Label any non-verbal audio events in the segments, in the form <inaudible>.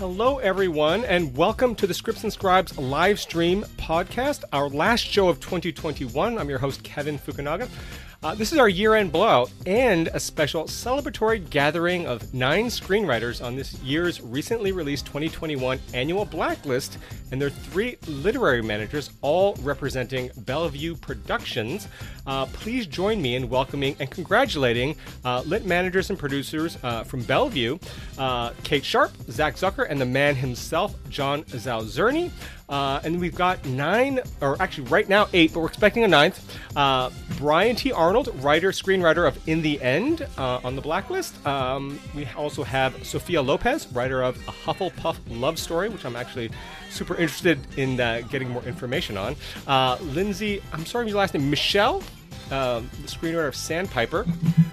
Hello, everyone, and welcome to the Scripts and Scribes live stream podcast, our last show of 2021. I'm your host, Kevin Fukunaga. Uh, this is our year end blowout and a special celebratory gathering of nine screenwriters on this year's recently released 2021 annual blacklist and their three literary managers, all representing Bellevue Productions. Uh, please join me in welcoming and congratulating uh, lit managers and producers uh, from Bellevue uh, Kate Sharp, Zach Zucker, and the man himself, John Zaozirny. Uh, and we've got nine, or actually right now eight, but we're expecting a ninth. Uh, Brian T. Arnold, writer, screenwriter of In the End uh, on the blacklist. Um, we also have Sophia Lopez, writer of A Hufflepuff Love Story, which I'm actually super interested in uh, getting more information on. Uh, Lindsay, I'm sorry, your last name, Michelle. Um, the screenwriter of Sandpiper.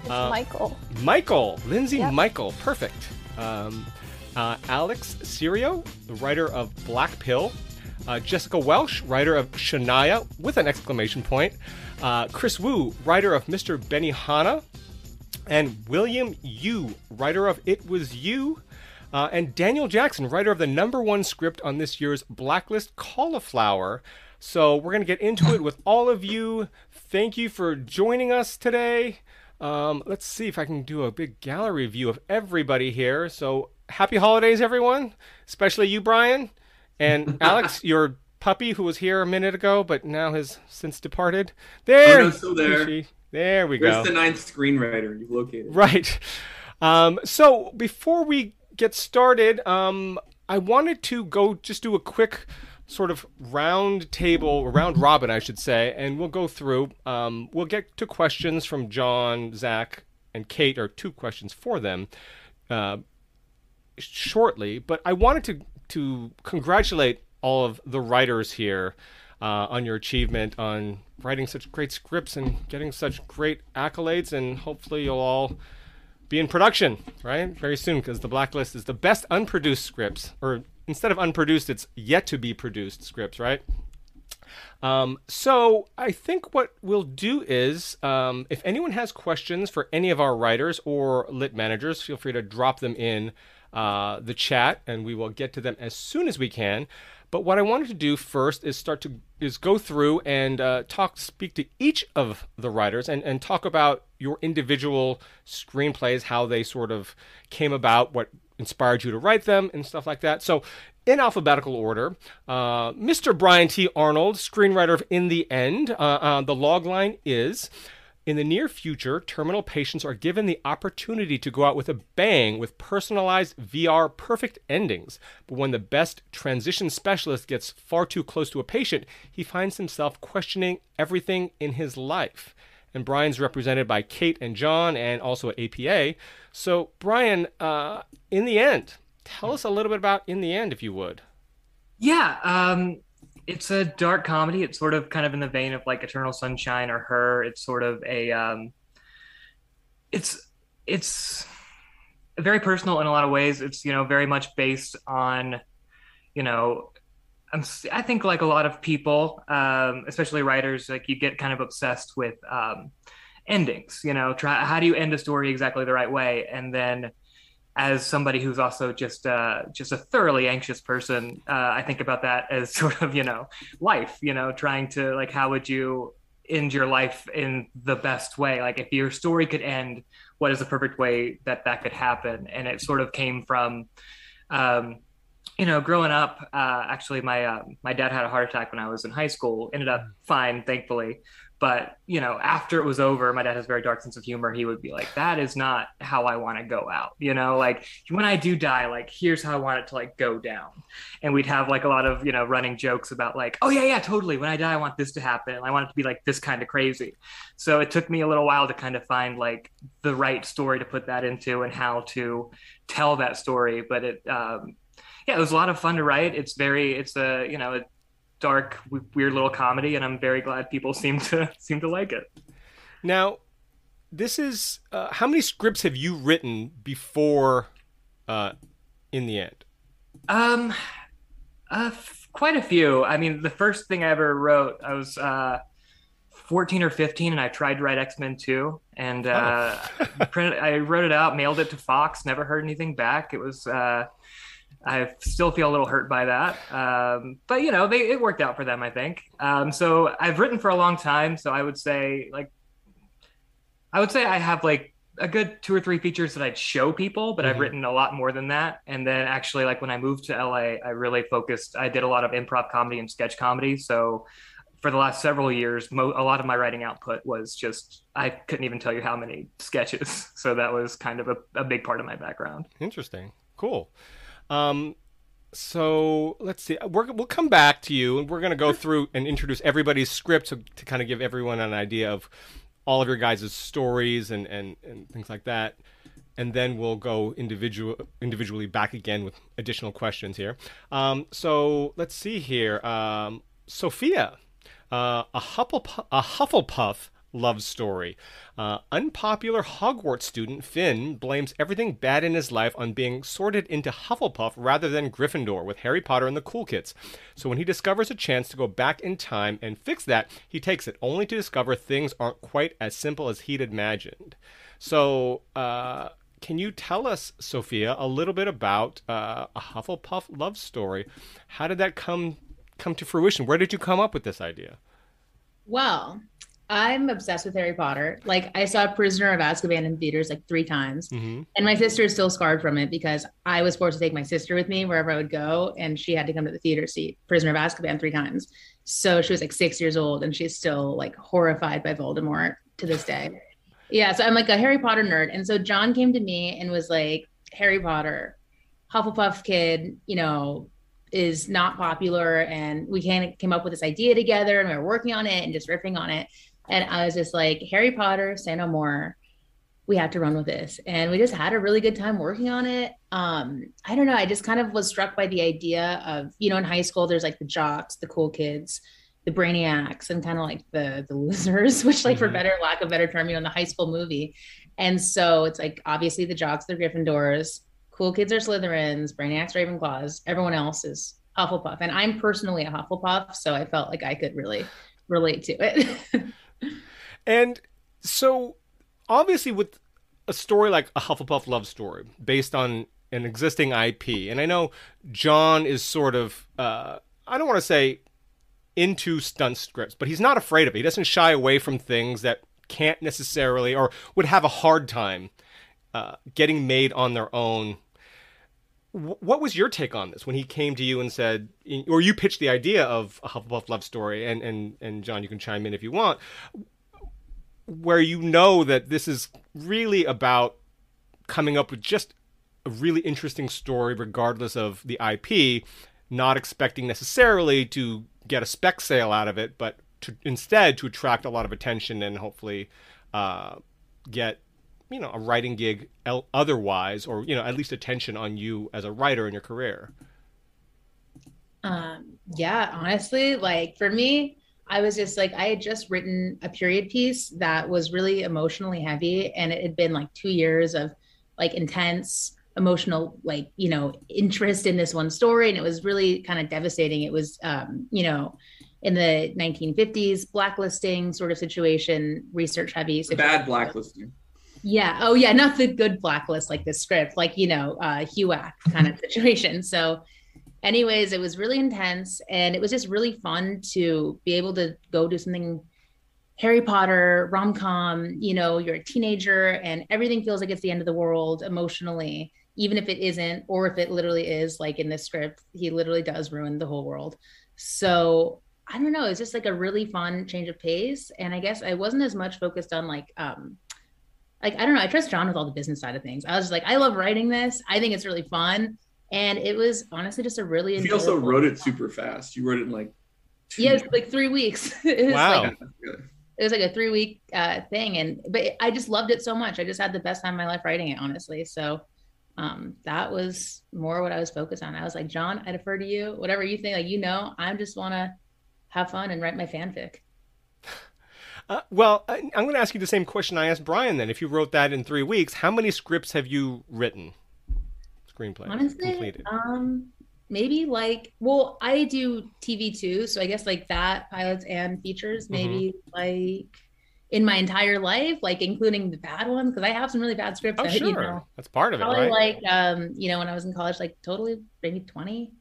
Uh, Michael. Michael. Lindsay yep. Michael. Perfect. Um, Alex Sirio, the writer of Black Pill, uh, Jessica Welsh, writer of Shania, with an exclamation point. Uh, Chris Wu, writer of Mr. Benihana. And William Yu, writer of It Was You. Uh, and Daniel Jackson, writer of the number one script on this year's Blacklist Cauliflower. So we're going to get into it with <laughs> all of you. Thank you for joining us today. Um, let's see if I can do a big gallery view of everybody here. So happy holidays, everyone, especially you, Brian. And <laughs> Alex, your puppy who was here a minute ago, but now has since departed. There, oh, no, still there. There we go. There's the ninth screenwriter you've located? Right. Um, so before we get started, um, I wanted to go just do a quick sort of round table, round robin, I should say, and we'll go through. Um, we'll get to questions from John, Zach, and Kate, or two questions for them uh, shortly. But I wanted to to congratulate all of the writers here uh, on your achievement on writing such great scripts and getting such great accolades, and hopefully you'll all be in production right very soon because the blacklist is the best unproduced scripts, or instead of unproduced, it's yet to be produced scripts, right? Um, so I think what we'll do is, um, if anyone has questions for any of our writers or lit managers, feel free to drop them in uh, the chat, and we will get to them as soon as we can. But what I wanted to do first is start to is go through and uh, talk, speak to each of the writers, and and talk about your individual screenplays, how they sort of came about, what inspired you to write them, and stuff like that. So, in alphabetical order, uh, Mr. Brian T. Arnold, screenwriter of In the End. Uh, uh the log line is. In the near future, terminal patients are given the opportunity to go out with a bang with personalized VR perfect endings. But when the best transition specialist gets far too close to a patient, he finds himself questioning everything in his life. And Brian's represented by Kate and John and also at APA. So, Brian, uh, in the end, tell us a little bit about In the End, if you would. Yeah. Um, it's a dark comedy. It's sort of kind of in the vein of like Eternal Sunshine or Her. It's sort of a um, it's it's very personal in a lot of ways. It's you know very much based on you know I'm, I think like a lot of people, um, especially writers, like you get kind of obsessed with um, endings. You know, try how do you end a story exactly the right way, and then as somebody who's also just uh, just a thoroughly anxious person, uh, I think about that as <laughs> sort of you know life. You know, trying to like how would you end your life in the best way? Like if your story could end, what is the perfect way that that could happen? And it sort of came from. Um, you know, growing up, uh, actually, my uh, my dad had a heart attack when I was in high school. Ended up fine, thankfully. But you know after it was over my dad has a very dark sense of humor. He would be like that is not how i want to go out you know? Like when i do die like here's how i want it to like go down. And we'd have like a lot of you know running jokes about like oh yeah yeah totally. When i die i want this to happen. I want it to be like this kind of crazy. So it took me a little while to kind of find like the right story to put that into and how to tell that story. But it um yeah it was a lot of fun to write it's very it's a you know a dark, weird little comedy, and I'm very glad people seem to <laughs> seem to like it. Now, this is uh, how many scripts have you written before? Uh, in the end, um, uh, f- quite a few. I mean, the first thing I ever wrote, I was uh, 14 or 15, and I tried to write X Men 2, and uh, oh. <laughs> printed, I wrote it out, mailed it to Fox, never heard anything back. It was uh, I still feel a little hurt by that. Um, but you know, they, it worked out for them, I think. Um, so I've written for a long time. So I would say like, I would say I have like a good two or three features that I'd show people, but mm-hmm. I've written a lot more than that. And then actually, like when I moved to LA, I really focused. I did a lot of improv comedy and sketch comedy. So for the last several years, mo- a lot of my writing output was just I couldn't even tell you how many sketches. <laughs> So that was kind of a, a big part of my background. Interesting, cool. Um, so let's see. we will come back to you, and we're going to go through and introduce everybody's script to, to kind of give everyone an idea of all of your guys' stories and, and, and things like that. And then we'll go individual individually back again with additional questions here. Um, so let's see here. Um, Sophia, uh, a, Hufflepuff, a Hufflepuff love story. Uh, unpopular Hogwarts student Finn blames everything bad in his life on being sorted into Hufflepuff rather than Gryffindor with Harry Potter and the Cool Kids. So when he discovers a chance to go back in time and fix that, he takes it, only to discover things aren't quite as simple as he'd imagined. So, uh, can you tell us, Sophia, a little bit about uh, a Hufflepuff love story? How did that come come to fruition? Where did you come up with this idea? Well, I'm obsessed with Harry Potter. Like I saw Prisoner of Azkaban in theaters like three times, mm-hmm. and my sister is still scarred from it because I was forced to take my sister with me wherever I would go, and she had to come to the theater see Prisoner of Azkaban three times. So she was like six years old, and she's still like horrified by Voldemort to this day. Yeah, so I'm like a Harry Potter nerd, and so John came to me and was like, "Harry Potter, Hufflepuff kid, you know, is not popular and we came, came up with this idea together and we were working on it and just riffing on it and I was just like, Harry Potter, say no more. We have to run with this. And we just had a really good time working on it. Um, I don't know. I just kind of was struck by the idea of, you know, in high school, there's like the jocks, the cool kids, the brainiacs, and kind of like the the <laughs> losers, which like mm-hmm. for better lack of better term, you know, in the high school movie. And so it's like obviously the jocks, are Gryffindors, cool kids are Slytherins, brainiacs, Ravenclaws, everyone else is Hufflepuff. And I'm personally a Hufflepuff, so I felt like I could really relate to it. <laughs> And so, obviously, with a story like a Hufflepuff love story based on an existing IP, and I know John is sort of, uh, I don't want to say into stunt scripts, but he's not afraid of it. He doesn't shy away from things that can't necessarily or would have a hard time uh, getting made on their own. What was your take on this when he came to you and said, or you pitched the idea of a Hufflepuff love story? And and and John, you can chime in if you want where you know that this is really about coming up with just a really interesting story, regardless of the IP, not expecting necessarily to get a spec sale out of it, but to, instead to attract a lot of attention and hopefully uh, get you know a writing gig otherwise, or you know at least attention on you as a writer in your career. Um, yeah, honestly, like for me, I was just like, I had just written a period piece that was really emotionally heavy. And it had been like two years of like intense emotional, like, you know, interest in this one story. And it was really kind of devastating. It was, um, you know, in the 1950s, blacklisting sort of situation, research heavy. Bad blacklisting. Yeah. Oh, yeah. Not the good blacklist like this script, like, you know, uh, HUAC kind of situation. <laughs> So, anyways, it was really intense and it was just really fun to be able to go do something Harry Potter, rom com, you know, you're a teenager and everything feels like it's the end of the world emotionally, even if it isn't, or if it literally is, like in this script, he literally does ruin the whole world. So I don't know, it's just like a really fun change of pace. And I guess I wasn't as much focused on like um like I don't know, I trust John with all the business side of things. I was just like, I love writing this. I think it's really fun and it was honestly just a really. He also wrote it super fast. You wrote it in like. Yeah, it like three weeks. <laughs> it wow. Like, it was like a three week uh, thing, and but I just loved it so much. I just had the best time of my life writing it, honestly. So um, that was more what I was focused on. I was like, John, I defer to you. Whatever you think, like you know, I just want to have fun and write my fanfic. Uh, well, I'm going to ask you the same question I asked Brian. Then, if you wrote that in three weeks, how many scripts have you written? screenplay honestly completed? um maybe like well i do tv too so i guess like that pilots and features mm-hmm. maybe mm-hmm. like in my entire life, like including the bad ones, because I have some really bad scripts. Oh, that, sure. You know, That's part of it, probably right? like um, you know, when I was in college, like totally maybe 20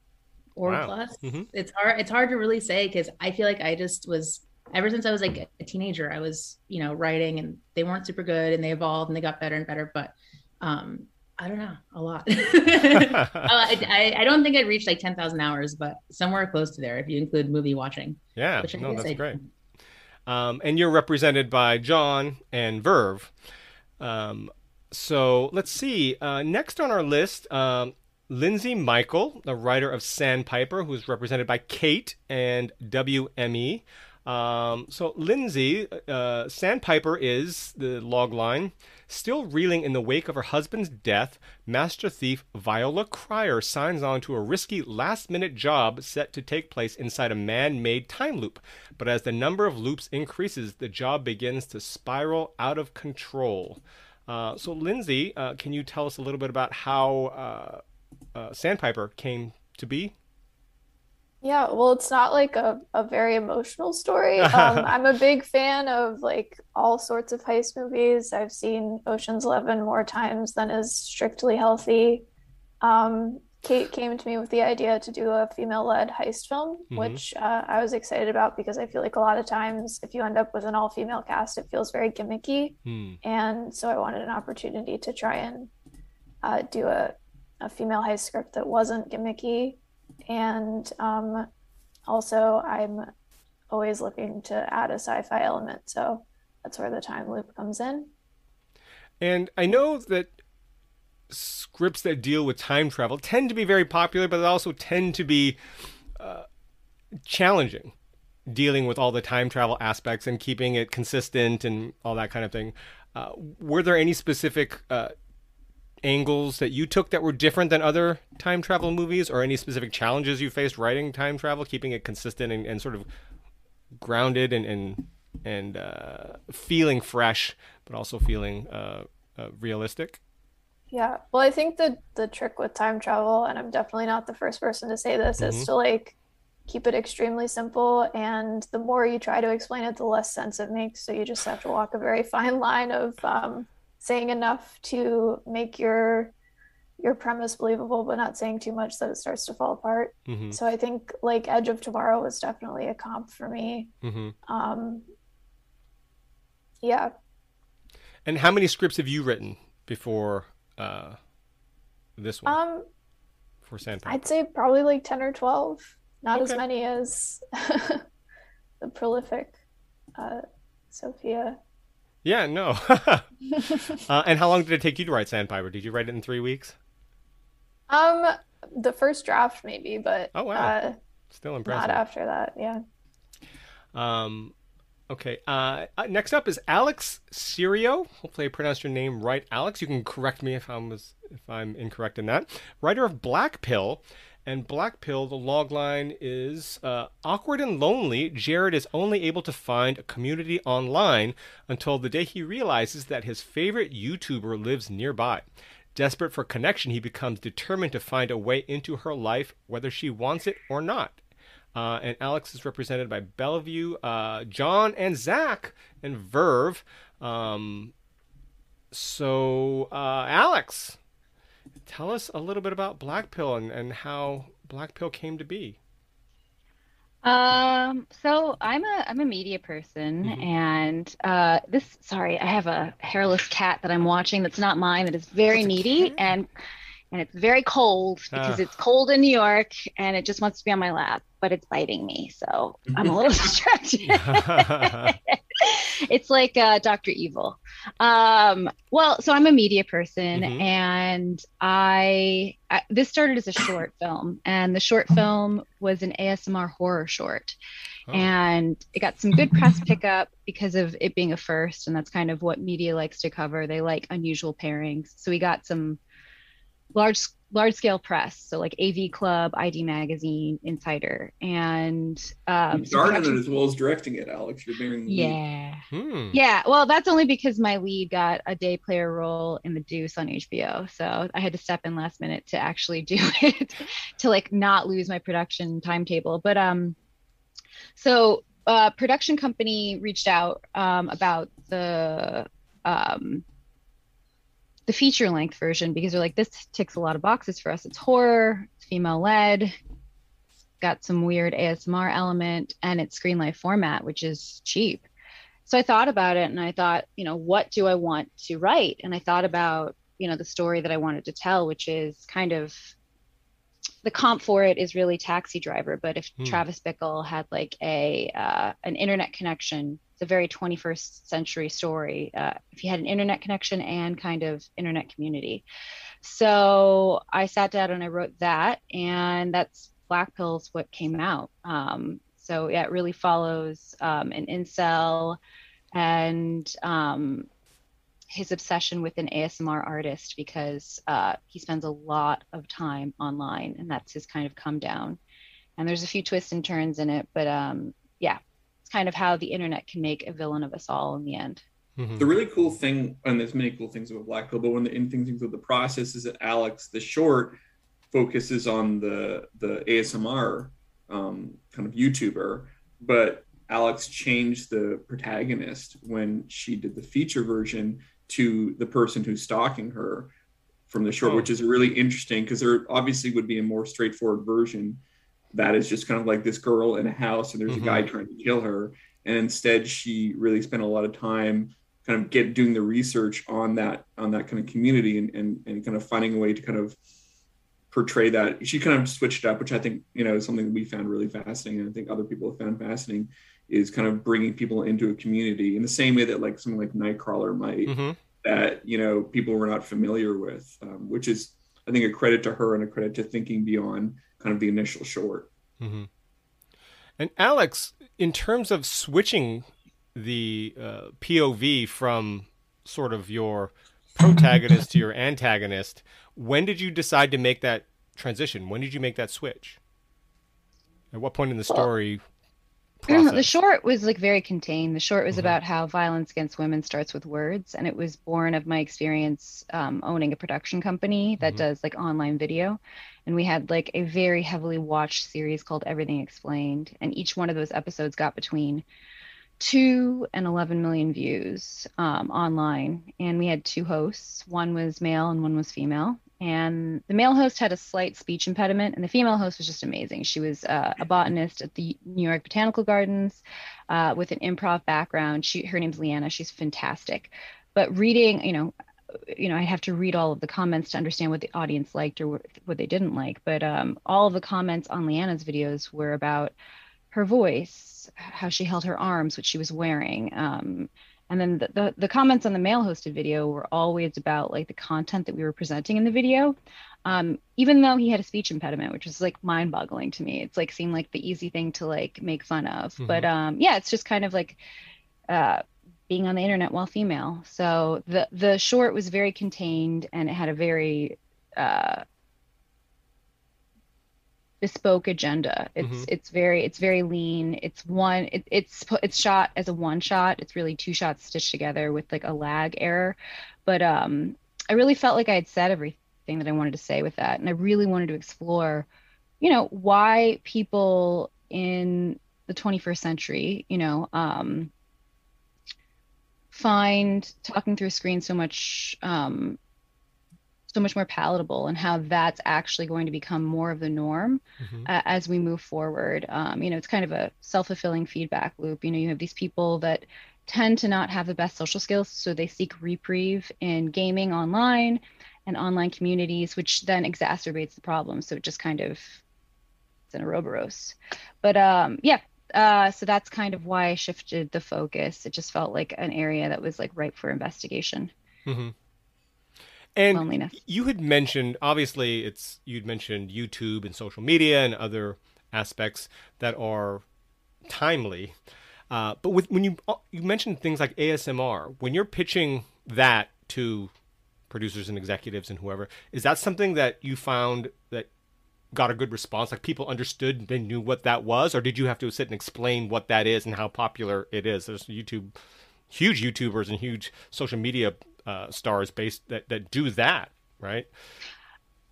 or Wow. plus. Mhm. It's hard it's hard to really say because I feel like I just was ever since I was like a teenager, I was, you know, writing and they weren't super good and they evolved and they got better and better. But um, I don't know, a lot. <laughs> <laughs> Uh, I, I, don't think I'd reach like 10,000 hours, but somewhere close to there if you include movie watching. yeah, Which I no, that's I great. Um, and you're represented by John and Verve. Um, so let's see. Uh, next on our list, um, Lindsay Michael, the writer of Sandpiper, who is represented by Kate and WME. Um, so Lindsay, uh, Sandpiper is the log line. Still reeling in the wake of her husband's death, master thief Viola Cryer signs on to a risky last minute job set to take place inside a man made time loop. But as the number of loops increases, the job begins to spiral out of control. Uh, so, Lindsay, uh, can you tell us a little bit about how uh, uh, Sandpiper came to be? Yeah, well, it's not like a, a very emotional story. <laughs> Um, I'm a big fan of like all sorts of heist movies. I've seen Ocean's Eleven more times than is strictly healthy. Um, Kate came to me with the idea to do a female-led heist film, Mhm. which uh, I was excited about because I feel like a lot of times if you end up with an all-female cast, it feels very gimmicky. Hmm. And so I wanted an opportunity to try and uh, do a, a female heist script that wasn't gimmicky. And um, also, I'm always looking to add a sci fi element. So that's where the time loop comes in. And I know that scripts that deal with time travel tend to be very popular, but they also tend to be uh, challenging, dealing with all the time travel aspects and keeping it consistent and all that kind of thing. Uh, were there any specific uh, angles that you took that were different than other time travel movies, or any specific challenges you faced writing time travel, keeping it consistent and, and sort of grounded and and and uh, feeling fresh, but also feeling uh, uh, realistic? Yeah. Well, I think the the trick with time travel, and I'm definitely not the first person to say this, Mhm. is to like keep it extremely simple. And the more you try to explain it, the less sense it makes. So you just have to walk a very <laughs> fine line of um, saying enough to make your your premise believable, but not saying too much that it starts to fall apart. hmm So I think like Edge of Tomorrow was definitely a comp for me. hmm Um, yeah, And how many scripts have you written before uh, this one um, for Sandpiper? I'd say probably like 10 or 12. Not as many as <laughs> the prolific uh, Sophia. Yeah, no. <laughs> uh, and how long did it take you to write Sandpiper? Did you write it in three weeks? Um, the first draft maybe, but Oh, wow. uh, Still not after that. Yeah. Um, okay. Uh, uh, next up is Alex Sirio. Hopefully, I pronounced your name right, Alex. You can correct me if I'm was if I'm incorrect in that. Writer of Black Pill. And Black Pill, the log line is uh, awkward and lonely. Jared is only able to find a community online until the day he realizes that his favorite YouTuber lives nearby. Desperate for connection, he becomes determined to find a way into her life, whether she wants it or not. Uh, and Alex is represented by Bellevue, uh, John, and Zach, and Verve. Um, so, uh, Alex, tell us a little bit about Black Pill and, and how Black Pill came to be. Um, so I'm a I'm a media person Mhm. and uh this sorry, I have a hairless cat that I'm watching that's not mine that is very That's needy and and it's very cold because Ah. it's cold in New York and it just wants to be on my lap, but it's biting me, so I'm a little <laughs> <laughs> distracted. <laughs> <laughs> it's like uh, Dr. Evil. Um, well, so I'm a media person, Mhm. and I, I this started as a short <coughs> film, and the short film was an ASMR horror short, Oh. and it got some good press pickup because of it being a first, and that's kind of what media likes to cover. They like unusual pairings, so we got some large large scale press so like av club id magazine insider and um you some starred in it as well as directing it, Alex. You're bearing the lead. yeah Hmm. yeah, well, that's only because my lead got a day player role in The Deuce on HBO. So I had to step in last minute to actually <laughs> do it to like not lose my production timetable. But um so uh, production company reached out um, about the um, the feature length version because they're like, this ticks a lot of boxes for us. It's horror, it's female led, got some weird ASMR element, and it's screen life format, which is cheap. So I thought about it and I thought, you know, what do I want to write? And I thought about, you know, the story that I wanted to tell, which is kind of the comp for it is really Taxi Driver. But if hmm. Travis Bickle had like a uh, an internet connection, it's a very 21st century story. Uh, if you had an internet connection and kind of internet community, so I sat down and I wrote that, and that's Black Pills what came out. Um, so yeah, it really follows um, an incel and um, his obsession with an ASMR artist because uh, he spends a lot of time online, and that's his kind of come down. And there's a few twists and turns in it, but um, yeah, it's kind of how the internet can make a villain of us all in the end. Mm-hmm. The really cool thing, and there's many cool things about Black Pill, but one of the interesting things with the process is that Alex, the short, focuses on the the ASMR um, kind of YouTuber, but Alex changed the protagonist when she did the feature version to the person who's stalking her from the short, oh. which is really interesting because there obviously would be a more straightforward version that is just kind of like this girl in a house and there's mm-hmm. a guy mm-hmm. trying to kill her. And instead, she really spent a lot of time kind of get doing the research on that on that kind of community and, and, and kind of finding a way to kind of portray that. She kind of switched up, which I think you know is something that we found really fascinating, and I think other people have found fascinating is kind of bringing people into a community in the same way that like something like Nightcrawler might mm-hmm. that you know people were not familiar with, um, which is I think a credit to her and a credit to thinking beyond kind of the initial short. Mm-hmm. And Alex, in terms of switching the uh, POV from sort of your protagonist <laughs> to your antagonist, when did you decide to make that transition? When did you make that switch? At what point in the story Process. The short was like very contained. The short was mm-hmm. about how violence against women starts with words, and it was born of my experience um, owning a production company that mm-hmm. does like online video. And we had like a very heavily watched series called Everything Explained, and each one of those episodes got between two and 11 million views um, online. And we had two hosts. One was male and one was female and the male host had a slight speech impediment and the female host was just amazing. She was uh, a botanist at the new york botanical gardens uh, with an improv background. She her name's leanna. She's fantastic. But reading you know you know I'd have to read all of the comments to understand what the audience liked or what they didn't like. But um, all of the comments on leanna's videos were about her voice how she held her arms what she was wearing um, and then the, the, the, comments on the male hosted video were always about like the content that we were presenting in the video. Um, even though he had a speech impediment which was like mind boggling to me. It's like seemed like the easy thing to like make fun of. Mm-hmm. but um, yeah it's just kind of like uh, being on the internet while female. So the the short was very contained and it had a very uh, bespoke agenda. It's mm-hmm. it's very it's very lean. It's one it, it's it's shot as a one shot. It's really two shots stitched together with like a lag error. But um I really felt like I had said everything that I wanted to say with that and I really wanted to explore you know why people in the 21st century, you know, um find talking through a screen so much um so much more palatable and how that's actually going to become more of the norm mm-hmm. uh, as we move forward. Um, you know, it's kind of a self fulfilling feedback loop. You know, you have these people that tend to not have the best social skills, so they seek reprieve in gaming online and online communities, which then exacerbates the problem. So it just kind of it's an Ouroboros. But um, yeah, uh, so that's kind of why I shifted the focus. It just felt like an area that was like ripe for investigation. Mm-hmm. And loneliness. you had mentioned, obviously, it's you'd mentioned YouTube and social media and other aspects that are timely. Uh, but with when you uh, you mentioned things like ASMR, when you're pitching that to producers and executives and whoever, is that something that you found that got a good response? Like people understood, they knew what that was, or did you have to sit and explain what that is and how popular it is? There's YouTube, huge YouTubers and huge social media uh, stars based that that do that, right?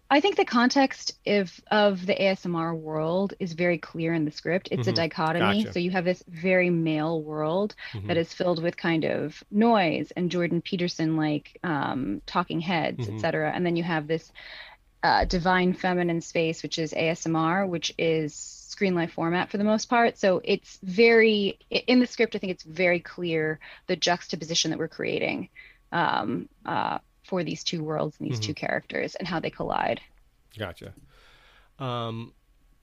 I think the context of of the ASMR world is very clear in the script. It's Mhm. a dichotomy. Gotcha. So you have this very male world Mhm. that is filled with kind of noise and Jordan Peterson like um, talking heads, Mhm. etc. And then you have this uh, divine feminine space, which is ASMR, which is screen life format for the most part. So it's very in the script. I think it's very clear the juxtaposition that we're creating um, uh, for these two worlds and these Mhm. two characters and how they collide. Gotcha. Um,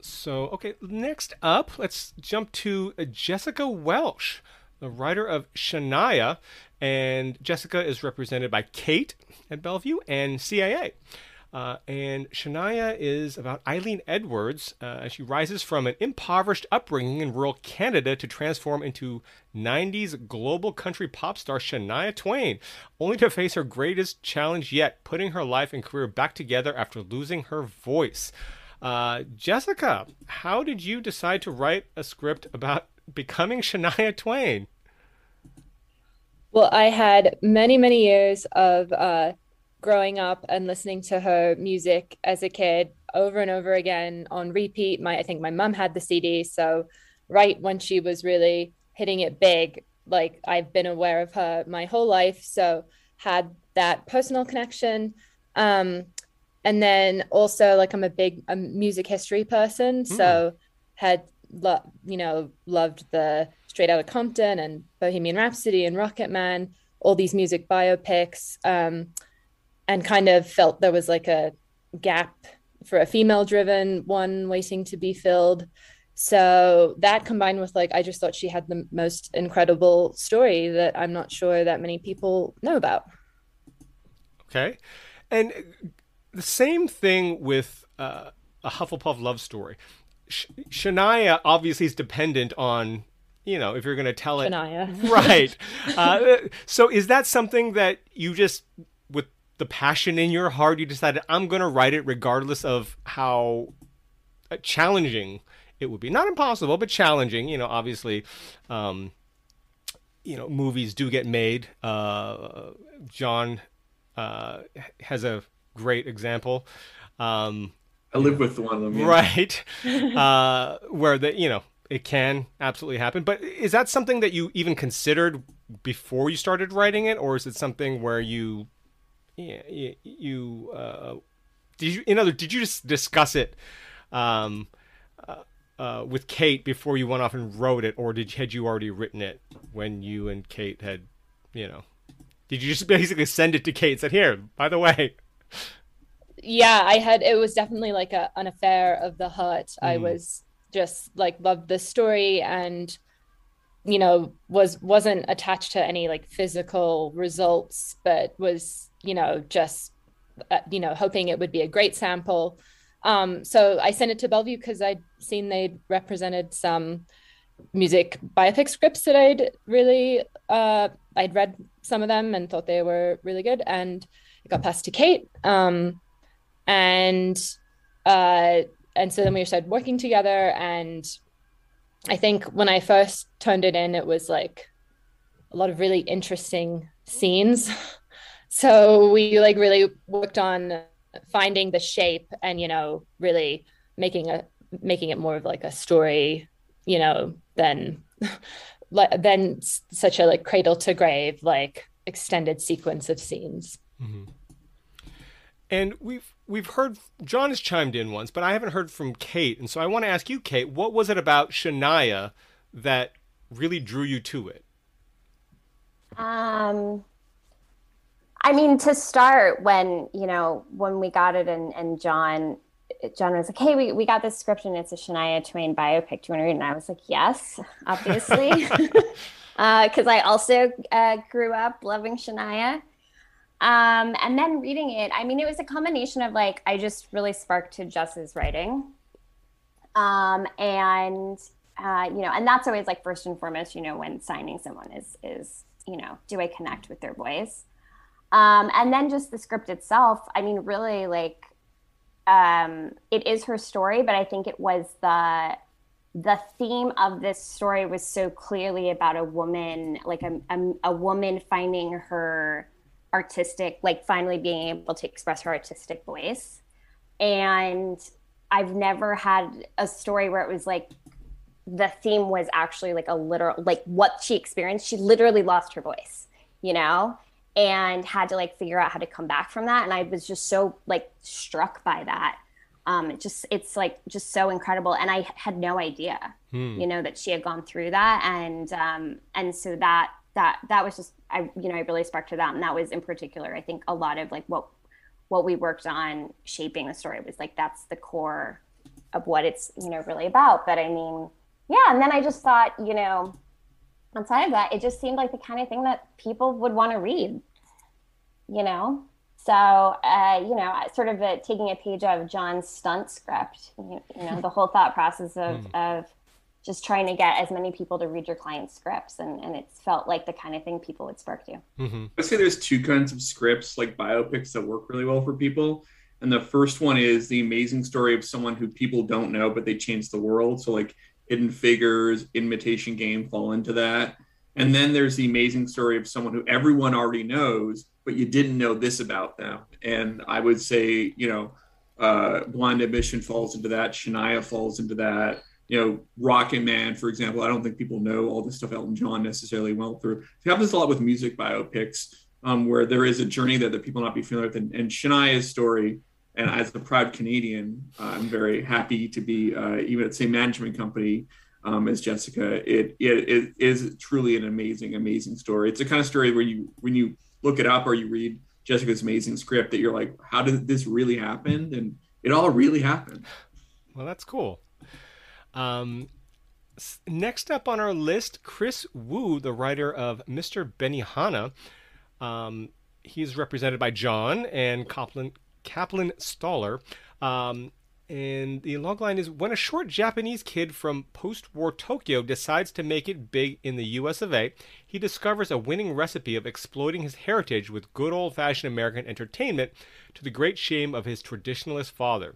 so, okay, next up, let's jump to uh, Jessica Welsh, the writer of Shania. And Jessica is represented by Kate at Bellevue and CAA. Uh, and Shania is about Eileen Edwards uh, as she rises from an impoverished upbringing in rural Canada to transform into 90s global country pop star Shania Twain, only to face her greatest challenge yet, putting her life and career back together after losing her voice. Uh, Jessica, how did you decide to write a script about <laughs> becoming Shania Twain? Well, I had many, many years of uh, growing up and listening to her music as a kid over and over again on repeat. My, I think my mom had the CD, so right when she was really hitting it big, like I've been aware of her my whole life, so had that personal connection. Um, and then also, like I'm a big a music history person, so had lo- you know loved the Straight Outta Compton and Bohemian Rhapsody and Rocket Man, all these music biopics, um, and kind of felt there was like a gap for a female driven one waiting to be filled. So that combined with like, I just thought she had the most incredible story that I'm not sure that many people know about. Okay. And the same thing with uh, a Hufflepuff love story. Sh- Shania obviously is dependent on, you know, if you're going to tell it. Shania. <laughs> right. Uh, so is that something that you just, with the passion in your heart, you decided, I'm going to write it regardless of how uh, challenging it would be? Not impossible, but challenging. You know, obviously. Um, you know, movies do get made. Uh, John uh, has a great example. Um, I live with one of them. yeah. right <laughs> uh, where the you know it can absolutely happen but is that something that you even considered before you started writing it or is it something where you yeah, you, you uh, did you in other did you just discuss it um, uh, uh, with Kate before you went off and wrote it or did had you already written it when you and Kate had you know did you just basically send it to Kate and said here by the way yeah i had it was definitely like a, an affair of the heart i Mm. was just like loved the story and you know was wasn't attached to any like physical results but was you know just uh, you know hoping it would be a great sample. Um so i sent it to bellevue because i'd seen they'd represented some music biopic scripts that i'd really uh i'd read some of them and thought they were really good and it got passed to kate. Um and uh and so then we started working together and i think when i first turned it in it was like a lot of really interesting scenes <laughs> so we like really worked on finding the shape and you know really making a making it more of like a story you know than <laughs> le- than such a like cradle to grave like extended sequence of scenes. And we've we've heard John has chimed in once, but I haven't heard from Kate, and so I want to ask you, Kate, what was it about Shania that really drew you to it? Um, I mean, to start, when you know when we got it, and and John, John was like, "Hey, we, we got this script, and it's a Shania Twain biopic. Do you want to read?" it?" And I was like, "Yes, obviously," <laughs> <laughs> because I also uh, grew up loving Shania. Um, and then reading it, I mean, it was a combination of like I just really sparked to Jess's writing, um, and uh, you know, and that's always like first and foremost, you know, when signing someone is is you know, do I connect with their voice? Um, and then just the script itself. I mean, really, like, um, it is her story, but I think it was the the theme of this story was so clearly about a woman, like a, a, a woman finding her artistic, like finally being able to express her artistic voice. and I've never had a story where it was like the theme was actually like a literal like what she experienced. She literally lost her voice, you know, and had to like figure out how to come back from that. And I was just so like struck by that. Um, it just it's like just so incredible, and I had no idea, Hmm. you know, that she had gone through that, and um, and so that that that was just I you know I really sparked to that, and that was in particular I think a lot of like what what we worked on shaping the story was like that's the core of what it's you know really about. But I mean, yeah, and then I just thought you know outside of that, it just seemed like the kind of thing that people would want to read, you know. So uh, you know, sort of a, taking a page out of John's stunt script, you, you know, the whole thought process of of just trying to get as many people to read your client's scripts, and and it's felt like the kind of thing people would spark to. Mm-hmm. I'd say there's two kinds of scripts, like biopics, that work really well for people. And the first one is the amazing story of someone who people don't know, but they changed the world. So, like Hidden Figures, Imitation Game fall into that. And then there's the amazing story of someone who everyone already knows, but you didn't know this about them. And I would say, you know, uh, Blond Ambition falls into that. Shania falls into that. You know, Rocket Man, for example. I don't think people know all the stuff Elton John necessarily went through. It happens a lot with music biopics, um, where there is a journey that, that people not be familiar with. And, and Shania's story, and as a proud Canadian, uh, I'm very happy to be uh, even at the same management company um, as Jessica. It, it it is truly an amazing, amazing story. It's the kind of story where you when you look it up or you read Jessica's amazing script that you're like, how did this really happen? And it all really happened. Well, that's cool. Um, next up on our list, Chris Wu, the writer of Mr. Benihana. Um, he's represented by John and Kaplan, Kaplan Stahler. Um, and the logline is when a short Japanese kid from post war Tokyo decides to make it big in the US of A, he discovers a winning recipe of exploiting his heritage with good old fashioned American entertainment to the great shame of his traditionalist father.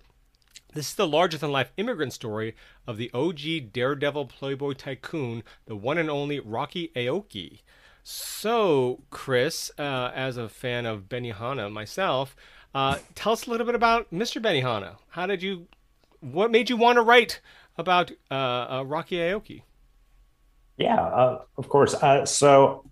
This is the larger than life immigrant story of the OG daredevil playboy tycoon, the one and only Rocky Aoki. So, Chris, uh, as a fan of Benihana myself, uh, tell us a little bit about Mr. Benihana. How did you, what made you want to write about uh, uh, Rocky Aoki? Yeah, uh, of course. Uh, so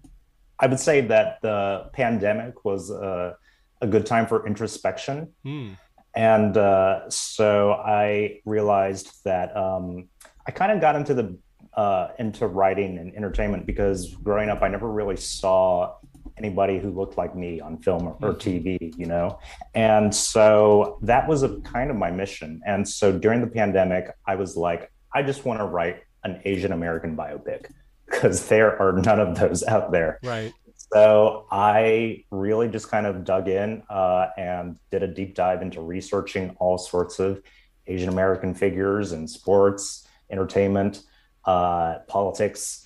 I would say that the pandemic was uh, a good time for introspection. Hmm. And uh, so I realized that um, I kind of got into the uh, into writing and entertainment because growing up, I never really saw anybody who looked like me on film or, or TV, you know. And so that was a kind of my mission. And so during the pandemic, I was like, I just want to write an Asian American biopic <laughs> because there are none of those out there. Right. So I really just kind of dug in uh, and did a deep dive into researching all sorts of Asian American figures in sports, entertainment, uh, politics,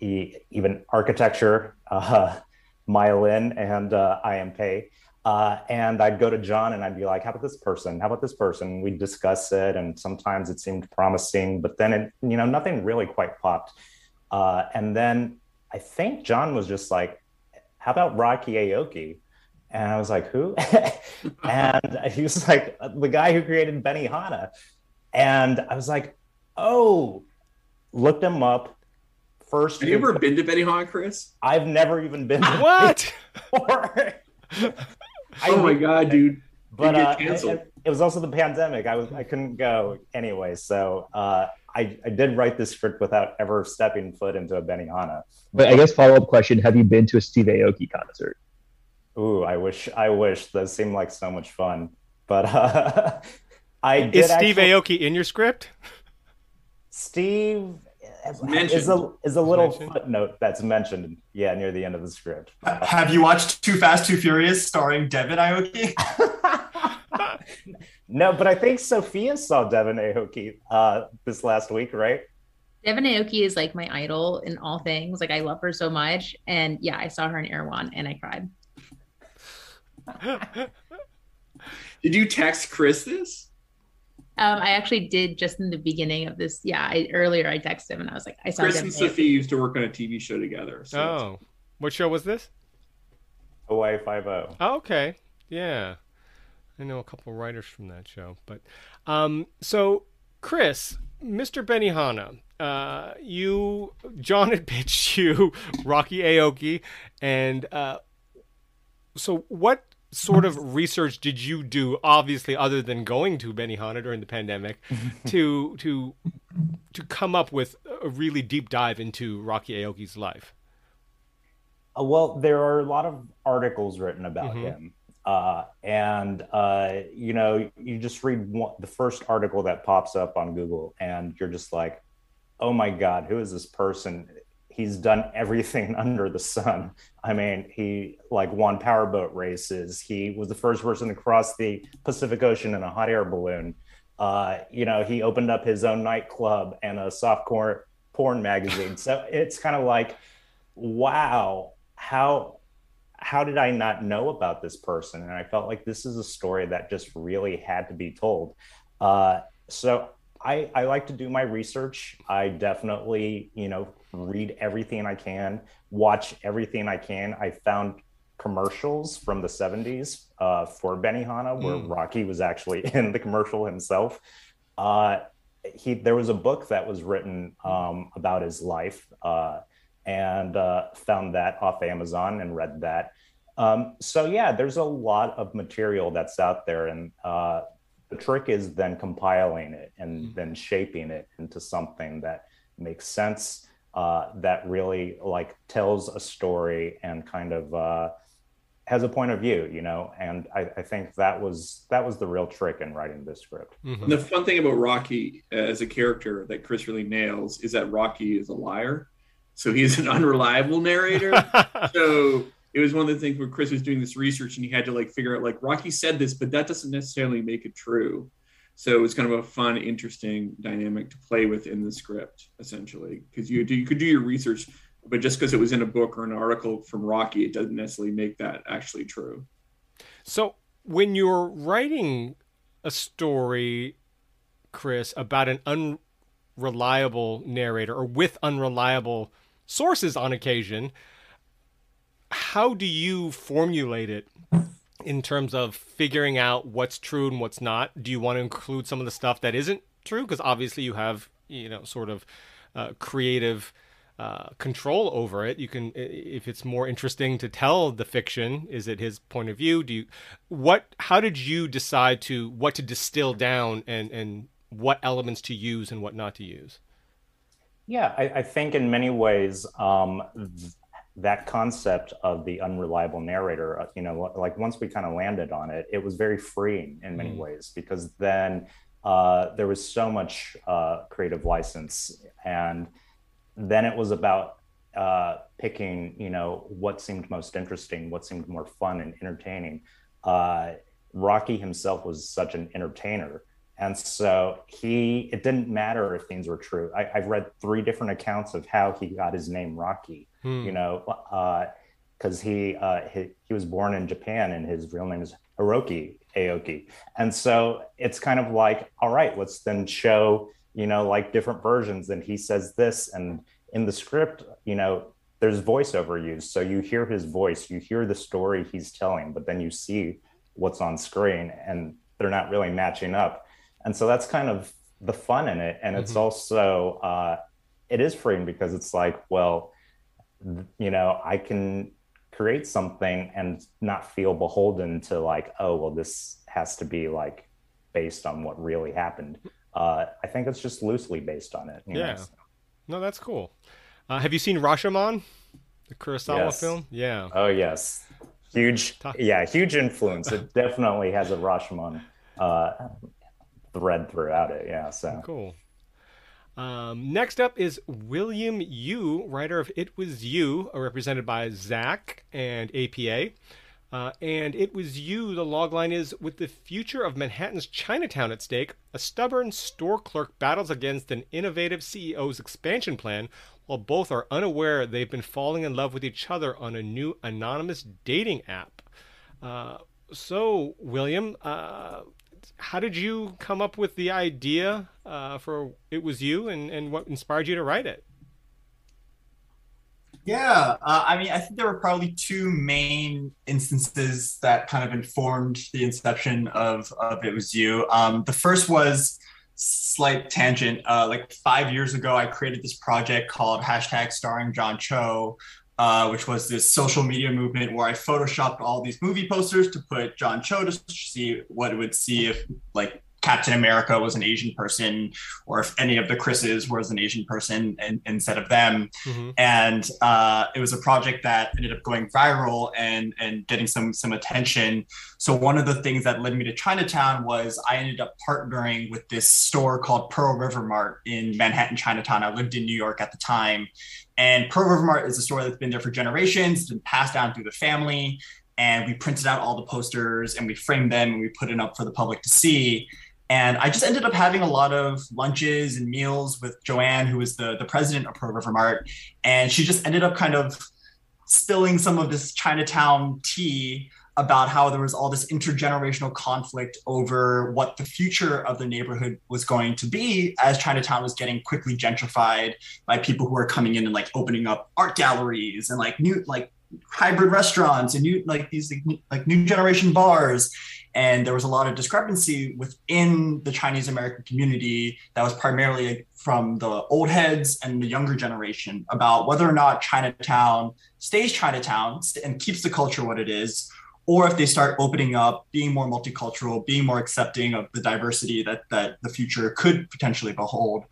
e- even architecture, <laughs> uh, Maya Lin, and uh, I.M. Pei. Uh, and I'd go to John and I'd be like, "How about this person? How about this person?" We'd discuss it, and sometimes it seemed promising, but then it, you know, nothing really quite popped. Uh, and then I think John was just like, how about Rocky Aoki? And I was like, who? <laughs> and he was like, the guy who created Benny Benihana. And I was like, oh, looked him up. First, Have you ever been to Benihana, Chris? I've never even been. To What? before. <laughs> oh my god, dude! But uh, canceled. it, it was also the pandemic. I was I couldn't go anyway, so uh, I I did write this script without ever stepping foot into a Benihana. But I guess follow up question: Have you been to a Steve Aoki concert? Ooh, I wish I wish those seemed like so much fun. But uh, <laughs> I did Is Steve actually, Aoki in your script? Steve is a is a little Mentioned. footnote that's mentioned. Yeah, near the end of the script. Have you watched Too Fast, Too Furious starring Devon Aoki? <laughs> no, but I think Sophia saw Devon Aoki uh, this last week, right? Devon Aoki is like my idol in all things. Like I love her so much. And yeah, I saw her in Erewhon and I cried. Did you text Chris this? Um, I actually did just in the beginning of this. Yeah, I, earlier I texted him and I was like, I saw Chris and Aoki. Sophie used to work on a TV show together. So Oh, what show was this? Hawaii Five O. Oh, okay. Yeah. I know a couple writers from that show. But um, so, Chris, Mr. Benihana, uh, you, John had <laughs> pitched you Rocky Aoki, and uh, so what sort of research did you do? Obviously, other than going to Benihana during the pandemic, <laughs> to to to come up with a really deep dive into Rocky Aoki's life. Uh, well, there are a lot of articles written about Mhm. him. Uh, and, uh, you know, you just read one, the first article that pops up on Google, and you're just like, oh my God, who is this person? He's done everything <laughs> under the sun. I mean, he like won powerboat races. He was the first person to cross the Pacific Ocean in a hot air balloon. Uh, you know, he opened up his own nightclub and a softcore porn magazine. So <laughs> it's kind of like, wow, how how did I not know about this person? And I felt like this is a story that just really had to be told. Uh, so I, I like to do my research. I definitely, you know, read everything I can, watch everything I can. I found commercials from the 70s uh, for Benihana where Mm. Rocky was actually <laughs> in the commercial himself. Uh, he there was a book that was written um, about his life uh, and uh, found that off Amazon and read that. Um, so yeah, there's a lot of material that's out there, and uh, the trick is then compiling it and then shaping it into something that makes sense, uh, that really like tells a story and kind of uh, has a point of view, you know. And I, I think that was that was the real trick in writing this script. And the fun thing about Rocky uh, as a character that Chris really nails is that Rocky is a liar. So he's an unreliable narrator. <laughs> so it was one of the things where Chris was doing this research and he had to like figure out like Rocky said this, but that doesn't necessarily make it true. So it was kind of a fun, interesting dynamic to play with in the script, essentially, because you you could do your research, but just because it was in a book or an article from Rocky, it doesn't necessarily make that actually true. So when you're writing a story, Chris, about an unreliable narrator or with unreliable sources on occasion, how do you formulate it in terms of figuring out what's true and what's not? Do you want to include some of the stuff that isn't true? Because obviously you have, you know, sort of uh, creative uh, control over it. You can, if it's more interesting to tell the fiction, is it his point of view? Do you, what, how did you decide to, what to distill down and, and what elements to use and what not to use? Yeah, I, I think in many ways, um, that concept of the unreliable narrator, uh, you know, like once we kind of landed on it, it was very freeing in many Mm. ways because then uh, there was so much uh, creative license. And then it was about uh, picking, you know, what seemed most interesting, what seemed more fun and entertaining. Uh, Rocky himself was such an entertainer. And so he, it didn't matter if things were true. I, I've read three different accounts of how he got his name Rocky, Hmm. you know, because he, uh, he, he was born in Japan and his real name is Hiroki Aoki. And so it's kind of like, all right, let's then show, you know, like different versions. And he says this, and in the script, you know, there's voiceover used. So you hear his voice, you hear the story he's telling, but then you see what's on screen and they're not really matching up. And so that's kind of the fun in it. And it's Mhm. also, uh, it is freeing because it's like, well, you know, I can create something and not feel beholden to like, oh, well, this has to be like based on what really happened. Uh, I think it's just loosely based on it. you know, Yeah. so- No, that's cool. Uh, have you seen Rashomon, the Kurosawa Yes. film? Yeah. Oh yes, huge. Yeah, huge influence. It definitely has a Rashomon uh, thread throughout it. Yeah. So Cool. Um, next up is William Yu, writer of It Was You, uh, represented by Zach and APA. Uh, and It Was You, the logline is With the future of Manhattan's Chinatown at stake, a stubborn store clerk battles against an innovative CEO's expansion plan while both are unaware they've been falling in love with each other on a new anonymous dating app. Uh, so, William, uh, how did you come up with the idea uh, for It Was You and, and what inspired you to write it? Yeah, uh, I mean, I think there were probably two main instances that kind of informed the inception of, of It Was You. Um, the first was slight tangent. Uh, like five years ago, I created this project called hashtag starring John Cho, uh, which was this social media movement where I photoshopped all these movie posters to put John Cho to see what it would see if like Captain America was an Asian person, or if any of the Chris's was an Asian person and, instead of them. Mm-hmm. And uh, it was a project that ended up going viral and and getting some some attention. So one of the things that led me to Chinatown was I ended up partnering with this store called Pearl River Mart in Manhattan, Chinatown. I lived in New York at the time. And Pearl River Mart is a store that's been there for generations, it's been passed down through the family. And we printed out all the posters and we framed them and we put it up for the public to see. And I just ended up having a lot of lunches and meals with Joanne, who was the, the president of Pearl River Mart. And she just ended up kind of spilling some of this Chinatown tea about how there was all this intergenerational conflict over what the future of the neighborhood was going to be as Chinatown was getting quickly gentrified by people who are coming in and like opening up art galleries and like new like hybrid restaurants and new like these like new generation bars. And there was a lot of discrepancy within the Chinese American community that was primarily from the old heads and the younger generation about whether or not Chinatown stays Chinatown and keeps the culture what it is, or if they start opening up, being more multicultural, being more accepting of the diversity that, that the future could potentially behold.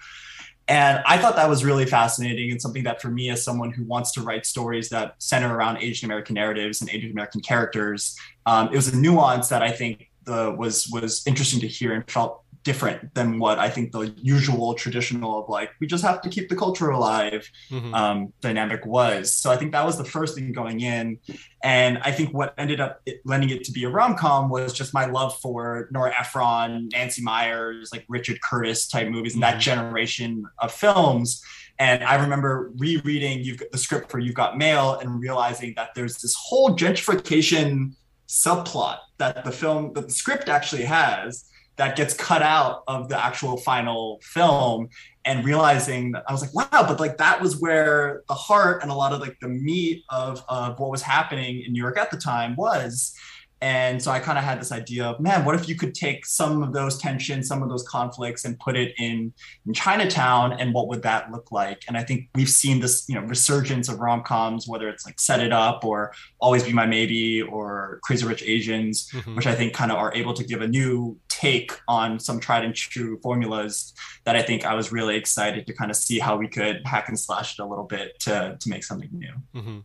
And I thought that was really fascinating and something that for me, as someone who wants to write stories that center around Asian American narratives and Asian American characters, um, it was a nuance that I think the, was was interesting to hear and felt different than what I think the usual traditional of like we just have to keep the culture alive mm-hmm. um, dynamic was. So I think that was the first thing going in, and I think what ended up lending it to be a rom com was just my love for Nora Ephron, Nancy Meyers, like Richard Curtis type movies, and mm-hmm. that generation of films. And I remember rereading you've got the script for You've Got Mail and realizing that there's this whole gentrification subplot that the film that the script actually has that gets cut out of the actual final film and realizing that I was like, wow, but like that was where the heart and a lot of like the meat of, of what was happening in New York at the time was. And so I kind of had this idea of, man, what if you could take some of those tensions, some of those conflicts, and put it in, in Chinatown, and what would that look like? And I think we've seen this, you know, resurgence of rom coms, whether it's like Set It Up or Always Be My Maybe or Crazy Rich Asians, mm-hmm. which I think kind of are able to give a new take on some tried and true formulas that I think I was really excited to kind of see how we could hack and slash it a little bit to to make something new. Mm-hmm.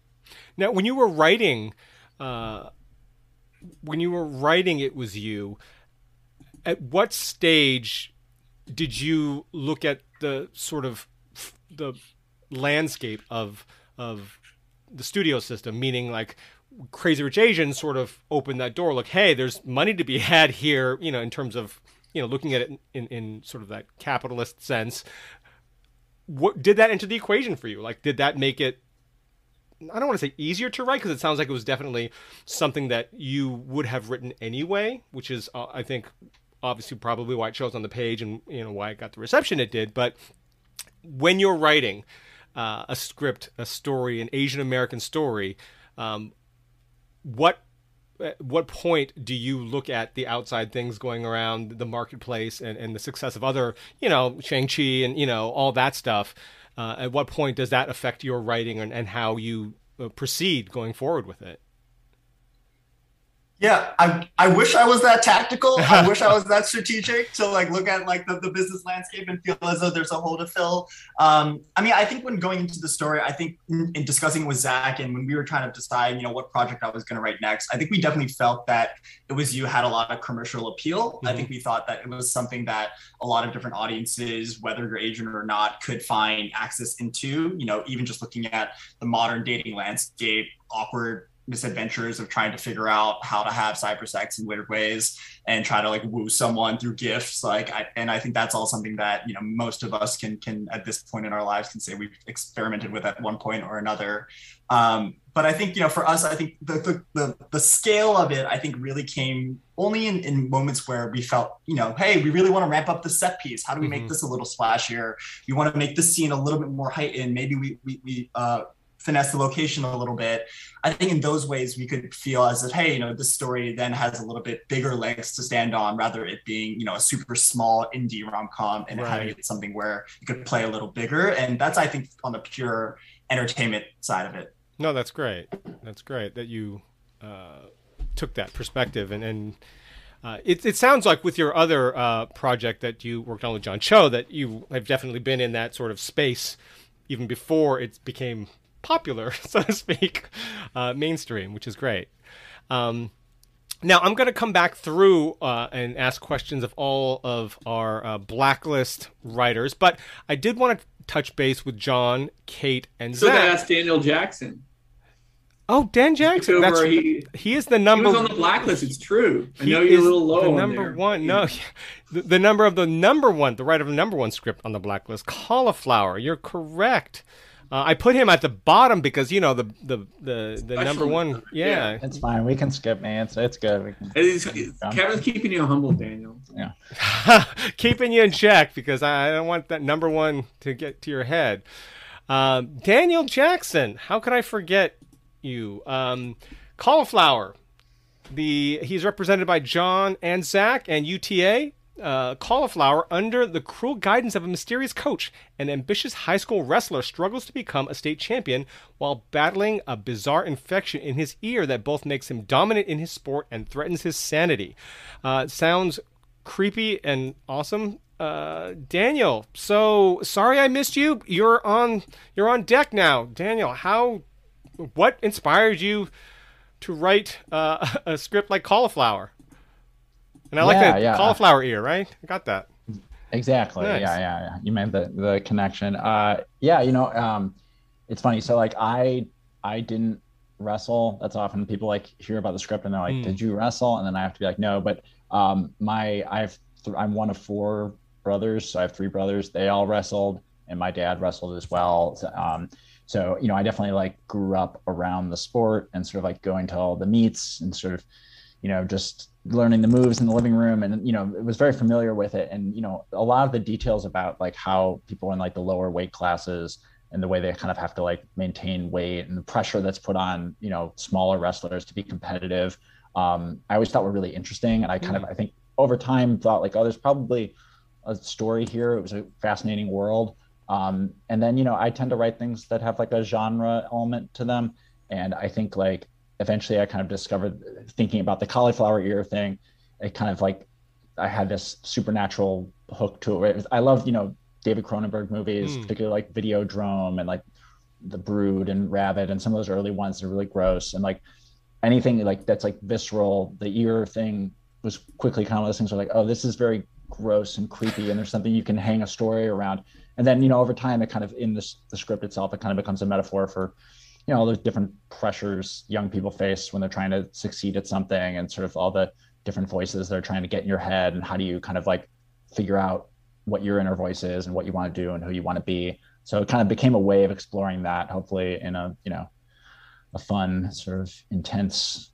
Now, when you were writing. Uh when you were writing it was you at what stage did you look at the sort of the landscape of of the studio system? Meaning like crazy rich asians sort of opened that door like hey there's money to be had here you know in terms of you know looking at it in, in sort of that capitalist sense. What did that enter the equation for you? Like did that make it I don't want to say easier to write because it sounds like it was definitely something that you would have written anyway, which is uh, I think obviously probably why it shows on the page and you know why it got the reception it did. But when you're writing uh, a script, a story, an Asian American story, um, what at what point do you look at the outside things going around the marketplace and, and the success of other, you know, Shang-Chi and, you know, all that stuff? Uh, at what point does that affect your writing and, and how you uh, proceed going forward with it? Yeah, I, I wish I was that tactical. I <laughs> wish I was that strategic to like look at like the, the business landscape and feel as though there's a hole to fill. Um, I mean, I think when going into the story, I think in, in discussing with Zach and when we were trying to decide, you know, what project I was going to write next, I think we definitely felt that it was you had a lot of commercial appeal. Mm-hmm. I think we thought that it was something that a lot of different audiences, whether you're Asian or not, could find access into. You know, even just looking at the modern dating landscape, awkward misadventures of trying to figure out how to have cyber sex in weird ways and try to like woo someone through gifts like I, and i think that's all something that you know most of us can can at this point in our lives can say we've experimented with at one point or another. Um, but i think you know for us i think the, the the, the scale of it i think really came only in, in moments where we felt you know hey we really want to ramp up the set piece. How do we make mm-hmm. this a little splashier? We want to make this scene a little bit more heightened. Maybe we we, we uh, finesse the location a little bit. I think in those ways we could feel as if, hey, you know, this story then has a little bit bigger legs to stand on, rather it being, you know, a super small indie rom com and Right. having it something where you could play a little bigger. And that's I think on the pure entertainment side of it. No, that's great. That's great that you uh, took that perspective and and. Uh, it, it sounds like with your other uh, project that you worked on with John Cho that you have definitely been in that sort of space even before it became popular, <laughs> so to speak, uh, mainstream, which is great. Um, now I'm going to come back through uh, and ask questions of all of our uh, blacklist writers, but I did want to touch base with John, Kate, and So Zach. they asked Daniel Jackson. Oh, Dan Jackson. That's he- he is the number. He was on the blacklist. It's true. I know you're a little low The on number there. one. No, <laughs> the, the number of the number one, the writer of the number one script on the blacklist, cauliflower. You're correct. Uh, I put him at the bottom because you know the the the, the number one. Yeah. It's fine. We can skip me. It's it's good. We can, It's- Kevin's keeping you humble, Daniel. Yeah. <laughs> keeping you in check because I I don't want that number one to get to your head. Um, Daniel Jackson, how could I forget you? Um, cauliflower. The he's represented by John and Zach and UTA. Uh, cauliflower, under the cruel guidance of a mysterious coach, an ambitious high school wrestler struggles to become a state champion while battling a bizarre infection in his ear that both makes him dominant in his sport and threatens his sanity. Uh, sounds creepy and awesome. Uh, Daniel, so sorry I missed you. You're on you're on deck now. Daniel, how what inspired you to write uh, <laughs> a script like Cauliflower? And I like Yeah, the yeah. cauliflower ear, right? I got that. Exactly. Nice. Yeah, yeah, yeah. You made the the connection. Uh, yeah, you know, um, it's funny. So like, I I didn't wrestle. That's often people like hear about the script and they're like, Mm. "Did you wrestle?" And then I have to be like, "No." But um, my I've th- I'm one of four brothers, so I have three brothers. They all wrestled, and my dad wrestled as well. So, um, so you know, I definitely like grew up around the sport and sort of like going to all the meets and sort of you know just learning the moves in the living room and you know it was very familiar with it. And you know a lot of the details about like how people in like the lower weight classes and the way they kind of have to like maintain weight and the pressure that's put on you know smaller wrestlers to be competitive um, i always thought were really interesting. And i kind of i think over time thought like oh there's probably a story here. It was a fascinating world. Um, and then you know i tend to write things that have like a genre element to them. And i think like eventually i kind of discovered thinking about the cauliflower ear thing it kind of like i had this supernatural hook to it i love you know david cronenberg movies Mm. particularly like videodrome and like the brood and Rabid and some of those early ones that are really gross and like anything like that's like visceral the ear thing was quickly kind of those things where like oh this is very gross and creepy and there's something you can hang a story around and then you know over time it kind of in this the script itself it kind of becomes a metaphor for you know all the different pressures young people face when they're trying to succeed at something and sort of all the different voices they're trying to get in your head and how do you kind of like figure out what your inner voice is and what you want to do and who you want to be. So it kind of became a way of exploring that hopefully in a you know a fun sort of intense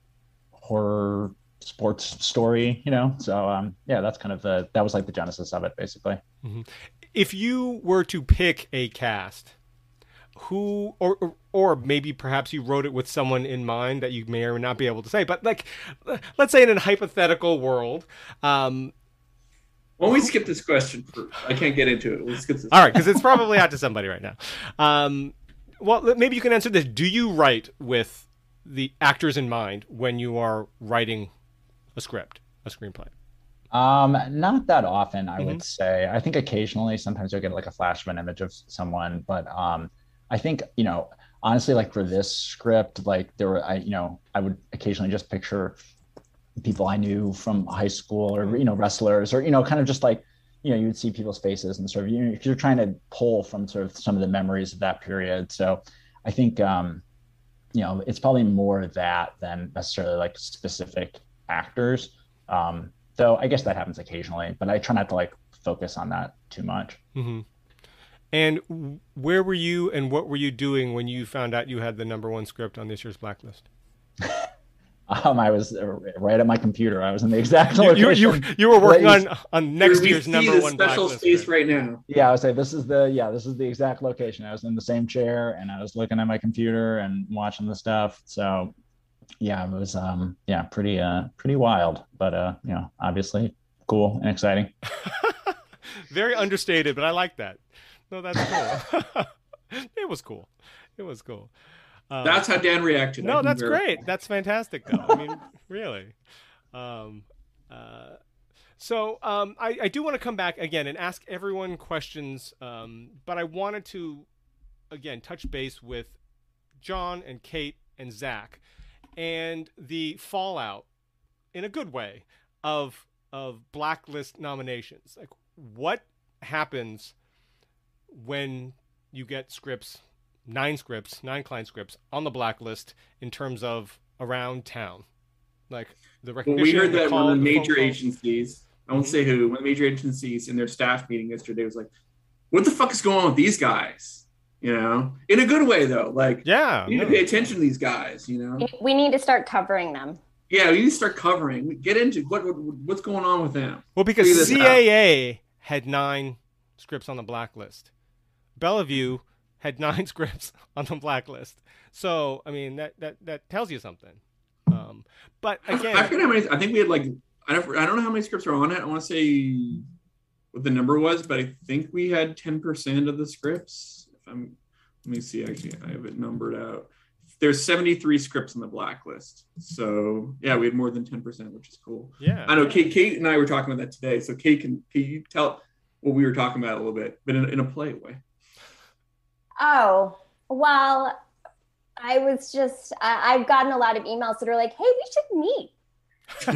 horror sports story you know? So um yeah that's kind of the that was like the genesis of it basically. Mhm. If you were to pick a cast, who or, or or maybe perhaps you wrote it with someone in mind that you may or may not be able to say, but like let's say in a hypothetical world, um, Why don't we skip this question? For, I can't get into it. Let's skip this. all right, because it's probably out to somebody right now. Um, well, maybe you can answer this. Do you write with the actors in mind when you are writing a script, a screenplay? Um, not that often, I Mhm. would say. I think occasionally, sometimes you'll get like a flash of an image of someone, but um, I think you know, honestly, like for this script, like there were, I you know, I would occasionally just picture people I knew from high school, or you know, wrestlers, or you know, kind of just like you know, you would see people's faces and sort of you know, you're trying to pull from sort of some of the memories of that period. So I think um, you know, it's probably more that than necessarily like specific actors. Um, though I guess that happens occasionally, but I try not to like focus on that too much. hmm And where were you and what were you doing when you found out you had the number one script on this year's Blacklist? <laughs> Um, I was uh, right at my computer. I was in the exact You, you, location. you, you were working on on next year's see number the one special blacklist. space right now. Yeah, I would say this is the yeah, this is the exact location. I was in the same chair and I was looking at my computer and watching the stuff. So yeah, it was um yeah, pretty uh pretty wild, but uh you know, obviously cool and exciting. <laughs> Very understated, but I like that. No, that's cool. <laughs> it was cool. It was cool. Uh, That's how Dan reacted. No, that's great. That's fantastic, though. I mean, <laughs> really. Um, uh, so um, I, I do want to come back again and ask everyone questions, um, but I wanted to again touch base with John and Kate and Zach and the fallout in a good way of of blacklist nominations. Like, what happens when you get scripts, nine scripts, nine client scripts on the blacklist in terms of around town, like the Well, we heard that call, one of the the major agencies, I won't say who, one of the major agencies in their staff meeting yesterday was like, what the fuck is going on with these guys? You know, in a good way though. Like, yeah, you need to pay attention to these guys. You know, We need to start covering them. yeah, we need to start covering. Get into what, what what's going on with them. Well, because Figure this out. CAA had nine scripts on the blacklist. Bellevue had <laughs> nine scripts on the blacklist. So, I mean, that that that tells you something. Um, but again, I forget how many. I think we had like I don't I don't know how many scripts are on it. I want to say what the number was, but I think we had ten percent of the scripts. If I'm, let me see. Actually, I have it numbered out. There's 73 scripts on the blacklist. So yeah, we had more than 10 percent, which is cool. Yeah. I know. Kate, Kate and I were talking about that today. So Kate, can can you tell what we were talking about a little bit, but in, in a play way? Oh, well, I was just, I, I've gotten a lot of emails that are like, hey, we should meet. <laughs>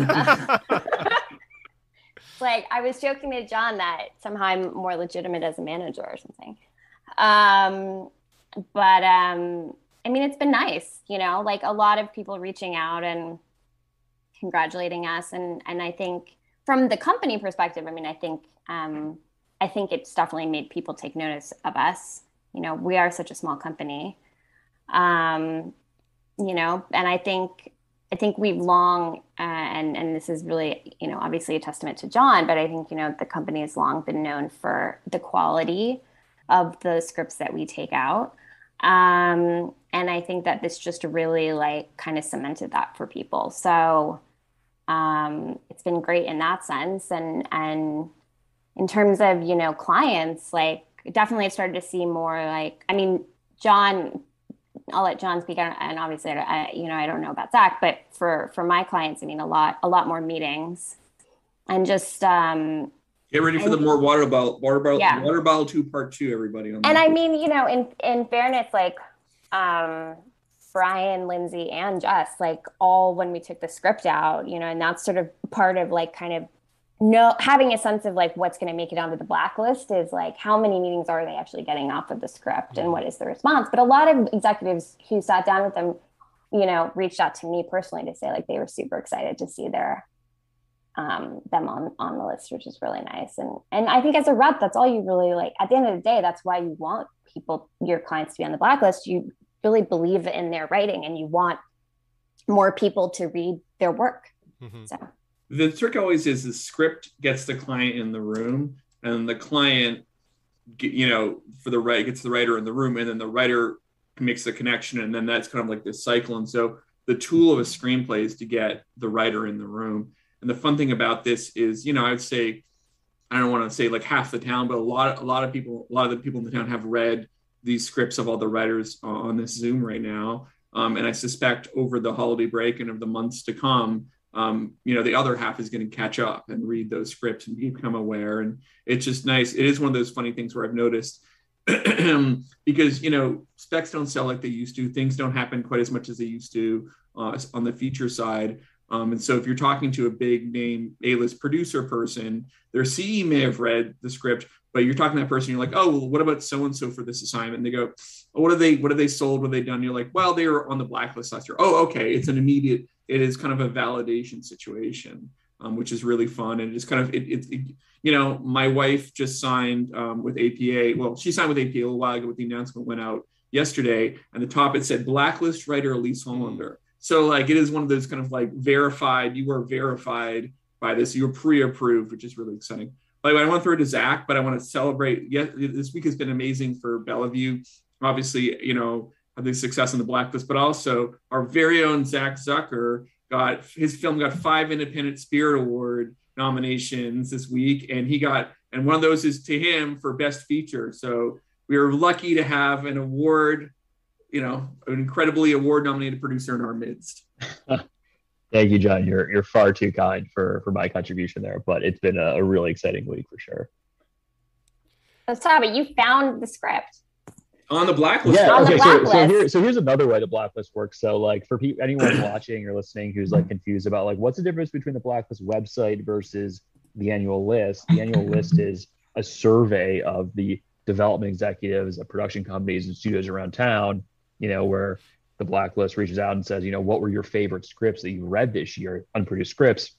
like, I was joking to John that somehow I'm more legitimate as a manager or something. Um, but um, I mean, it's been nice, you know, like a lot of people reaching out and congratulating us. And, and I think from the company perspective, I mean, I think, um, I think it's definitely made people take notice of us. You know, we are such a small company. Um, you know, and I think I think we've long uh, and and this is really you know obviously a testament to John, but I think you know the company has long been known for the quality of the scripts that we take out. Um, and I think that this just really like kind of cemented that for people. So um, it's been great in that sense. And and in terms of you know clients, like definitely I've started to see more like I mean John. I'll let John speak, and obviously, I, you know, I don't know about Zach, but for for my clients, I mean, a lot, a lot more meetings, and just um, Get ready for And- the more water bottle, water bottle, Yeah. water bottle two, part two. Everybody on and. I mean, you know, in in fairness, like um, Brian, Lindsay, and Jess, like all when we took the script out, you know, and that's sort of part of like kind of no having a sense of like what's going to make it onto the blacklist is like how many meetings are they actually getting off of the script and what is the response. But a lot of executives who sat down with them, you know, reached out to me personally to say like they were super excited to see their um, them on on the list, which is really nice. And and I think as a rep, that's all you really like. At the end of the day, that's why you want people, your clients, to be on the blacklist. You really believe in their writing, and you want more people to read their work. Mhm. So the trick always is the script gets the client in the room and the client you know for the right gets the writer in the room and then the writer makes the connection and then that's kind of like this cycle. And so the tool of a screenplay is to get the writer in the room. And the fun thing about this is you know i would say i don't want to say like half the town but a lot a lot of people a lot of the people in the town have read these scripts of all the writers on this zoom right now. Um, and i suspect over the holiday break and of the months to come um, you know, the other half is going to catch up and read those scripts and become aware. And it's just nice. It is one of those funny things where I've noticed <clears throat> because, you know, specs don't sell like they used to. Things don't happen quite as much as they used to uh, on the feature side. Um, and so if you're talking to a big name A-list producer person, their CE may have read the script, but you're talking to that person, you're like, oh, well, what about so-and-so for this assignment? And they go, oh, what have they, what have they sold? What have they done? You're like, well, they were on the blacklist last year. Oh, okay. It's an immediate, it is kind of a validation situation, um, which is really fun. And it's kind of, it, it, it you know, my wife just signed um, with APA. Well, she signed with APA a little while ago, but the announcement went out yesterday. And the top, it said blacklist writer Elise Hollander. So like it is one of those kind of like verified. You are verified by this. You're pre-approved, which is really exciting. Way, I to throw it to Zach, but I want to celebrate. Yeah, this week has been amazing for Bellevue. Obviously, you know, the success in the blacklist, but also our very own Zach Zucker got his film got five Independent Spirit Award nominations this week, and he got and one of those is to him for best feature. So we are lucky to have an award, you know, an incredibly award nominated producer in our midst. <laughs> Thank you, John. You're you're far too kind for for my contribution there, but it's been a, a really exciting week for sure. So, Tommy, you found the script on the blacklist. Yeah. Okay. the So, so here, so here's another way the blacklist works. So, like for pe- anyone <clears throat> watching or listening who's like confused about like what's the difference between the blacklist website versus the annual list? The annual list is a survey of the development executives at production companies and studios around town. You know where the blacklist reaches out and says, you know, what were your favorite scripts that you read this year, unproduced scripts,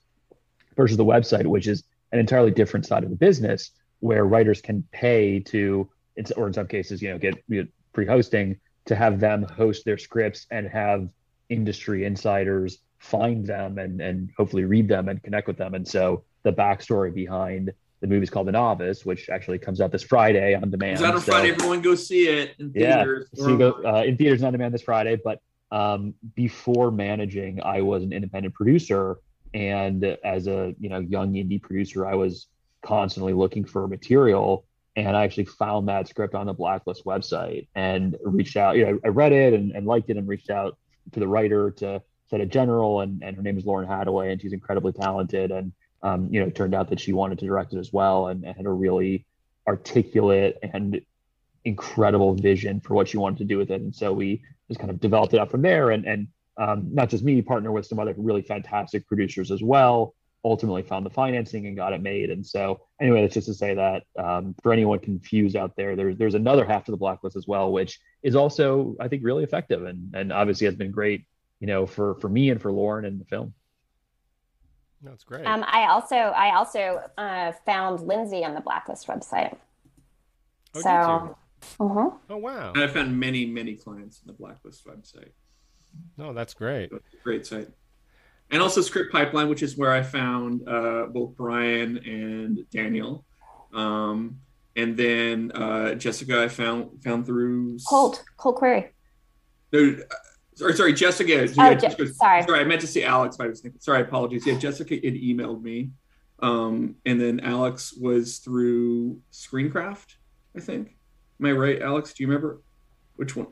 versus the website, which is an entirely different side of the business where writers can pay to, or in some cases, you know, get you know, free hosting to have them host their scripts and have industry insiders find them and, and hopefully read them and connect with them. And so the backstory behind the movie is called The Novice, which actually comes out this Friday on demand. It's out on So- Friday. Everyone go see it in yeah, theaters. so you go uh, in theaters on demand this Friday. But um, before managing, I was an independent producer, and as a you know young indie producer, I was constantly looking for material, and I actually found that script on the Blacklist website and reached out. You know, I read it and, and liked it, and reached out to the writer to set a general, and, and her name is Lauren Hadaway, and she's incredibly talented, and um, you know, it turned out that she wanted to direct it as well, and, and had a really articulate and incredible vision for what she wanted to do with it. And so we just kind of developed it up from there. And, and um, not just me, partner with some other really fantastic producers as well. Ultimately found the financing and got it made. And so anyway, that's just to say that um, for anyone confused out there, there's there's another half to the blacklist as well, which is also I think really effective and and obviously has been great, you know, for for me and for Lauren and the film. That's great. Um, I also I also uh, found Lindsay on the Blacklist website. Oh, did so, mhm. Oh wow. And I found many, many clients on the Blacklist website. No, that's great. Great site. And also Script Pipeline, which is where I found uh, both Brian and Daniel. Um, and then uh, Jessica, I found found through. Colt Colt Query. No, sorry, sorry, Jessica. Oh, yeah, Je- Jessica- sorry. sorry, I meant to say Alex. But I was thinking, sorry, apologies. Yeah, Jessica had emailed me, um, and then Alex was through Screencraft. I think. Am I right, Alex? Do you remember which one?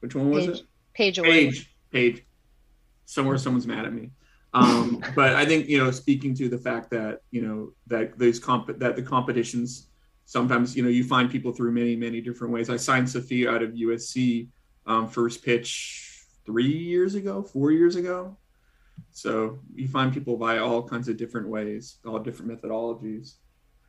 Which one was Page, it? page away. Page, page. Somewhere someone's mad at me. Um, <laughs> but I think you know, speaking to the fact that you know that those comp that the competitions sometimes you know you find people through many many different ways. I signed Sophia out of USC um, first pitch three years ago, four years ago. So you find people by all kinds of different ways, all different methodologies.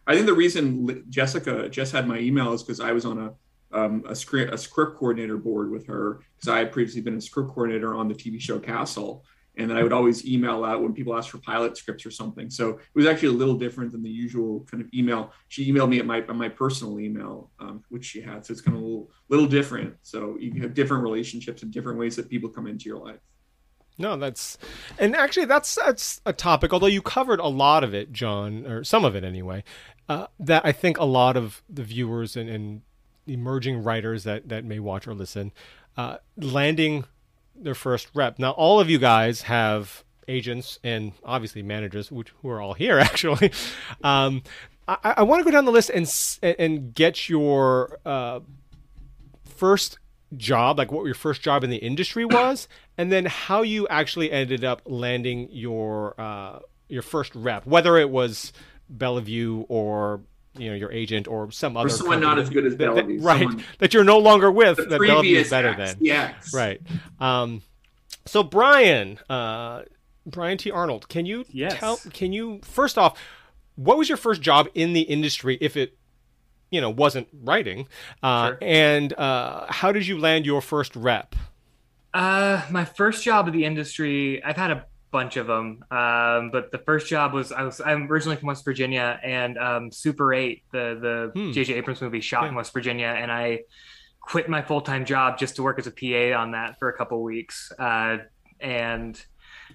I think the reason Jessica just had my email is because I was on a um, a script a script coordinator board with her because I had previously been a script coordinator on the TV show Castle, and then I would always email out when people asked for pilot scripts or something. So it was actually a little different than the usual kind of email. She emailed me at my my personal email, um, which she had, so it's kind of a little little different. So you have different relationships and different ways that people come into your life. No, that's and actually that's that's a topic. Although you covered a lot of it, John, or some of it anyway. Uh, that I think a lot of the viewers and, and emerging writers that that may watch or listen, uh, landing their first rep. Now, all of you guys have agents and obviously managers, which who are all here <laughs> actually. Um, I, I want to go down the list and and get your uh, first job, like what your first job in the industry was, and then how you actually ended up landing your uh, your first rep, whether it was Bellevue or you know your agent or some Or other someone company not as good as that- that- <laughs> right? someone- That you're no longer with. The that Bellevue previous is better ex, than. the ex. Right. Um, so Brian, uh, Brian T. Arnold, can you Yes. tell? Can you first off, what was your first job in the industry, if it, you know, wasn't writing? Uh, And uh, how did you land your first rep? Uh, my first job in the industry, I've had a bunch of them. Um, but the first job was I was I'm originally from West Virginia, and um, Super Eight, the the Hmm. J.J. Abrams movie, shot in West Virginia, and I quit my full time job just to work as a PA on that for a couple weeks. Uh, and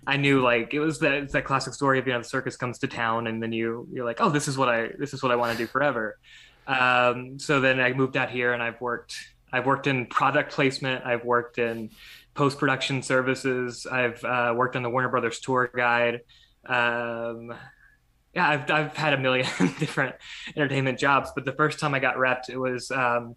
I knew like it was that it's that classic story of you know the circus comes to town and then you you're like oh this is what I this is what I want to do forever. Um, so then I moved out here and I've worked I've worked in product placement. I've worked in post production services. I've uh, worked on the Warner Brothers tour guide. Um, yeah, I've I've had a million <laughs> different entertainment jobs, but the first time I got repped, it was um,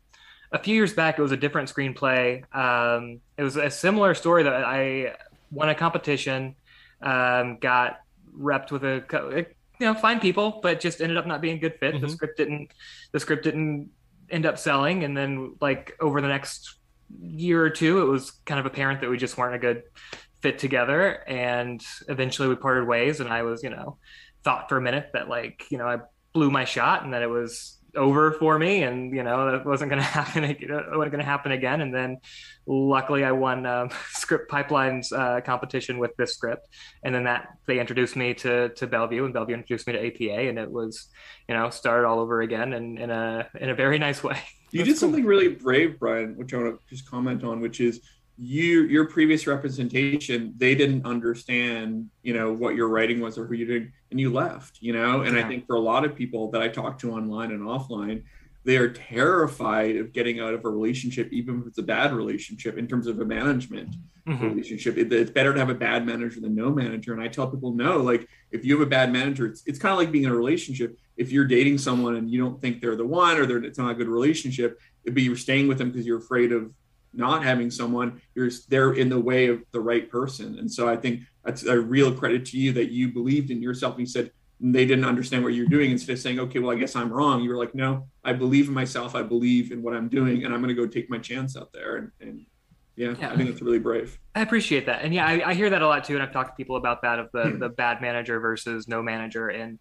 a few years back. It was a different screenplay. Um, it was a similar story that I won a competition, um, got repped with a you know fine people, but just ended up not being a good fit. Mm-hmm. The script didn't the script didn't end up selling, and then like over the next year or two, it was kind of apparent that we just weren't a good fit together, and eventually we parted ways. And I was you know thought for a minute that like you know I blew my shot and that it was over for me and you know it wasn't going <laughs> to happen it wasn't going to happen again. And then luckily i won um, <laughs> script pipelines uh, competition with this script. And then that they introduced me to to bellevue and bellevue introduced me to apa and it was you know started all over again and in a in a very nice way. You did something really brave brian which i want to just comment on which is you your previous representation they didn't understand you know what your writing was or who you did and you left you know and yeah. i think for a lot of people that i talk to online and offline they are terrified of getting out of a relationship even if it's a bad relationship in terms of a management mm-hmm. relationship it, it's better to have a bad manager than no manager and i tell people no like if you have a bad manager it's, it's kind of like being in a relationship if you're dating someone and you don't think they're the one or they're, it's not a good relationship it'd be you're staying with them because you're afraid of not having someone you're they're in the way of the right person. And so i think that's a real credit to you that you believed in yourself and you said they didn't understand what you're doing. Instead of saying okay well i guess i'm wrong you were like no i believe in myself i believe in what i'm doing and i'm going to go take my chance out there. And, and yeah, yeah, I think that's really brave. I appreciate that, and yeah, I, I, hear that a lot too. And I've talked to people about that of the hmm. the bad manager versus no manager, and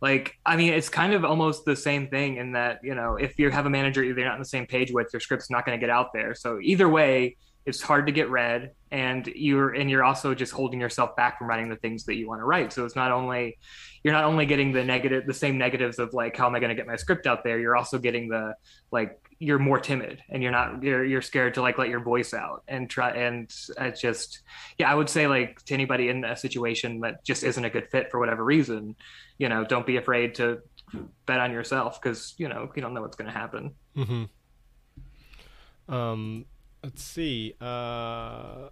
like i mean it's kind of almost the same thing in that you know if you have a manager you're not on the same page with your script's not going to get out there. So either way it's hard to get read and you're and you're also just holding yourself back from writing the things that you want to write. So it's not only you're not only getting the negative the same negatives of like how am i going to get my script out there you're also getting the like you're more timid and you're not you're you're scared to like let your voice out and try and it's just yeah i would say like to anybody in a situation that just isn't a good fit for whatever reason you know don't be afraid to bet on yourself because you know you don't know what's going to happen. Mm-hmm. um let's see uh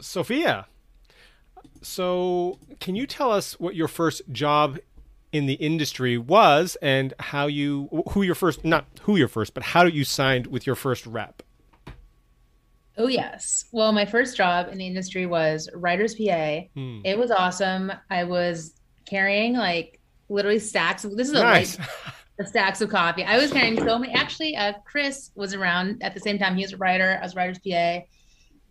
sophia. So can you tell us what your first job in the industry was and how you who your first not who your first but how you signed with your first rep? Oh yes. Well my first job in the industry was writer's pa hmm. it was awesome. I was carrying like literally stacks of this is a nice. <laughs> the stacks of coffee i was carrying so many actually uh, chris was around at the same time he was a writer i was writer's pa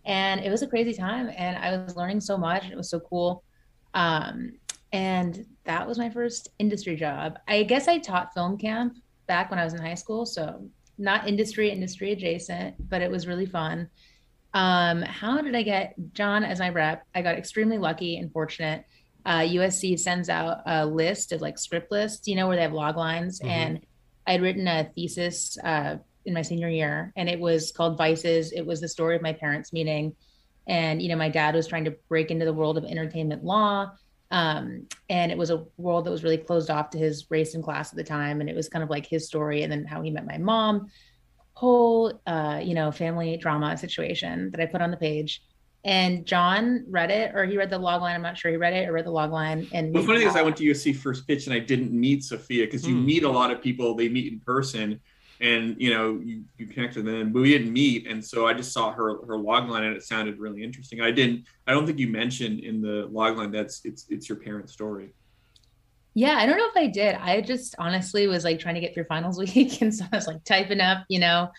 and it was a crazy time and i was learning so much and it was so cool um, and that was my first industry job. I guess I taught film camp back when I was in high school, so not industry, industry adjacent, but it was really fun. Um, how did I get John as my rep? I got extremely lucky and fortunate. Uh, USC sends out a list of like script lists, you know, where they have log lines. Mm-hmm. And I'd written a thesis uh, in my senior year, and it was called Vices. It was the story of my parents' meeting. And, you know, my dad was trying to break into the world of entertainment law um, and it was a world that was really closed off to his race and class at the time. And it was kind of like his story and then how he met my mom, whole, uh, you know, family drama situation that I put on the page. And John read it, or he read the log line. I'm not sure he read it or read the log line. And the funny thing is, I went to USC first pitch and I didn't meet Sophia because you mm. meet a lot of people. They meet in person, and you know you, you connect with them but we didn't meet and so i just saw her her log line and it sounded really interesting i didn't i don't think you mentioned in the log line that's it's it's your parents story yeah i don't know if i did i just honestly was like trying to get through finals <laughs> week and so i was like typing up you know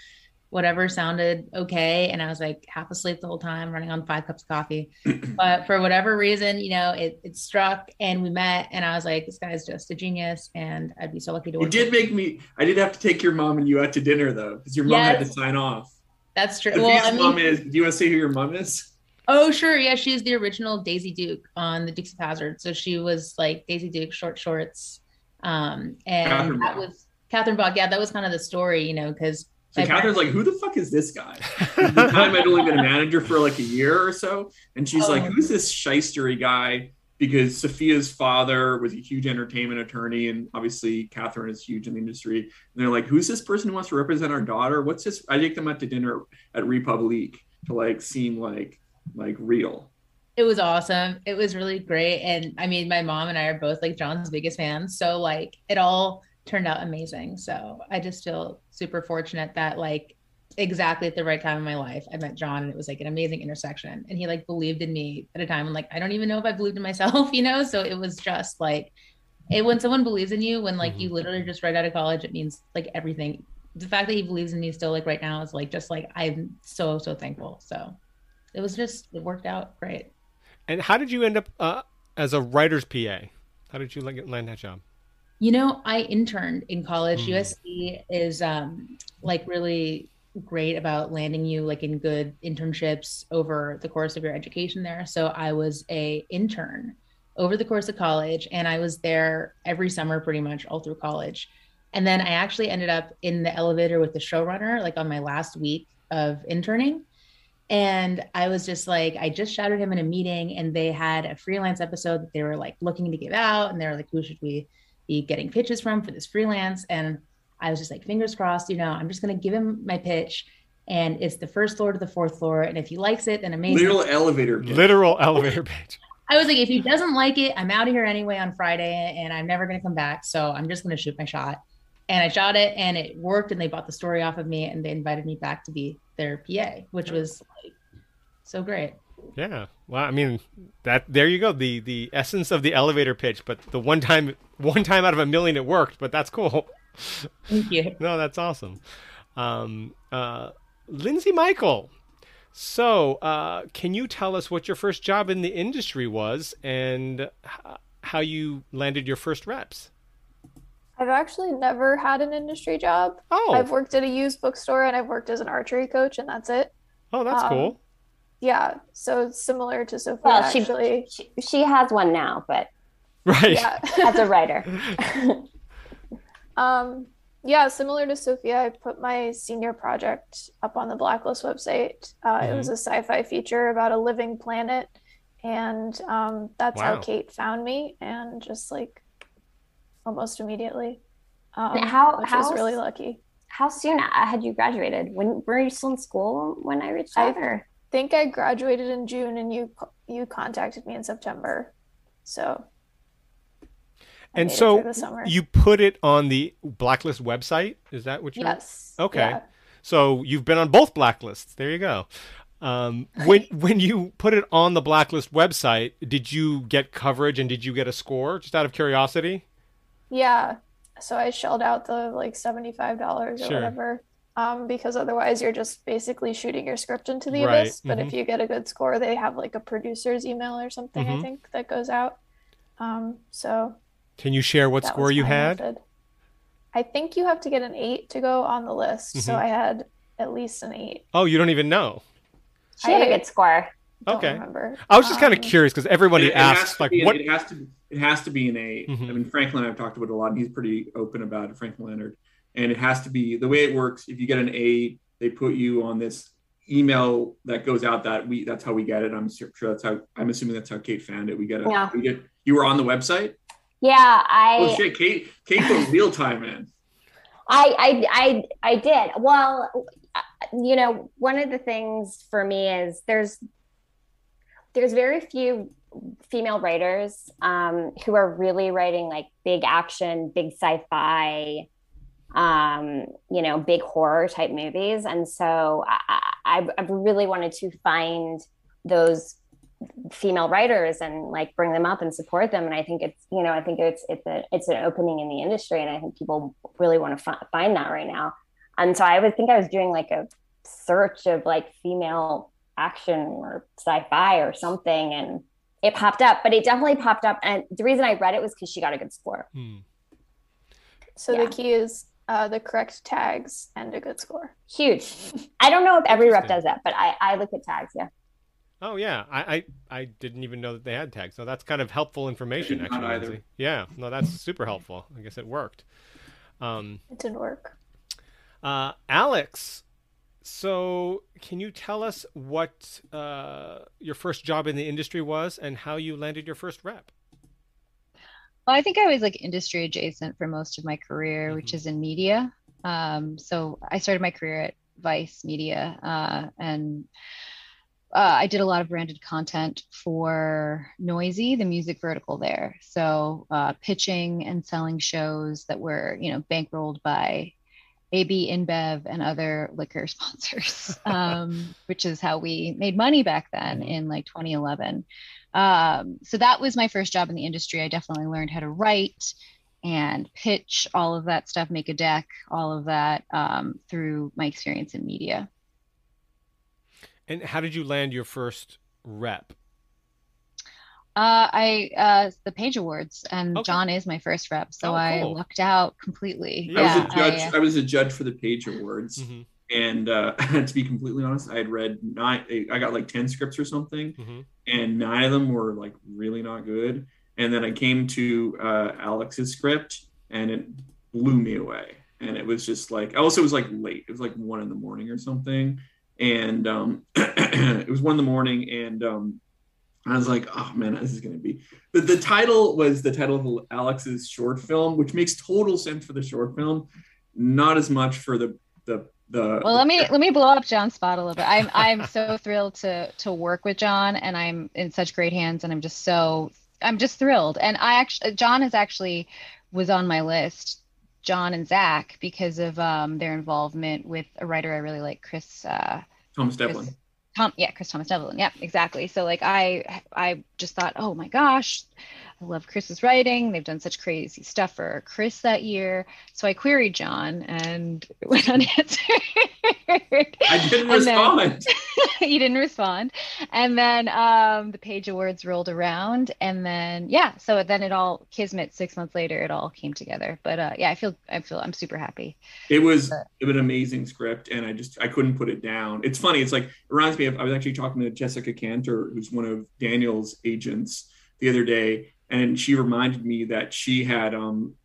whatever sounded okay. And I was like half asleep the whole time, running on five cups of coffee. <clears throat> but for whatever reason, you know, it, it struck and we met. And I was like, this guy's just a genius. And I'd be so lucky to work. You did make me, I did have to take your mom and you out to dinner though, because your mom yes, had to sign off. That's true. well, I mean, mom is, do you want to say who your mom is? Oh, sure. Yeah. She's the original Daisy Duke on the Dukes of Hazzard. So she was like Daisy Duke, short shorts. Um, and Catherine that was Catherine Bach. Yeah. That was kind of the story, you know, because So My Catherine's like, "Who the fuck is this guy?" <laughs> At the time I'd only been a manager for like a year or so, and she's like, Oh. "Who's this shystery guy?" Because Sophia's father was a huge entertainment attorney, and obviously Catherine is huge in the industry. And they're like, "Who's this person who wants to represent our daughter? What's this?" I take them out to dinner at Republique to like seem like like real. It was awesome. It was really great. And I mean, my mom and I are both like John's biggest fans. So like it all turned out amazing. So I just feel super fortunate that like exactly at the right time in my life, I met John and it was like an amazing intersection. And he like believed in me at a time when like I don't even know if I believed in myself, <laughs> you know? So it was just like it when someone believes in you, when like you literally just right out of college, it means like everything. The fact that he believes in me still like right now is like just like I'm so, so thankful. So it was just it worked out great. And how did you end up uh, as a writer's PA? How did you like, land that job? You know, I interned in college. Mm. USC is um, like really great about landing you like in good internships over the course of your education there. So I was a intern over the course of college, and I was there every summer pretty much all through college. And then I actually ended up in the elevator with the showrunner like on my last week of interning. And I was just like, I just shouted him in a meeting, and they had a freelance episode that they were like looking to give out, and they were like, "Who should we be getting pitches from for this freelance?" And I was just like, fingers crossed, you know, I'm just gonna give him my pitch, and it's the first floor to the fourth floor, and if he likes it, then amazing. Literal elevator. pitch. Literal elevator <laughs> pitch. I was like, if he doesn't like it, I'm out of here anyway on Friday, and I'm never gonna come back. So I'm just gonna shoot my shot. And I shot it, and it worked, and they bought the story off of me, and they invited me back to be their PA, which was like so great. Yeah. Well, I mean, that there you go. The the essence of the elevator pitch, but the one time <laughs> one time out of a million it worked, but that's cool. Thank you. <laughs> No, that's awesome. Um, uh, Lindsay Michael. So, uh, can you tell us what your first job in the industry was and h- how you landed your first reps? I've actually never had an industry job. Oh. I've worked at a used bookstore and I've worked as an archery coach, and that's it. Oh, that's Um, cool. Yeah, so similar to Sophia. Well, she, actually, she she has one now, but Right. yeah. <laughs> as a writer. <laughs> Um, yeah, similar to Sophia, I put my senior project up on the Blacklist website. Uh, It was a sci-fi feature about a living planet, and um, that's Wow. how Kate found me, and just like almost immediately, um, how which how was really lucky. How soon had you graduated? When were you still in school when I reached out? I or? Think I graduated in June, and you you contacted me in September, so I And so through the summer. you put it on the Blacklist website. Is that what you? Yes. Okay. Yeah. So you've been on both blacklists. There you go. Um, when <laughs> when you put it on the blacklist website, did you get coverage and did you get a score? Just out of curiosity. Yeah. So I shelled out the like $75 or Sure. whatever. Um, because otherwise you're just basically shooting your script into the Right, abyss. But if mhm. you get a good score, they have like a producer's email or something, Mhm. I think, that goes out. Um, so Can you share what score you had? method. I think you have to get an eight to go on the list. So Mhm. I had at least an eight. Oh, you don't even know. She had a good score. don't Okay. remember. I was just kind of Um, curious because everybody It- it asks to like be an- what. it has to it has to be an 8 Mhm. I mean, Franklin and I've talked about it a lot, and he's pretty open about it. Franklin Leonard, and it has to be the way it works. If you get an A, they put you on this email that goes out that we that's how we get it. I'm sure that's how I'm assuming that's how Kate found it. We get it. Yeah. We get you were on the website. Yeah, I oh shit, Kate! Kate goes real time, man. I, I, I, I did. Well, you know, one of the things for me is there's there's very few female writers um, who are really writing like big action, big sci-fi, um, you know, big horror type movies, and so I, I, I really wanted to find those female writers and like bring them up and support them. And i think it's you know i think it's it's a it's an opening in the industry. And i think people really want to fi- find that right now. And so i would think i was doing like a search of like female action or sci-fi or something. And it popped up but it definitely popped up. And the reason i read it was because she got a good score. Hmm. So Yeah. the key is uh, the correct tags and a good score. huge i don't know if every rep does that but i i look at tags yeah Oh yeah, I, I I didn't even know that they had tags. So that's kind of helpful information, Not actually. either. Yeah, no, that's super helpful. I guess it worked. Um, It didn't work. Uh, Alex, so can you tell us what uh, your first job in the industry was and how you landed your first rep? Well, I think I was like industry adjacent for most of my career, Mm-hmm. which is in media. Um, so I started my career at Vice Media, uh, and uh, I did a lot of branded content for Noisey, the music vertical there. So uh, pitching and selling shows that were, you know, bankrolled by AB InBev and other liquor <laughs> sponsors, <laughs> um, which is how we made money back then in like 2011. Um, so that was my first job in the industry. I definitely learned how to write and pitch all of that stuff, make a deck, all of that um, through my experience in media. And how did you land your first rep? Uh, I uh, the Page Awards, and Okay. John is my first rep, so Oh, I cool. lucked out completely. I was Yeah, a judge. I, I, uh, was a judge for the Page Awards, Mm-hmm. And uh, <laughs> to be completely honest, I had read nine. I got like ten scripts or something, Mm-hmm. and nine of them were like really not good. And then I came to uh, Alex's script, and it blew me away. And it was just like, I also it was like late. It was like one in the morning or something, and um, <clears throat> it was one in the morning, and um, I was like, oh man, this is gonna be. The, the title was the title of Alex's short film, which makes total sense for the short film, not as much for the the the. well, let me let me blow up John's spot a little bit. I'm I'm so thrilled to to work with John, and I'm in such great hands, and I'm just so I'm just thrilled. And I actually John is actually was on my list, John and Zach, because of um, their involvement with a writer I really like, Chris. Uh, Thomas Devlin. Chris- Tom, yeah, Chris Thomas Devlin. Yeah, exactly. So like I I just thought, oh my gosh, I love Chris's writing. They've done such crazy stuff for Chris that year. So I queried John and it <laughs> went unanswered. I didn't then- respond. <laughs> he didn't respond. And then um the page awards rolled around and then yeah, so then it all kismet six months later it all came together. But uh yeah, I feel I feel I'm super happy. It was it was an amazing script, and I just I couldn't put it down. It's funny. It's like it reminds me of I was actually talking to Jessica Cantor, who's one of Daniel's agents, the other day, and she reminded me that she had um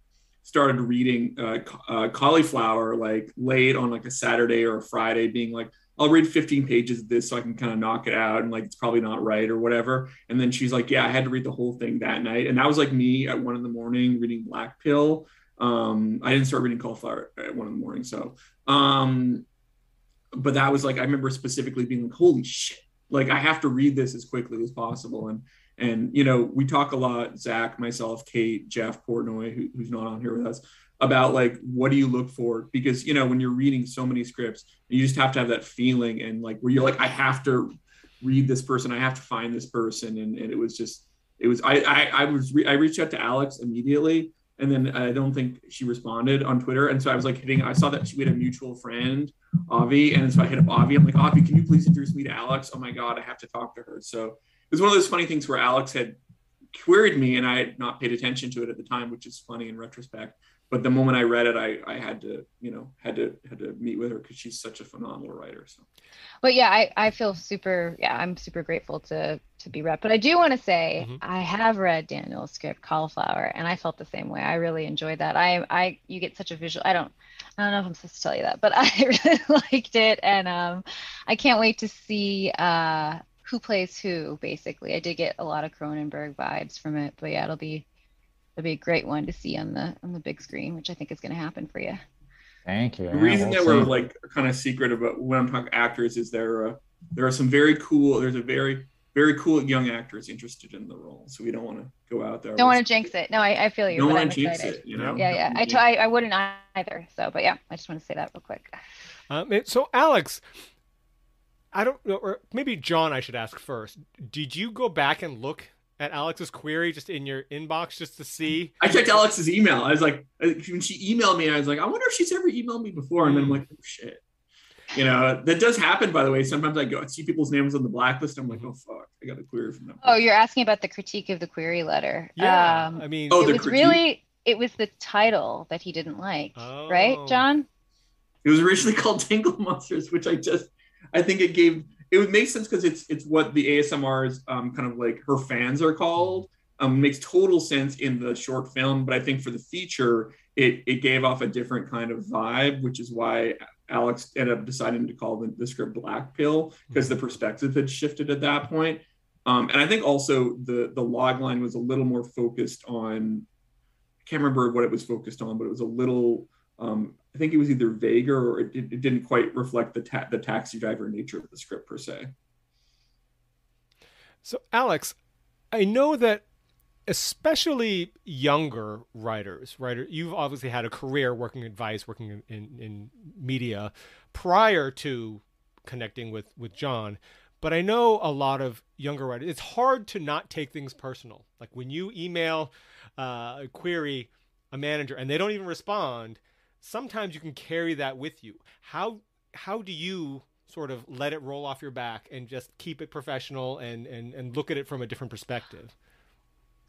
started reading uh, uh, cauliflower like late on like a Saturday or a Friday, being like. I'll read 15 pages of this so I can kind of knock it out and like it's probably not right or whatever. And then she's like, Yeah, I had to read the whole thing that night. And that was like me at one in the morning reading Black Pill. Um, I didn't start reading Cauliflower at one in the morning. So um, but that was like I remember specifically being like, "Holy shit!" Like I have to read this as quickly as possible. And and you know we talk a lot, Zach, myself, Kate, Jeff Portnoy, who, who's not on here with us, about like what do you look for? Because you know when you're reading so many scripts, you just have to have that feeling and like where you're like, I have to read this person, I have to find this person, and, and it was just it was I I, I was re- I reached out to Alex immediately and then I don't think she responded on Twitter. And so I was like hitting, I saw that she had a mutual friend, Avi. And so I hit up Avi. I'm like, Avi, can you please introduce me to Alex? Oh my God, I have to talk to her. So was one of those funny things where Alex had queried me and I had not paid attention to it at the time, which is funny in retrospect. But the moment I read it, I, I had to, you know, had to had to meet with her because she's such a phenomenal writer. So But yeah, I, I feel super yeah, I'm super grateful to to be rep. But I do want to say Mm-hmm. I have read Daniel's script Cauliflower and I felt the same way. I really enjoyed that. I I you get such a visual I don't I don't know if I'm supposed to tell you that, but <laughs> I really liked it and um I can't wait to see uh who plays who basically. I did get a lot of Cronenberg vibes from it, but yeah, it'll be it'll be a great one to see on the on the big screen, which I think is going to happen for you. Thank you. The Yeah, reason we'll that we're like kind of secret about when I'm talking actors is there uh, there are some very cool. There's a very very cool young actors interested in the role, so we don't want to go out there. Don't want to jinx it. No, I, I feel you. Don't wanna jinx excited. it, you know? Yeah, yeah. I, t- I, I wouldn't either. So, but yeah, I just want to say that real quick. Um, so, Alex, I don't know, or maybe John, I should ask first. Did you go back and look at Alex's query just in your inbox just to see? I checked Alex's email. I was like, when she emailed me, I was like, I wonder if she's ever emailed me before. And then I'm like, oh shit. You know, that does happen, by the way. Sometimes I go see people's names on the blacklist. I'm like, oh fuck, I got a query from them. Oh, you're asking about the critique of the query letter. Yeah, Um, I mean, Oh, it the was critique? really, it was the title that he didn't like, right, Oh. John? It was originally <laughs> called Tingle Monsters, which I just, I think it gave, it would make sense because it's it's what the ASMR's um, kind of like her fans are called. Um, makes total sense in the short film, but I think for the feature, it it gave off a different kind of vibe, which is why Alex ended up deciding to call the, the script Black Pill because the perspective had shifted at that point. Um, and I think also the the log line was a little more focused on. I can't remember what it was focused on, but it was a little. Um, I think it was either vaguer or it, it didn't quite reflect the ta- the taxi driver nature of the script per se. So, Alex, I know that especially younger writers, writer, you've obviously had a career working in Vice, working in, in, in media prior to connecting with with John. But I know a lot of younger writers. It's hard to not take things personal. Like when you email uh, a query a manager and they don't even respond, sometimes you can carry that with you. How how do you sort of let it roll off your back and just keep it professional and and, and look at it from a different perspective?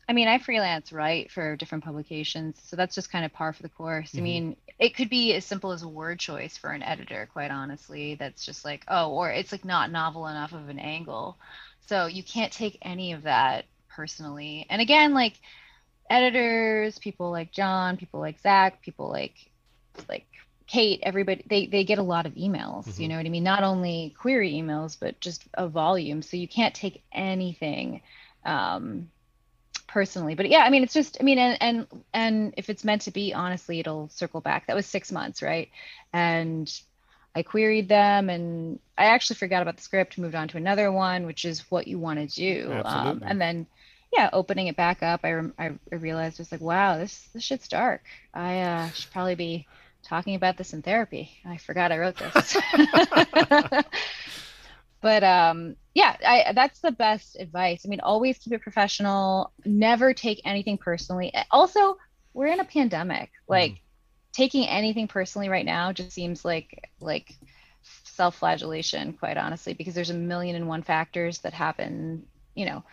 I mean, I freelance write for different publications, so that's just kind of par for the course. Mm-hmm. I mean, it could be as simple as a word choice for an editor, quite honestly. That's just like, oh, or it's like not novel enough of an angle. So you can't take any of that personally. And again, like editors, people like John, people like Zach, people like like Kate, everybody they they get a lot of emails. Mm-hmm. You know what I mean? Not only query emails, but just a volume. So you can't take anything. Um, personally but yeah i mean it's just i mean and and and if it's meant to be honestly it'll circle back that was six months right and i queried them and i actually forgot about the script moved on to another one which is what you want to do um, and then yeah opening it back up I, I I realized it's like wow this this shit's dark i uh should probably be talking about this in therapy. I forgot i wrote this. <laughs> <laughs> But um yeah I, that's the best advice. I mean always keep it professional. Never take anything personally. Also we're in a pandemic. Like taking anything personally right now just seems like like self-flagellation quite honestly because there's a million and one factors that happen you know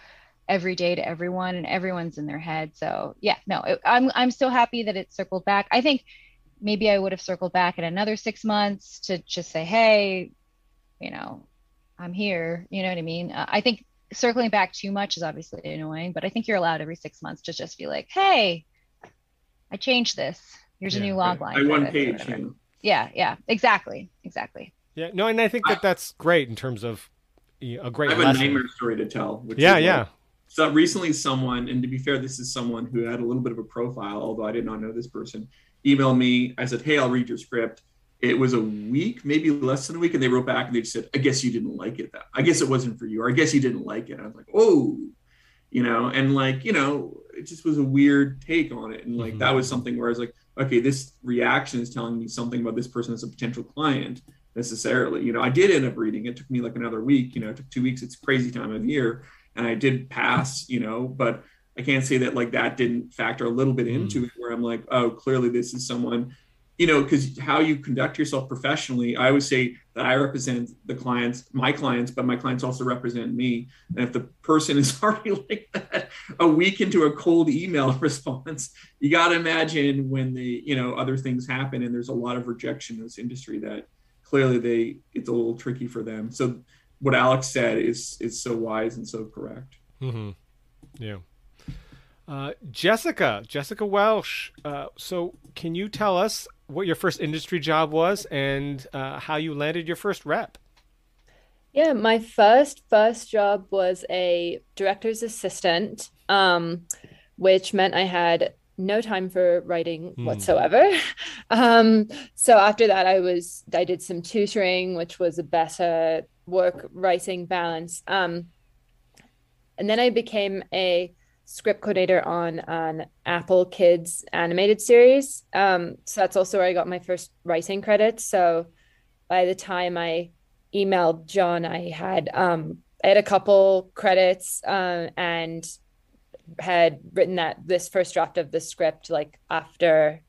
every day to everyone and everyone's in their head. So yeah no i'm i'm so happy that it circled back. I think maybe i would have circled back in another six months to just say hey you know I'm here. You know what I mean? Uh, I think circling back too much is obviously annoying, but I think you're allowed every six months to just be like, hey, I changed this. Here's a new log line. I one page. whatever. You know. Yeah, yeah, exactly, exactly. Yeah, no, and I think that that's great in terms of a great I have lesson. a nightmare story to tell. Which Yeah, is, yeah. like, so recently, someone, and to be fair, this is someone who had a little bit of a profile, although I did not know this person, emailed me. I said, "Hey, I'll read your script." It was a week, maybe less than a week, and they wrote back and they just said, "I guess you didn't like it. That I guess it wasn't for you, or I guess you didn't like it." I was like, "Oh." You know, and like, you know, it just was a weird take on it. And like, Mhm. that was something where I was like, okay, this reaction is telling me something about this person as a potential client necessarily. You know, I did end up reading. It took me like another week. You know, it took two weeks. It's crazy time of year, and I did pass. You know, but I can't say that like that didn't factor a little bit into it. Where I'm like, oh, clearly this is someone. You know, because how you conduct yourself professionally, I always say that I represent the clients, my clients, but my clients also represent me. And if the person is <laughs> already like that a week into a cold email <laughs> response, you got to imagine when the you know other things happen and there's a lot of rejection in this industry that clearly they it's a little tricky for them so what alex said is is so wise and so correct Mm-hmm. Yeah. Uh, Jessica, Jessica Welsh. Uh, so, can you tell us what your first industry job was and uh, how you landed your first rep? Yeah, my first first job was a director's assistant, um, which meant I had no time for writing Hmm. whatsoever. <laughs> Um, so after that, I was I did some tutoring, which was a better work writing balance. Um, and then I became a script coordinator on an Apple Kids animated series. Um, so that's also where I got my first writing credits. So by the time I emailed John, I had um, I had a couple credits uh, and had written that this first draft of the script like after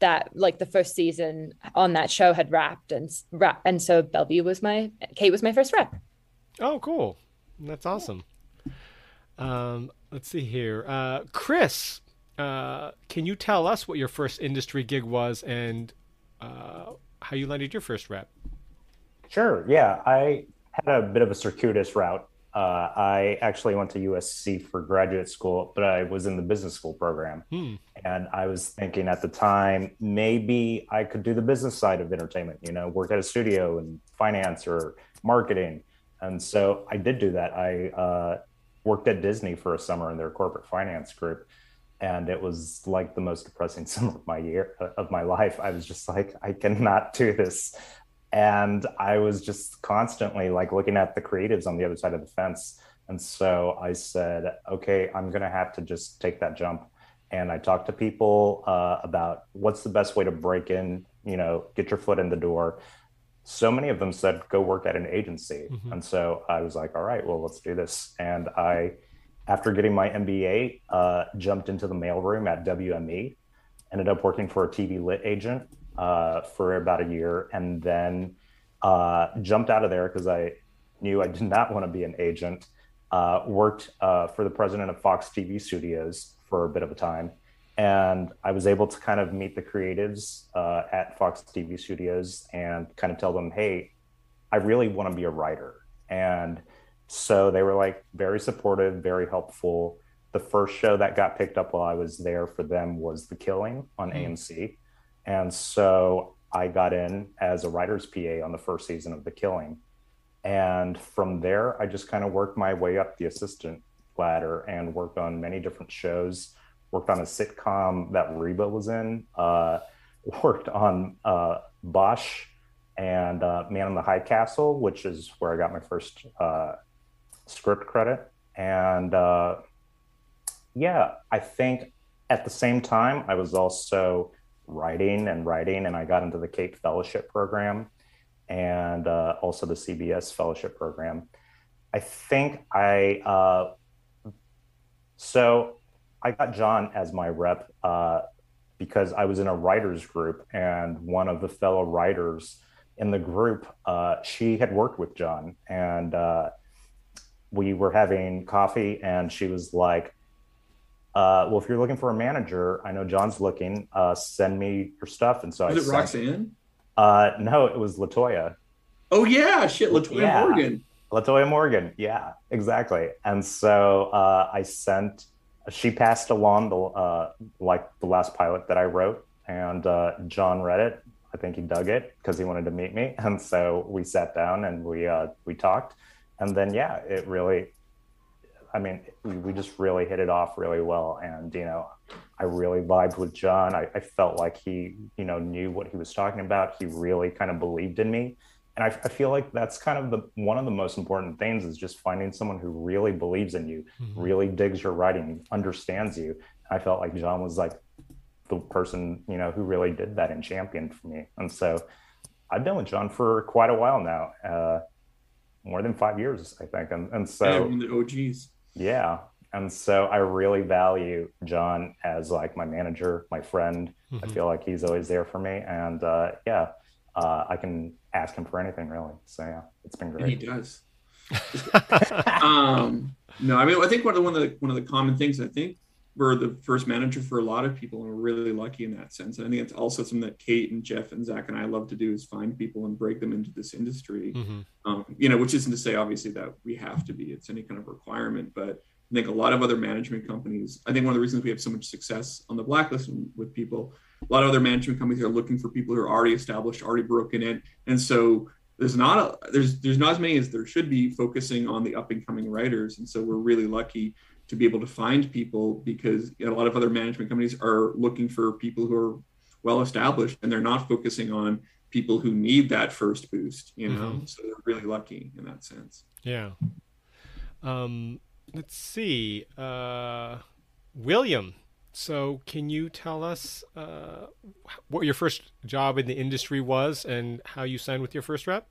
that like the first season on that show had wrapped and wrap and so Bellevue was my Kate was my first rep. Oh, cool. That's awesome. Um, let's see here. Uh, Chris, uh, can you tell us what your first industry gig was and uh, how you landed your first rep? Sure. Yeah, I had a bit of a circuitous route Uh, I actually went to USC for graduate school, but I was in the business school program. Hmm. And I was thinking at the time, maybe I could do the business side of entertainment, you know, work at a studio and finance or marketing. And so I did do that. I uh, worked at Disney for a summer in their corporate finance group. And it was like the most depressing <laughs> summer of my year of my life. I was just like, I cannot do this and i was just constantly like looking at the creatives on the other side of the fence and so i said okay i'm going to have to just take that jump and i talked to people uh, about what's the best way to break in you know get your foot in the door so many of them said go work at an agency mm-hmm. and so i was like all right well let's do this and i after getting my mba uh, jumped into the mailroom at wme ended up working for a tv lit agent uh, for about a year and then uh, jumped out of there because I knew I did not want to be an agent. Uh, worked uh, for the president of Fox TV Studios for a bit of a time. And I was able to kind of meet the creatives uh, at Fox TV Studios and kind of tell them, hey, I really want to be a writer. And so they were like very supportive, very helpful. The first show that got picked up while I was there for them was The Killing on mm. AMC. And so I got in as a writer's PA on the first season of The Killing. And from there, I just kind of worked my way up the assistant ladder and worked on many different shows. Worked on a sitcom that Reba was in, uh, <laughs> worked on uh, Bosch and uh, Man in the High Castle, which is where I got my first uh, script credit. And uh, yeah, I think at the same time, I was also writing and writing, and I got into the CAPE Fellowship Program and uh, also the CBS Fellowship Program. I think I so I got John as my rep uh, because I was in a writers group, and one of the fellow writers in the group, uh, she had worked with John, and uh, we were having coffee, and she was like, uh, well, if you're looking for a manager, I know John's looking. Uh, send me your stuff. And so was I it sent, Roxanne? Uh, no, it was Latoya. Oh yeah, shit, Latoya yeah. Morgan. Latoya Morgan, yeah, exactly. And so uh, I sent. She passed along the uh, like the last pilot that I wrote, and uh, John read it. I think he dug it because he wanted to meet me, <laughs> and so we sat down and we uh, we talked, and then yeah, it really I mean, we, just really hit it off really well. And, you know, I really vibed with John. I, I, felt like he, you know, knew what he was talking about. He really kind of believed in me. And I, I feel like that's kind of the one of the most important things is just finding someone who really believes in you, mm-hmm. really digs your writing, understands you. I felt like John was like the person, you know, who really did that and championed for me. And so I've been with John for quite a while now. Uh, more than five years, I think. And, and so yeah, the OGs. Yeah. And so I really value John as like my manager, my friend. Mm-hmm. I feel like he's always there for me. And uh, yeah, uh, I can ask him for anything really. So yeah, it's been great. And he does. <laughs> um, no, I mean, I think one of the, one of the one of the common things I think we're the first manager for a lot of people, and we're really lucky in that sense. And I think it's also something that Kate and Jeff and Zach and I love to do is find people and break them into this industry. Mm-hmm. Um, you know, which isn't to say obviously that we have to be; it's any kind of requirement. But I think a lot of other management companies. I think one of the reasons we have so much success on the blacklist with people, a lot of other management companies are looking for people who are already established, already broken in, and so there's not a, there's there's not as many as there should be focusing on the up and coming writers. And so we're really lucky to be able to find people because you know, a lot of other management companies are looking for people who are well established and they're not focusing on people who need that first boost you know? Mm-hmm. so they're really lucky in that sense. Yeah. Um let's see. Uh william so can you tell us uh what your first job in the industry was and how you signed with your first rep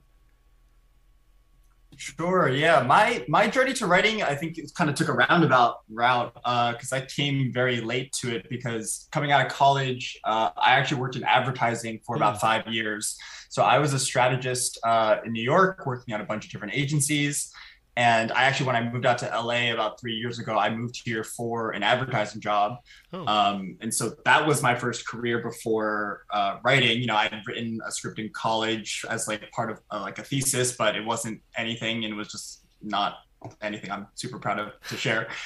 Sure. Yeah. My my journey to writing, I think, it kind of took a roundabout route because uh, I came very late to it. Because coming out of college, uh, I actually worked in advertising for about hmm. five years. So I was a strategist uh, in New York, working at a bunch of different agencies. And I actually, when I moved out to LA about three years ago, I moved here for an advertising job. Oh. Um, and so that was my first career before uh, writing. You know, I had written a script in college as like part of uh, like a thesis, but it wasn't anything and it was just not anything I'm super proud of to share. <laughs>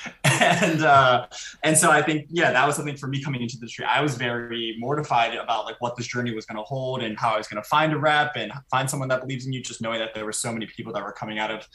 And uh, and so I think yeah, that was something for me coming into the industry. I was very mortified about like what this journey was going to hold and how I was going to find a rep and find someone that believes in you. Just knowing that there were so many people that were coming out of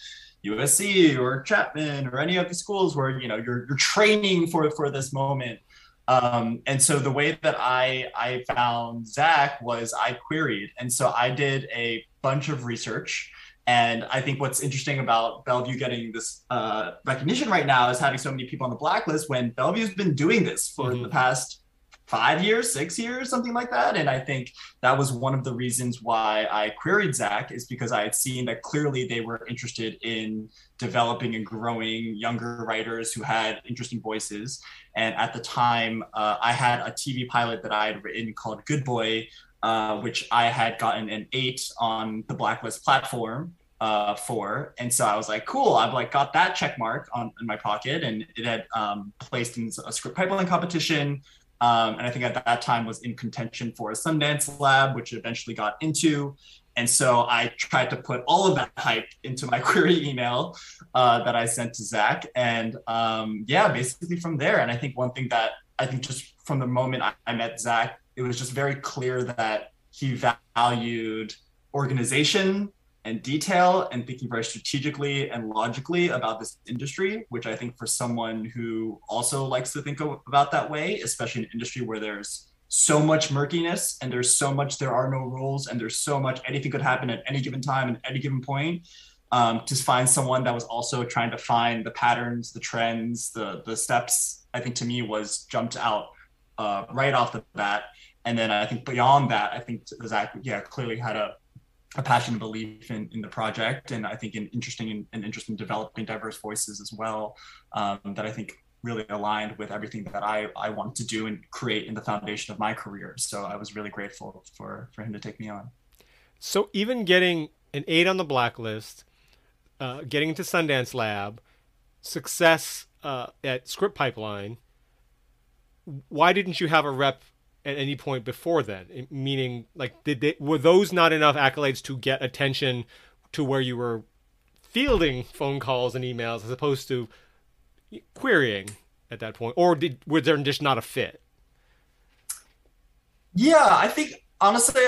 USC or Chapman or any of the schools where you know you're you're training for for this moment. Um, and so the way that I I found Zach was I queried, and so I did a bunch of research. And I think what's interesting about Bellevue getting this uh, recognition right now is having so many people on the blacklist when Bellevue's been doing this for mm-hmm. the past five years, six years, something like that. And I think that was one of the reasons why I queried Zach is because I had seen that clearly they were interested in developing and growing younger writers who had interesting voices. And at the time, uh, I had a TV pilot that I had written called Good Boy, uh, which I had gotten an eight on the Blacklist platform uh, for. And so I was like, cool, I've like got that check mark on in my pocket and it had um, placed in a script pipeline competition um, and I think at that time was in contention for a Sundance Lab, which eventually got into. And so I tried to put all of that hype into my <laughs> query email uh, that I sent to Zach. And um, yeah, basically from there. And I think one thing that I think just from the moment I, I met Zach, it was just very clear that he valued organization and detail and thinking very strategically and logically about this industry, which I think for someone who also likes to think about that way, especially an industry where there's so much murkiness and there's so much there are no rules and there's so much anything could happen at any given time and any given point. Um, to find someone that was also trying to find the patterns, the trends, the the steps, I think to me was jumped out uh, right off the bat. And then I think beyond that, I think Zach, yeah, clearly had a a passionate belief in, in the project and I think an interesting and, interesting developing diverse voices as well um, that I think really aligned with everything that I, I wanted to do and create in the foundation of my career. So I was really grateful for, for him to take me on. So even getting an eight on the blacklist, uh, getting into Sundance Lab, success uh, at Script Pipeline, why didn't you have a rep at any point before then? Meaning, like, did they were those not enough accolades to get attention to where you were fielding phone calls and emails as opposed to querying at that point, or did were there just not a fit? Yeah, I think honestly,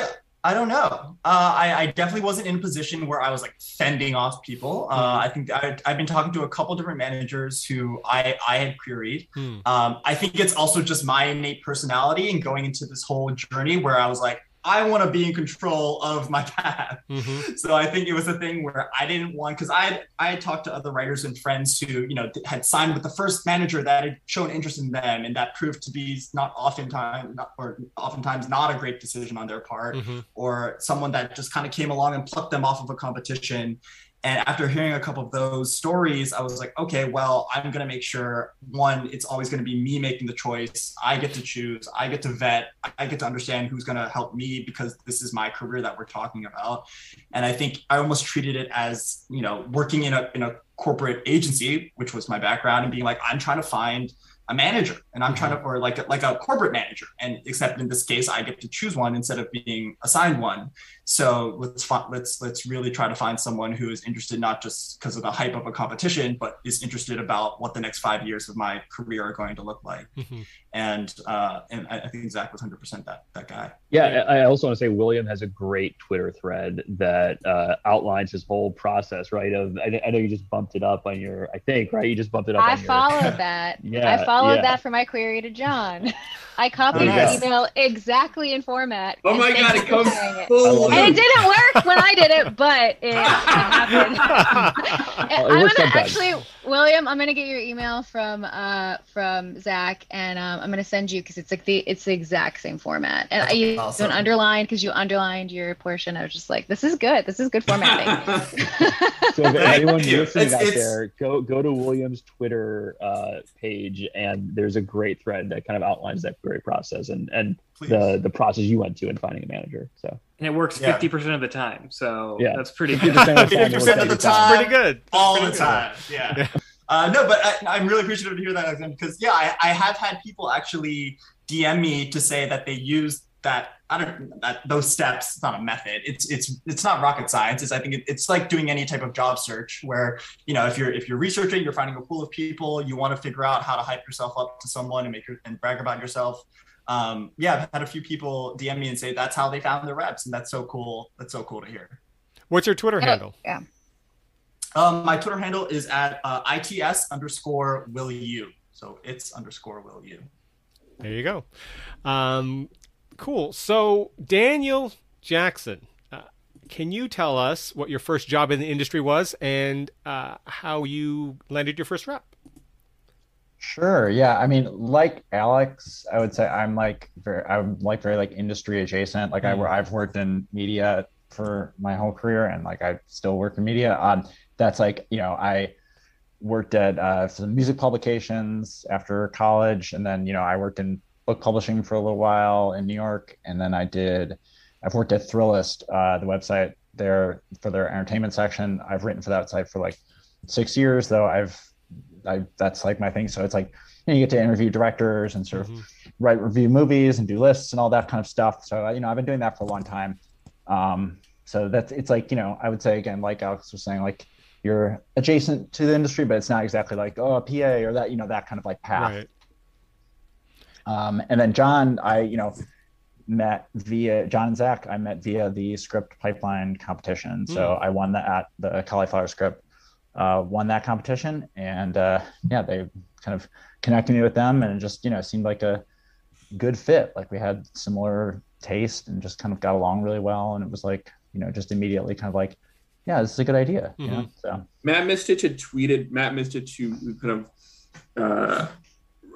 I don't know. Uh, I, I, definitely wasn't in a position where I was like fending off people. Uh, mm-hmm. I think I, have been talking to a couple different managers who I, I had queried. Mm. Um, I think it's also just my innate personality and going into this whole journey where I was like, I want to be in control of my path. Mm-hmm. So I think it was a thing where I didn't want because I had, I had talked to other writers and friends who you know had signed with the first manager that had shown interest in them, and that proved to be not oftentimes not, or oftentimes not a great decision on their part, mm-hmm. or someone that just kind of came along and plucked them off of a competition. And after hearing a couple of those stories, I was like, okay, well, I'm going to make sure one, it's always going to be me making the choice. I get to choose, I get to vet, I get to understand who's going to help me because this is my career that we're talking about. And I think I almost treated it as, you know, working in a, in a corporate agency, which was my background, and being like, I'm trying to find a manager and i'm trying to mm-hmm. or like a, like a corporate manager. And except in this case i get to choose one instead of being assigned one. So let's let's let's really try to find someone who is interested not just because of the hype of a competition but is interested about what the next five years of my career are going to look like. Mm-hmm. and uh and i think zach was 100% that that guy. Yeah i also want to say william has a great twitter thread that uh outlines his whole process right of I, I know you just bumped it up on your i think right? You just bumped it up i your, followed <laughs> that. Yeah i followed yeah. that for my query to John. <laughs> I copied oh, yes. email exactly in format. Oh my god, it comes full. And it didn't work when I did it, but it, it <laughs> happened. oh, I'm gonna actually, William, I'm gonna get your email from uh from Zach, and um, I'm gonna send you because it's like the it's the exact same format, and That's I awesome. don't underline because you underlined your portion. I was just like, this is good. This is good formatting. <laughs> so if anyone listening it's, out it's... there, go go to William's Twitter uh, page, and there's a great thread that kind of outlines that query process and and Please. the the process you went to in finding a manager. So and it works fifty yeah. percent of the time. So yeah, that's pretty good. <laughs> Fifty percent of the time, pretty good. All pretty the time. Yeah. <laughs> yeah. Uh, no, but I, am really appreciative to hear that, because yeah, I, I have had people actually DM me to say that they used that I don't that those steps. It's not a method. It's it's it's not rocket science. It's I think it, it's like doing any type of job search where you know if you're if you're researching, you're finding a pool of people. You want to figure out how to hype yourself up to someone and make your and brag about yourself. Um, yeah, I've had a few people DM me and say that's how they found their reps, and that's so cool. That's so cool to hear. What's your Twitter handle? Yeah. Um, my Twitter handle is at uh, its underscore will you. So it's underscore will you. There you go. Um, cool. So Daniel Jackson, uh, can you tell us what your first job in the industry was and uh, how you landed your first rep? Sure. Yeah. I mean, like Alex, I would say I'm like very, I'm like very like industry adjacent. Like mm. I, I've worked in media for my whole career, and like I still work in media. Um, that's like you know I worked at uh, some music publications after college, and then you know I worked in book publishing for a little while in New York, and then I did. I've worked at Thrillist, uh, the website there for their entertainment section. I've written for that site for like six years, though. I've I that's like my thing. So it's like you, know, you get to interview directors and sort of mm-hmm. write review movies and do lists and all that kind of stuff. So you know, I've been doing that for a long time. Um, so that's it's like you know, I would say again, like Alex was saying, like you're adjacent to the industry, but it's not exactly like oh a PA or that you know that kind of like path. Right. Um, and then John, I you know met via John and Zach. I met via the script pipeline competition. So mm. I won that at the cauliflower script uh, won that competition, and uh, yeah, they kind of connected me with them, and it just you know seemed like a good fit. Like we had similar taste and just kind of got along really well, and it was like you know just immediately kind of like yeah, this is a good idea. Mm-hmm. You know? So Matt Misetich had tweeted Matt Misetich who kind of uh,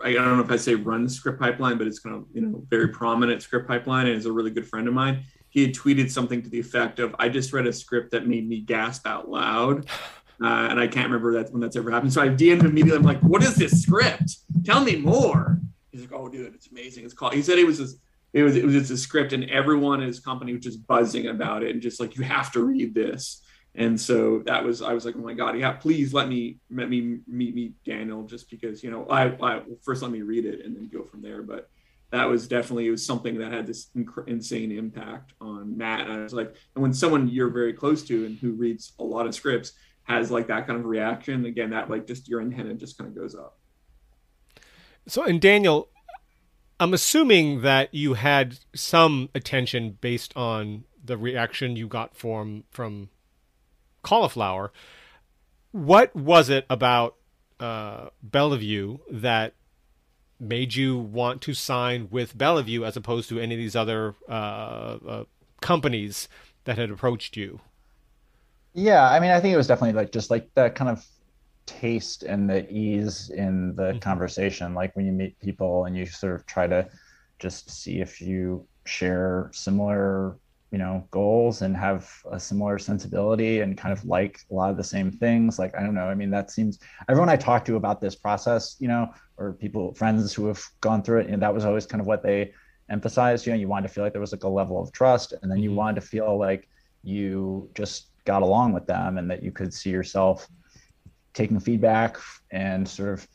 I don't know if I say run the script pipeline, but it's kind of you know very prominent script pipeline and is a really good friend of mine. He had tweeted something to the effect of, "I just read a script that made me gasp out loud." <sighs> Uh, and I can't remember that when that's ever happened. So I DM'd immediately. I'm like, "What is this script? Tell me more." He's like, "Oh, dude, it's amazing. It's called." He said it was this, it was it was just a script, and everyone in his company was just buzzing about it, and just like, "You have to read this." And so that was I was like, "Oh my god, yeah, please let me let me meet meet Daniel, just because you know I, I first let me read it and then go from there." But that was definitely it was something that had this inc- insane impact on Matt. And I was like, and when someone you're very close to and who reads a lot of scripts has like that kind of reaction, again, that like just your antenna just kind of goes up. So, and Daniel, I'm assuming that you had some attention based on the reaction you got from from cauliflower. What was it about uh, Bellevue that made you want to sign with Bellevue as opposed to any of these other uh, uh, companies that had approached you? Yeah, I mean, I think it was definitely like just like that kind of taste and the ease in the mm-hmm. conversation. Like when you meet people and you sort of try to just see if you share similar, you know, goals and have a similar sensibility and kind of like a lot of the same things. Like, I don't know. I mean, that seems everyone I talked to about this process, you know, or people, friends who have gone through it, and that was always kind of what they emphasized. You know, you wanted to feel like there was like a level of trust, and then you mm-hmm. wanted to feel like you just got along with them and that you could see yourself taking feedback and sort of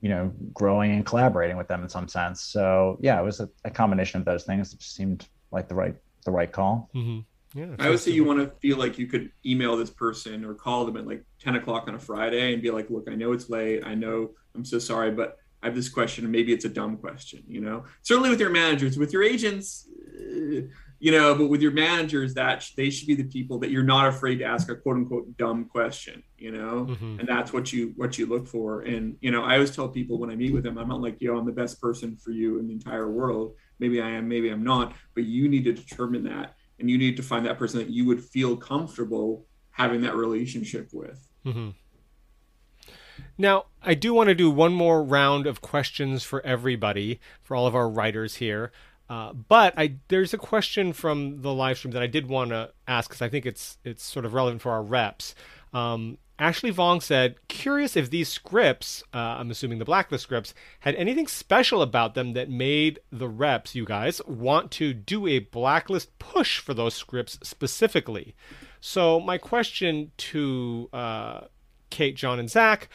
you know growing and collaborating with them in some sense so yeah it was a, a combination of those things that seemed like the right the right call. Mm-hmm. yeah i would say you want to feel like you could email this person or call them at like 10 o'clock on a friday and be like look i know it's late. I know i'm so sorry but i have this question and maybe it's a dumb question you know? Certainly with your managers. With your agents uh, you know but with your managers that they should be the people that you're not afraid to ask a quote unquote dumb question you know? Mm-hmm. and that's what you what you look for. And you know i always tell people when i meet with them i'm not like yo i'm the best person for you in the entire world maybe i am maybe i'm not but you need to determine that and you need to find that person that you would feel comfortable having that relationship with mm-hmm. Now, I do want to do one more round of questions for everybody, for all of our writers here. Uh, but I there's a question from the live stream that I did want to ask because I think it's it's sort of relevant for our reps. Um, Ashley Vong said, "Curious if these scripts, uh, I'm assuming the blacklist scripts, had anything special about them that made the reps, you guys, want to do a blacklist push for those scripts specifically." So my question to uh, Kate, John, and Zach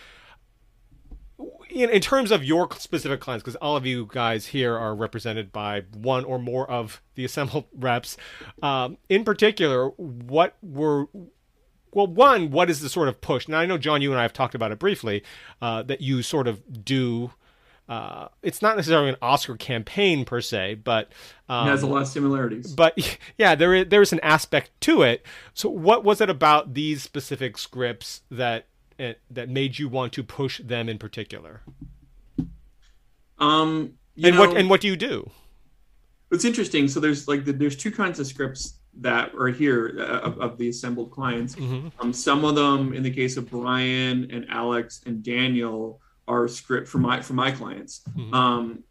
in, in terms of your specific clients, because all of you guys here are represented by one or more of the assembled <laughs> reps, um, in particular, what were well, one, what is the sort of push? Now, I know, John, you and I have talked about it briefly, uh, that you sort of do. Uh, it's not necessarily an Oscar campaign per se, but um, it has a lot of similarities. But <laughs> yeah, there is, there is an aspect to it. So, what was it about these specific scripts that eh, that made you want to push them in particular? Um, and know, what and what do you do? It's interesting. So there's like the, there's two kinds of scripts that are here uh, of, of, the assembled clients. Mm-hmm. Um, some of them, in the case of Brian and Alex and Daniel, are script for my for my clients. Mm-hmm. Um,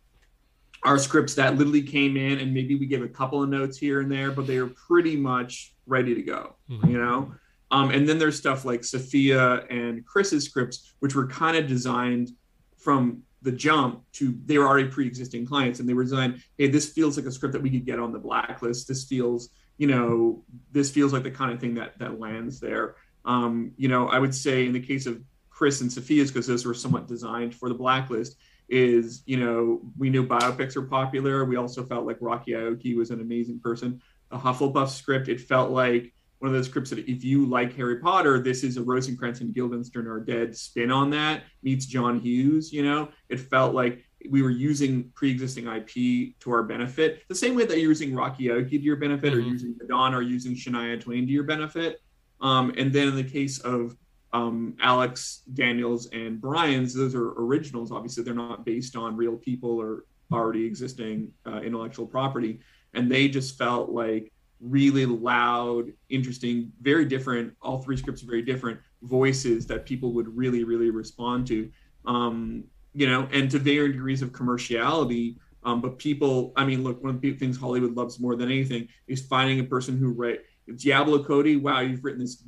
are scripts that literally came in and maybe we give a couple of notes here and there, but they are pretty much ready to go. Mm-hmm. You know. Um, and then there's stuff like Sophia and Chris's scripts, which were kind of designed from the jump to they were already pre-existing clients and they were designed hey this feels like a script that we could get on the blacklist this feels you know, this feels like the kind of thing that that lands there. Um, you know, I would say in the case of Chris and Sophia's, because those were somewhat designed for the blacklist, is you know we knew biopics are popular. We also felt like Rocky Aoki was an amazing person. The Hufflepuff script, it felt like one of those scripts that if you like Harry Potter, this is a Rosencrantz and Guildenstern are dead spin on that meets John Hughes. You know, it felt like we were using pre-existing IP to our benefit, the same way that you're using Rocky Aoki to your benefit, mm-hmm. or using Madonna, or using Shania Twain to your benefit. Um, and then in the case of um, Alex Daniels and Brian's, those are originals. Obviously, they're not based on real people or already existing uh, intellectual property, and they just felt like really loud, interesting, very different. All three scripts are very different voices that people would really, really respond to. Um, you know, and to varying degrees of commerciality. Um, but people, I mean, look, one of the things Hollywood loves more than anything is finding a person who write Diablo Cody. Wow, you've written this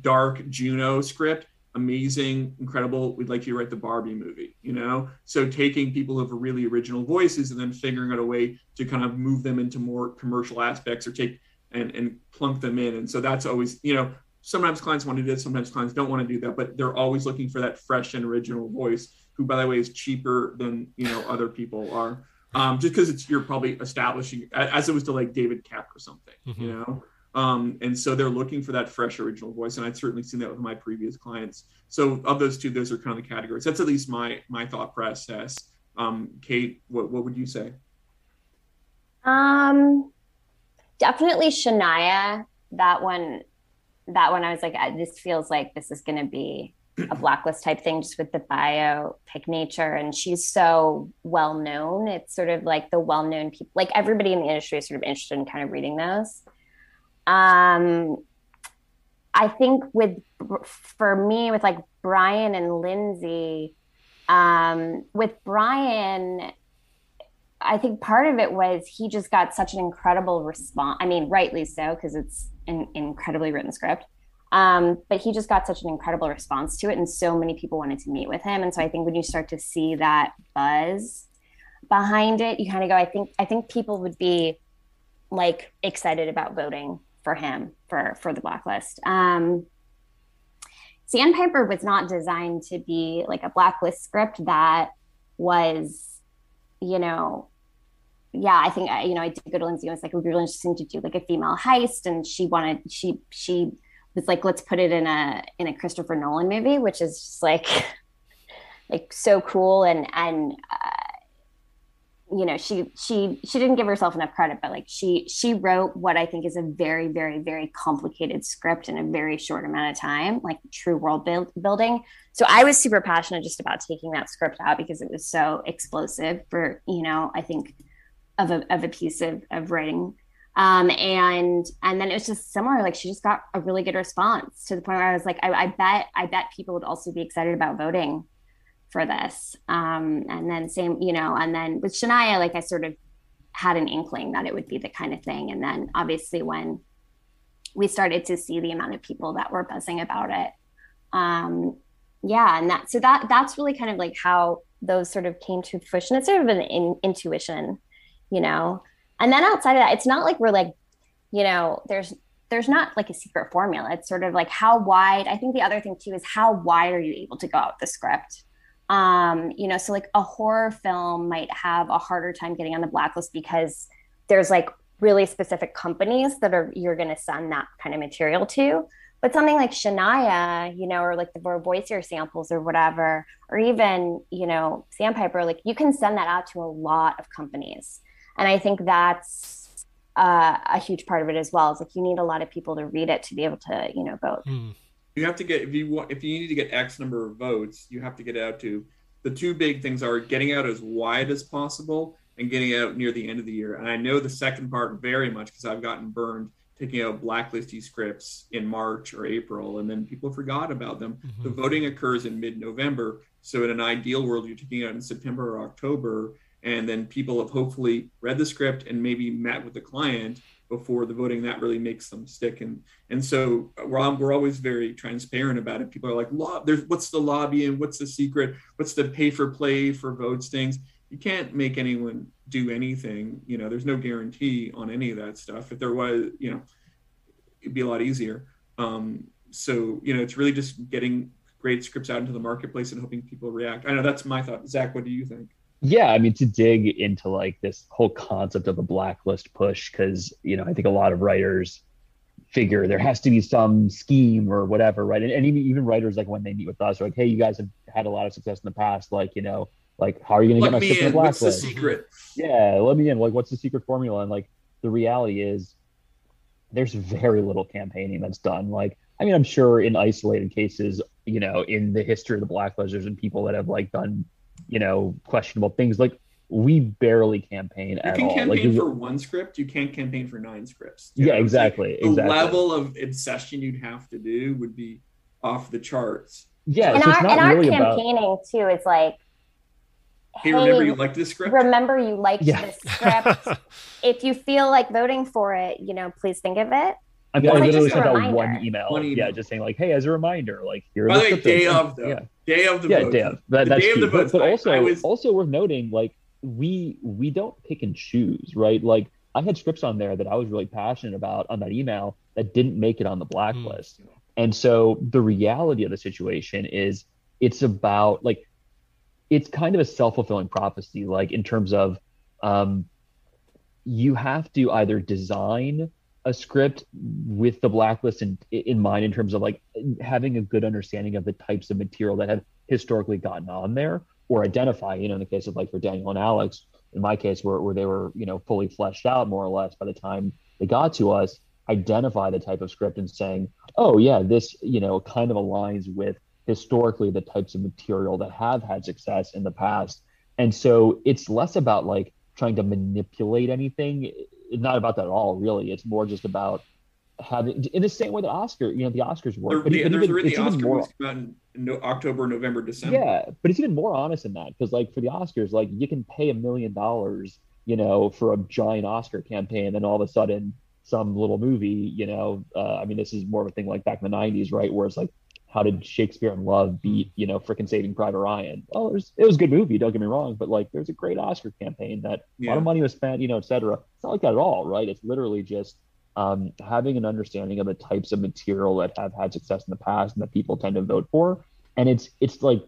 dark Juno script, amazing, incredible. We'd like you to write the Barbie movie. You know, so taking people who have really original voices and then figuring out a way to kind of move them into more commercial aspects or take and and plunk them in. And so that's always, you know, sometimes clients want to do that, sometimes clients don't want to do that, but they're always looking for that fresh and original voice who by the way is cheaper than you know other people are. Um, just because it's you're probably establishing as it was to like david Koepp or something mm-hmm. you know? Um, and so they're looking for that fresh original voice and i've certainly seen that with my previous clients. So of those two those are kind of the categories. That's at least my my thought process. Um, kate what, what would you say? Um definitely shania. That one that one i was like this feels like this is going to be a blacklist type thing just with the biopic nature and she's so well known it's sort of like the well known people like everybody in the industry is sort of interested in kind of reading those. Um i think with for me with like brian and lindsay um with brian i think part of it was he just got such an incredible response i mean rightly so because it's an incredibly written script um, but he just got such an incredible response to it, and so many people wanted to meet with him. And so I think when you start to see that buzz behind it, you kind of go, I think I think people would be like excited about voting for him for for the blacklist. Um, Sandpiper was not designed to be like a blacklist script that was, you know, yeah, I think you know I did go to Lindsay and was like really interesting to do like a female heist, and she wanted she she was like let's put it in a in a Christopher Nolan movie, which is just like <laughs> like so cool and and uh, you know she she she didn't give herself enough credit, but like she she wrote what I think is a very very very complicated script in a very short amount of time, like true world build, building. So I was super passionate just about taking that script out because it was so explosive for you know I think of a of a piece of of writing um, and and then it was just similar. Like she just got a really good response to the point where I was like, I, I bet I bet people would also be excited about voting for this. Um, and then same, you know, and then with Shania, like I sort of had an inkling that it would be the kind of thing. And then obviously when we started to see the amount of people that were buzzing about it, um, yeah, and that so that that's really kind of like how those sort of came to fruition. It's sort of an in, intuition, you know. And then outside of that, it's not like we're like, you know, there's there's not like a secret formula. It's sort of like how wide. I think the other thing too is how wide are you able to go out with the script? Um, you know, so like a horror film might have a harder time getting on the blacklist because there's like really specific companies that are you're going to send that kind of material to. But something like Shania, you know, or like the Voicier samples or whatever, or even, you know, Sandpiper, like you can send that out to a lot of companies. And I think that's uh, a huge part of it as well. It's like you need a lot of people to read it to be able to, you know, vote. Mm. You have to get if you want if you need to get X number of votes, you have to get out to the two big things are getting out as wide as possible and getting out near the end of the year. And I know the second part very much because I've gotten burned taking out blacklisty scripts in March or April, and then people forgot about them. Mm-hmm. The voting occurs in mid-November, so in an ideal world, you're taking out in September or October, and then people have hopefully read the script and maybe met with the client before the voting. That really makes them stick. And and so we're, we're always very transparent about it. People are like there's what's the lobby and what's the secret? What's the pay for play for votes things? You can't make anyone do anything. You know there's no guarantee on any of that stuff. If there was you know it'd be a lot easier. Um, so you know it's really just getting great scripts out into the marketplace and hoping people react. I know that's my thought. Zach what do you think yeah i mean to dig into like this whole concept of a blacklist push because you know i think a lot of writers figure there has to be some scheme or whatever right and, and even, even writers like when they meet with us are like hey you guys have had a lot of success in the past like you know like, how are you going to get my me in? What's the secret? Yeah, let me in. Like, what's the secret formula? And like, the reality is, there's very little campaigning that's done. Like, I mean, I'm sure in isolated cases, you know, in the history of the blacklist, there's been people that have like done, you know, questionable things. Like, we barely campaign you at can all. campaign like, for one script. You can't campaign for nine scripts. You yeah, know, exactly. The exactly. level of obsession you'd have to do would be off the charts. Yeah, and so it's our, not and really our about. campaigning too is like Hey, remember you liked this script? remember you liked Yeah. this script <laughs> if you feel like voting for it you know please think of it I mean, It's I literally just a sent out one email, One yeah, just saying like, "Hey, as a reminder, like here." are By the way, day of though. Yeah. Day of the yeah, vote. day of. That, The that's day of true. the But, but also, I was- also worth noting, like we we don't pick and choose, right? Like I had scripts on there that I was really passionate about on that email that didn't make it on the blacklist, and so the reality of the situation is it's about like it's kind of a self fulfilling prophecy, like in terms of um, you have to either design a script with the blacklist in in mind in terms of like having a good understanding of the types of material that have historically gotten on there or identify you know in the case of like for daniel and alex in my case where, where they were you know fully fleshed out more or less by the time they got to us identify the type of script and saying oh yeah this you know kind of aligns with historically the types of material that have had success in the past. And so it's less about like trying to manipulate anything not about that at all really it's more just about having in the same way that oscar you know the oscars work There, but, yeah, but there's even, already it's the even Oscar more movies come out in no, October, November, December. yeah, but it's even more honest than that because, like, for the Oscars, like, you can pay a million dollars, you know, for a giant Oscar campaign, and all of a sudden, some little movie, you know, uh, I mean, this is more of a thing like back in the '90s, right, where it's like, how did Shakespeare in Love beat, you know, freaking Saving Private Ryan? Well, it was, it was a good movie, don't get me wrong, but like, there's a great Oscar campaign that a lot of money was spent, you know, et cetera. It's not like that at all, right? It's literally just um, having an understanding of the types of material that have had success in the past and that people tend to vote for. And it's it's like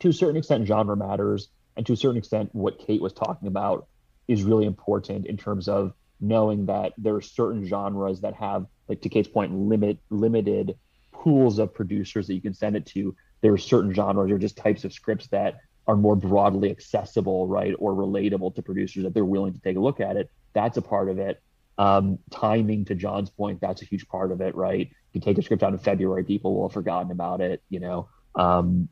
to a certain extent genre matters, and to a certain extent what Kate was talking about is really important in terms of knowing that there are certain genres that have, like to Kate's point, limit limited pools of producers that you can send it to. There are certain genres or just types of scripts that are more broadly accessible, right, or relatable to producers that they're willing to take a look at it. That's a part of it. Um, timing, to John's point, that's a huge part of it, right? You take a script out in February, people will have forgotten about it, you know. Um,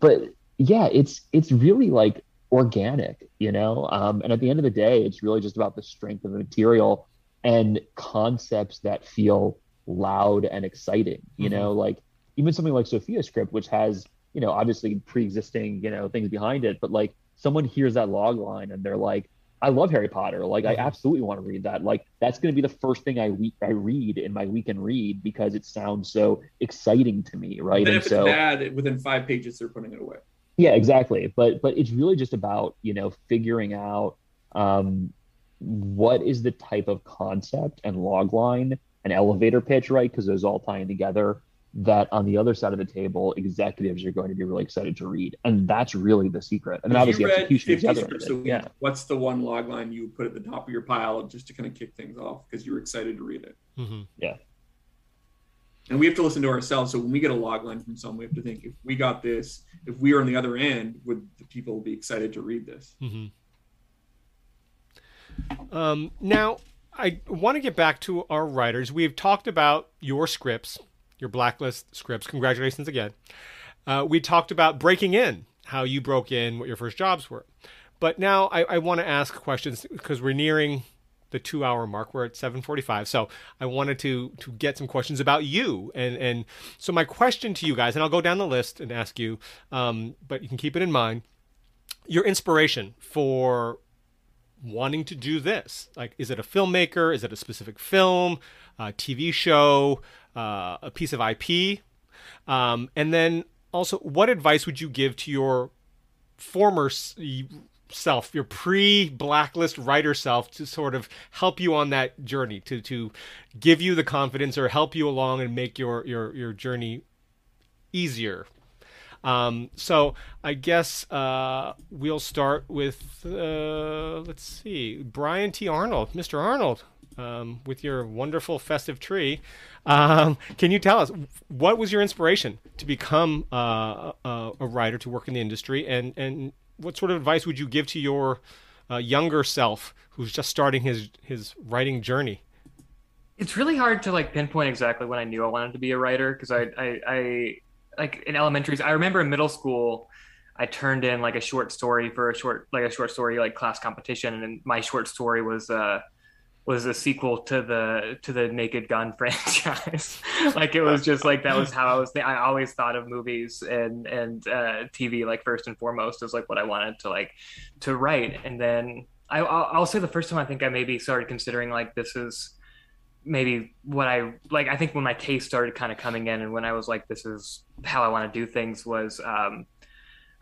but yeah, it's it's really like organic, you know. Um, and at the end of the day, it's really just about the strength of the material and concepts that feel loud and exciting, you Mhm. know, like even something like Sophia script, which has, you know, obviously pre-existing, you know, things behind it, but like someone hears that log line and they're like, I love Harry Potter. Like, I Mhm. absolutely want to read that. Like, that's going to be the first thing I we- I read in my weekend read because it sounds so exciting to me, right? And And if so, it's bad, within five pages, they're putting it away. yeah, exactly. But but it's really just about you know figuring out um, what is the type of concept and log line and elevator pitch, right? Because those all tying together that on the other side of the table, executives are going to be really excited to read, and that's really the secret. And If you obviously, read execution is 50 the other end of scripts a week, Yeah. What's the one log line you put at the top of your pile just to kind of kick things off because you were excited to read it? Mm-hmm. Yeah. And we have to listen to ourselves. So when we get a log line from someone, we have to think if we got this, if we were on the other end, would the people be excited to read this? Mm-hmm. Um, now, I want to get back to our writers. We've talked about your scripts, your blacklist scripts. Congratulations again. Uh, we talked about breaking in, how you broke in, what your first jobs were. But now I, I want to ask questions because we're nearing the two-hour mark. We're at 7:45, so I wanted to to get some questions about you. And and so my question to you guys, and I'll go down the list and ask you, um, but you can keep it in mind. Your inspiration for wanting to do this? Like, is it a filmmaker? Is it a specific film, a TV show, uh, a piece of IP? Um, and then also, what advice would you give to your former self, your pre-blacklist writer self, to sort of help you on that journey, to to give you the confidence or help you along and make your your your journey easier? Um, so I guess uh, we'll start with uh, let's see, Brian T. Arnold, Mr. Arnold, um, with your wonderful festive tree. Um, can you tell us what was your inspiration to become uh, a, a writer to work in the industry, and and what sort of advice would you give to your uh, younger self who's just starting his his writing journey? It's really hard to like pinpoint exactly when I knew I wanted to be a writer because I, I, I like in elementary. I remember in middle school, I turned in like a short story for a short like a short story like class competition, and my short story was uh was a sequel to the to the Naked Gun <laughs> franchise. like it was just like that was how I was. I always thought of movies and and uh, TV like first and foremost as like what I wanted to like to write, and then I I'll, I'll say the first time I think I maybe started considering like this is maybe what I like. I think when my taste started kind of coming in, and when I was like, this is how I want to do things, was um,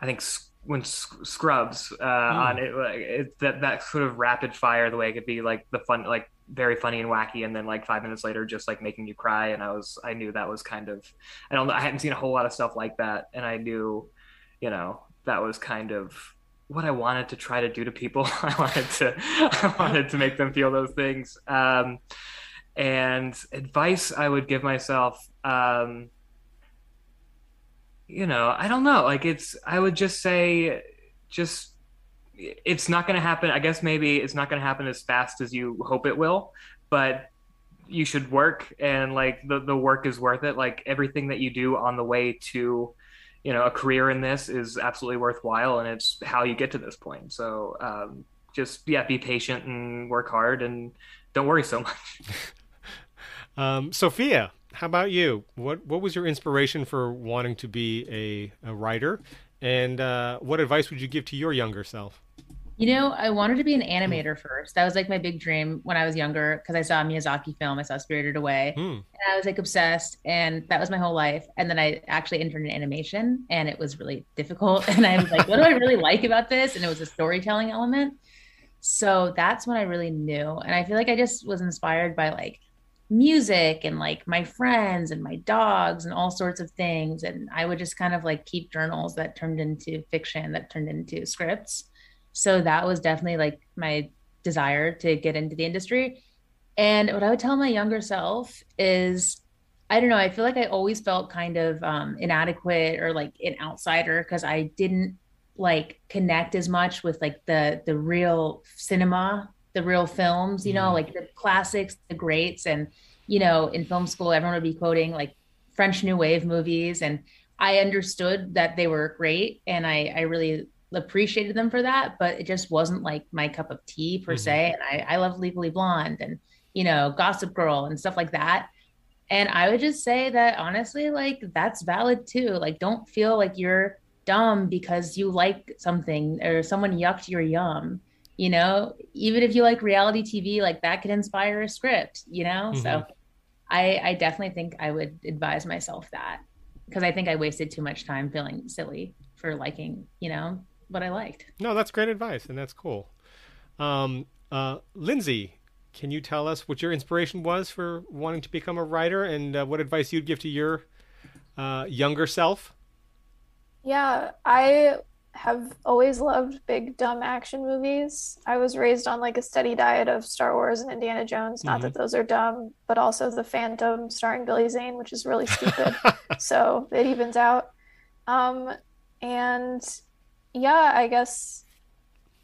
I think when Scrubs uh, on it, like, it, that that sort of rapid fire, the way it could be like the fun, like very funny and wacky, and then like five minutes later, just like making you cry. And I was, I knew that was kind of, I don't know, I hadn't seen a whole lot of stuff like that, and I knew, you know, that was kind of what I wanted to try to do to people. <laughs> I wanted to, I wanted to make them feel those things. Um, and advice I would give myself, um, you know, I don't know. Like it's, I would just say, just it's not going to happen. I guess maybe it's not going to happen as fast as you hope it will, but you should work and like the, the work is worth it. Like everything that you do on the way to, you know, a career in this is absolutely worthwhile. And it's how you get to this point. So, um, just, yeah, be patient and work hard and don't worry so much. <laughs> Um, Sophia, how about you? What what was your inspiration for wanting to be a, a writer, and uh, what advice would you give to your younger self? You know, I wanted to be an animator first. That was like my big dream when I was younger because I saw a Miyazaki film. I saw Spirited Away, Hmm. and I was like obsessed, and that was my whole life. And then I actually interned in animation, and it was really difficult. <laughs> And I was like, what do I really like about this? And it was a storytelling element. So that's when I really knew. And I feel like I just was inspired by like music and like my friends and my dogs and all sorts of things. And I would just kind of like keep journals that turned into fiction, that turned into scripts. So that was definitely like my desire to get into the industry. And what I would tell my younger self is I don't know, I feel like I always felt kind of um, inadequate or like an outsider because I didn't like connect as much with like the the real cinema the real films you know like the classics the greats. And you know in film school everyone would be quoting like french new wave movies. And i understood that they were great. And i i really appreciated them for that. But it just wasn't like my cup of tea per Mhm. se. And i i love legally blonde and you know gossip girl and stuff like that. And I would just say that honestly, like that's valid too. Like, don't feel like you're dumb because you like something or someone yucked your yum. You know, even if you like reality TV, like that could inspire a script. You know, so Mhm. I I definitely think I would advise myself that because I think I wasted too much time feeling silly for liking you know what I liked. No, that's great advice, and that's cool. Um, uh, Lindsay, can you tell us what your inspiration was for wanting to become a writer, and uh, what advice you'd give to your uh, younger self? Yeah, I have always loved big dumb action movies. I was raised on like a steady diet of Star Wars and Indiana Jones. Not that those are dumb, but also The Phantom starring Billy Zane, which is really stupid. <laughs> so it evens out. Um, and yeah, I guess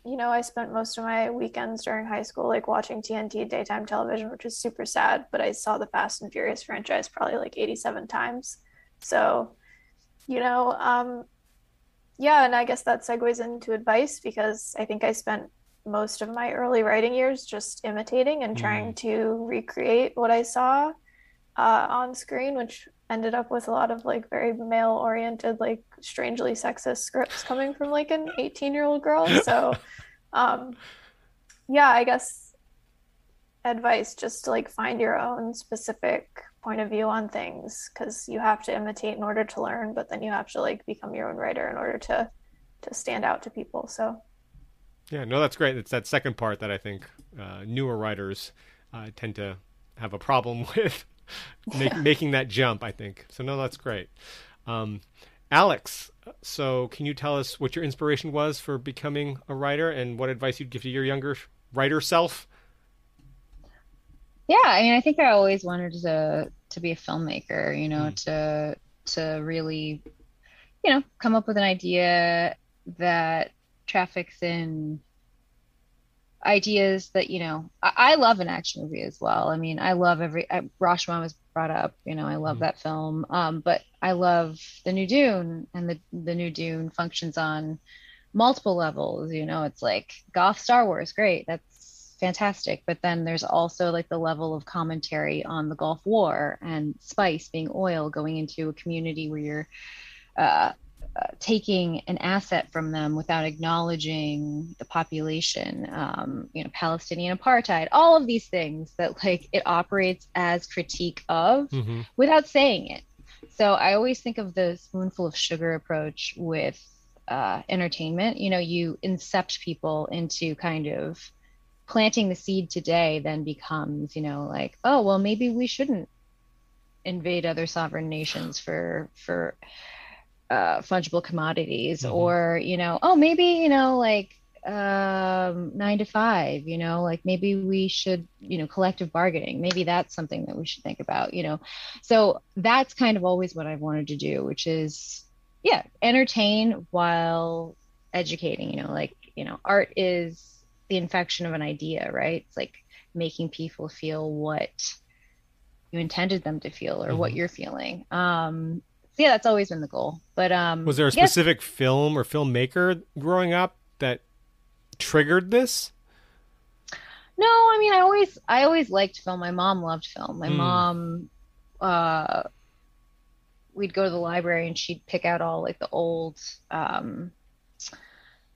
you know, I spent most of my weekends during high school like watching TNT daytime television, which is super sad, but I saw the Fast and Furious franchise probably like 87 times. So, you know, um, yeah, and I guess that segues into advice because I think I spent most of my early writing years just imitating and trying to recreate what I saw uh, on screen, which ended up with a lot of like very male oriented, like strangely sexist scripts coming from like an 18 year old girl. So, <laughs> um, yeah, I guess advice just to like find your own specific point of view on things because you have to imitate in order to learn, but then you have to like become your own writer in order to to stand out to people. So, Yeah, no, that's great. It's that second part that I think uh, newer writers uh, tend to have a problem <laughs> with make, <laughs> making that jump. I think so. No, that's great. Um, Alex, so can you tell us what your inspiration was for becoming a writer and what advice you'd give to your younger writer self? Yeah, I mean, I think I always wanted to to be a filmmaker. You know, to to really, you know, come up with an idea that traffics in ideas that you know I, I love an action movie as well. I mean i love every I, rashomon was brought up you know i love that film. Um, but i love the new dune and the the new dune functions on multiple levels you know it's like goth star wars great that's fantastic but then there's also like the level of commentary on the gulf war and spice being oil going into a community where you're uh, uh, taking an asset from them without acknowledging the population, um, you know, Palestinian apartheid, all of these things that like it operates as critique of Mm-hmm. without saying it. So I always think of the spoonful of sugar approach with uh, entertainment. You know, you incept people into kind of planting the seed today, then becomes, you know, like, oh, well, maybe we shouldn't invade other sovereign nations for for uh, fungible commodities or you know oh maybe you know like um nine to five you know like maybe we should you know collective bargaining. Maybe that's something that we should think about you know. So that's kind of always what i've wanted to do which is yeah entertain while educating you know like you know art is the infection of an idea right it's like making people feel what you intended them to feel or what Mhm. you're feeling um so yeah that's always been the goal but um Was there a yes, specific film or filmmaker growing up that triggered this? No, I mean, I always, I always liked film. My mom loved film. My Mm. mom, uh, we'd go to the library and she'd pick out all like the old, um,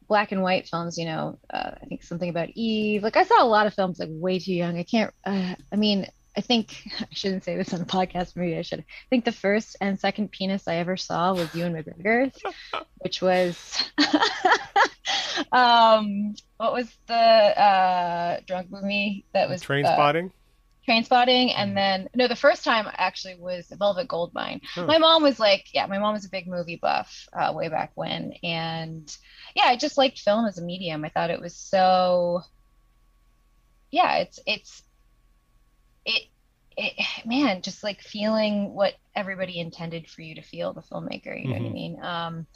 black and white films. You know, uh, I think something about Eve. Like I saw a lot of films like way too young. I can't. Uh, I mean, I think <laughs> I shouldn't say this on a podcast. Maybe I should. I think the first and second penis I ever saw was Ewan McGregor, <laughs> which was <laughs> um what was the uh drunk movie that was Train uh, spotting? Train spotting and then no the first time actually was velvet goldmine. Oh. my mom was like yeah my mom was a big movie buff uh, way back when and yeah i just liked film as a medium. I thought it was so yeah it's it's it it man just like feeling what everybody intended for you to feel the filmmaker you know what i Mhm. mean? Um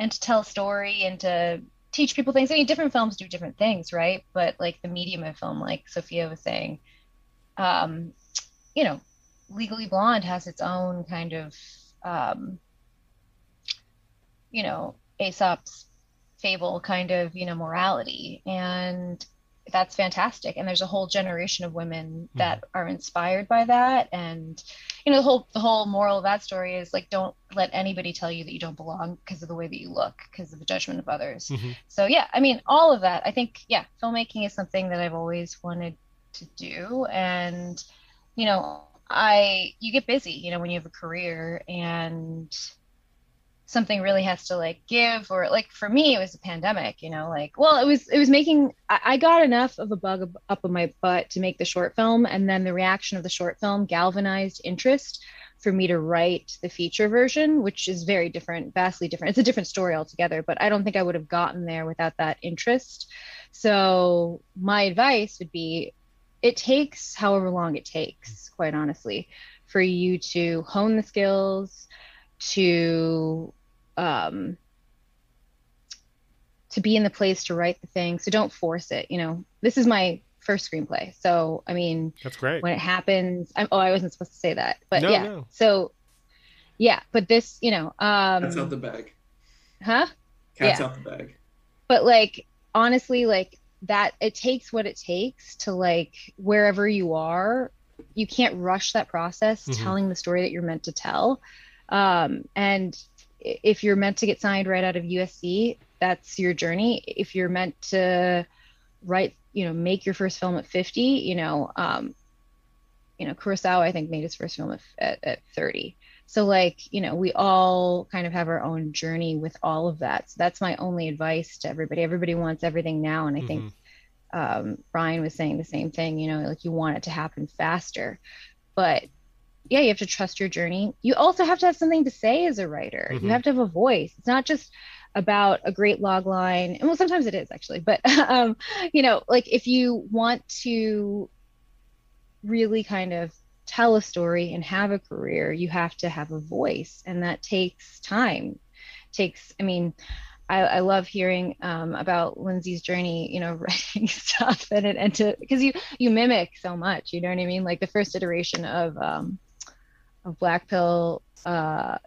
and to tell a story and to teach people things. I mean different films do different things right? But like the medium of film like sophia was saying um, you know, Legally Blonde has its own kind of, um, you know, Aesop's fable kind of, you know, morality. And that's fantastic. And there's a whole generation of women that are inspired by that. And, you know, the whole, the whole moral of that story is like, don't let anybody tell you that you don't belong because of the way that you look, because of the judgment of others. Mm-hmm. So yeah, I mean, all of that. I think yeah, filmmaking is something that I've always wanted to do, and you know, I you get busy, you know, when you have a career and something really has to like give or like for me it was a pandemic you know like well it was it was making I, I got enough of a bug up- in my butt to make the short film and then the reaction of the short film galvanized interest for me to write the feature version, which is very different, vastly different. It's a different story altogether, but I don't think I would have gotten there without that interest. So, my advice would be it takes however long it takes, quite honestly, for you to hone the skills, to um, to be in the place to write the thing. So don't force it. You know, this is my first screenplay. So I mean, that's great. When it happens, I'm, oh, I wasn't supposed to say that, but no, yeah. No. So yeah, but this, you know, um, Cat's out the bag. Huh? Cat's yeah. out the bag. But like honestly, like that, it takes what it takes to like wherever you are. You can't rush that process Mm-hmm. telling the story that you're meant to tell. Um, and if you're meant to get signed right out of USC, that's your journey. If you're meant to write, you know, make your first film at 50, you know, um, you know, Kurosawa, I think, made his first film at, at, at 30. So, like, you know, we all kind of have our own journey with all of that. So, that's my only advice to everybody. Everybody wants everything now. And I think um, Brian was saying the same thing, you know, like you want it to happen faster. But yeah, you have to trust your journey. You also have to have something to say as a writer. Mhm. You have to have a voice. It's not just about a great log line. And well, sometimes it is actually, but <laughs> um, you know, like if you want to really kind of tell a story and have a career, you have to have a voice, and that takes time. Takes, I mean, I, I love hearing um, about Lindsay's journey, you know, <laughs> writing stuff and it and to because you you mimic so much, you know what I mean? Like the first iteration of um, of Black Pill, uh,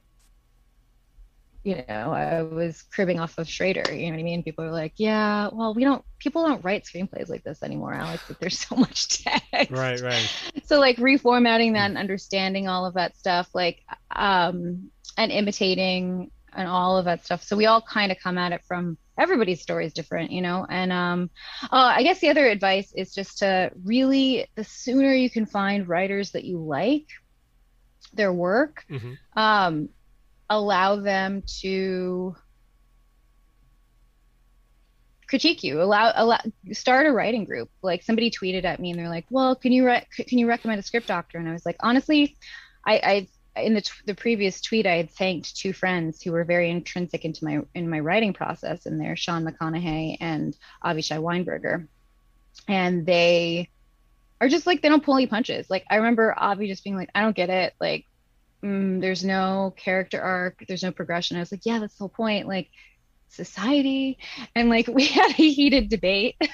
you know, I was cribbing off of Schrader, you know what I mean? People are like, yeah, well, we don't, people don't write screenplays like this anymore, Alex. Like, there's so much <laughs> text. Right, right. So like reformatting that and understanding all of that stuff, like, um, and imitating and all of that stuff. So we all kind of come at it from everybody's story is different, you know? And, um, uh, I guess the other advice is just to really, the sooner you can find writers that you like, their work, Mhm. um, allow them to critique you. Allow allow start a writing group. Like somebody tweeted at me and they're like well can you re- can you recommend a script doctor? And i was like honestly i i in the t- the previous tweet i had thanked two friends who were very intrinsic into my in my writing process and they're sean mcconaughey and avishai weinberger. And they are just like they don't pull any punches. Like i remember avi just being like i don't get it. Like mm, there's no character arc there's no progression. I was like yeah that's the whole point like society. And like <laughs> we had a heated debate. <laughs>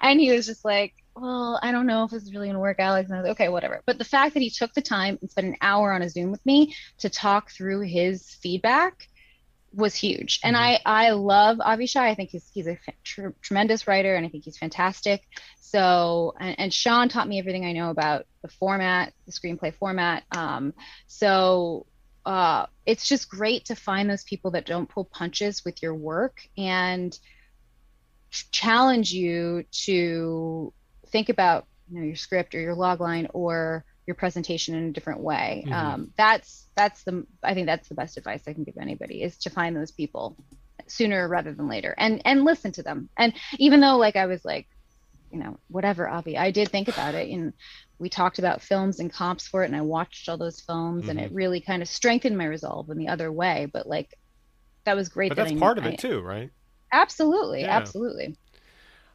And he was just like well i don't know if this is really to work alex. And i was like okay whatever. But the fact that he took the time and spent an hour on a zoom with me to talk through his feedback was huge. And i i love avishai i think he's he's a tr- tremendous writer and i think he's fantastic. So and, and sean taught me everything i know about the format the screenplay format. Um so uh, it's just great to find those people that don't pull punches with your work and challenge you to think about you know your script or your log line or your presentation in a different way Mhm. um, that's that's the i think that's the best advice i can give anybody is to find those people sooner rather than later and and listen to them and even though like i was like you know whatever avi i did think about it and we talked about films and comps for it and i watched all those films and it really kind of strengthened my resolve in the other way but like that was great But that that's I part of I- it too, right? absolutely Yeah. absolutely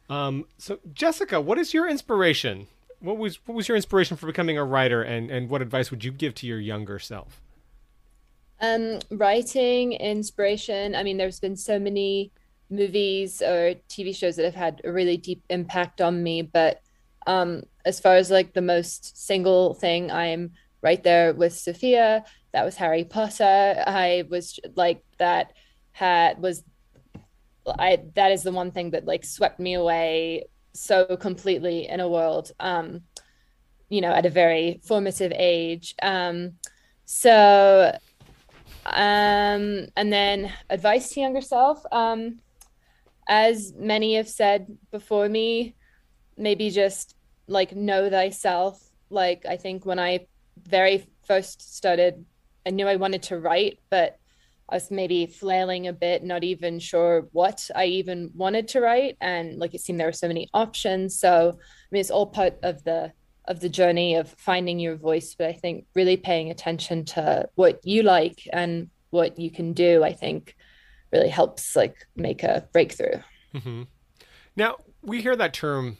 Um, so Jessica, what is your inspiration? What was what was your inspiration for becoming a writer, and and what advice would you give to your younger self? Um, writing, inspiration. I mean, there's been so many movies or TV shows that have had a really deep impact on me. But um, as far as like the most single thing, I'm right there with Sophia. That was Harry Potter. I was like that had was I that is the one thing that like swept me away so completely in a world um you know at a very formative age. Um so um and then advice to younger self um as many have said before me maybe just like know thyself. Like i think when i very first started i knew i wanted to write but was maybe flailing a bit, not even sure what I even wanted to write. And like it seemed there were so many options. So I mean it's all part of the of the journey of finding your voice but i think really paying attention to what you like and what you can do i think really helps like make a breakthrough mm-hmm. now we hear that term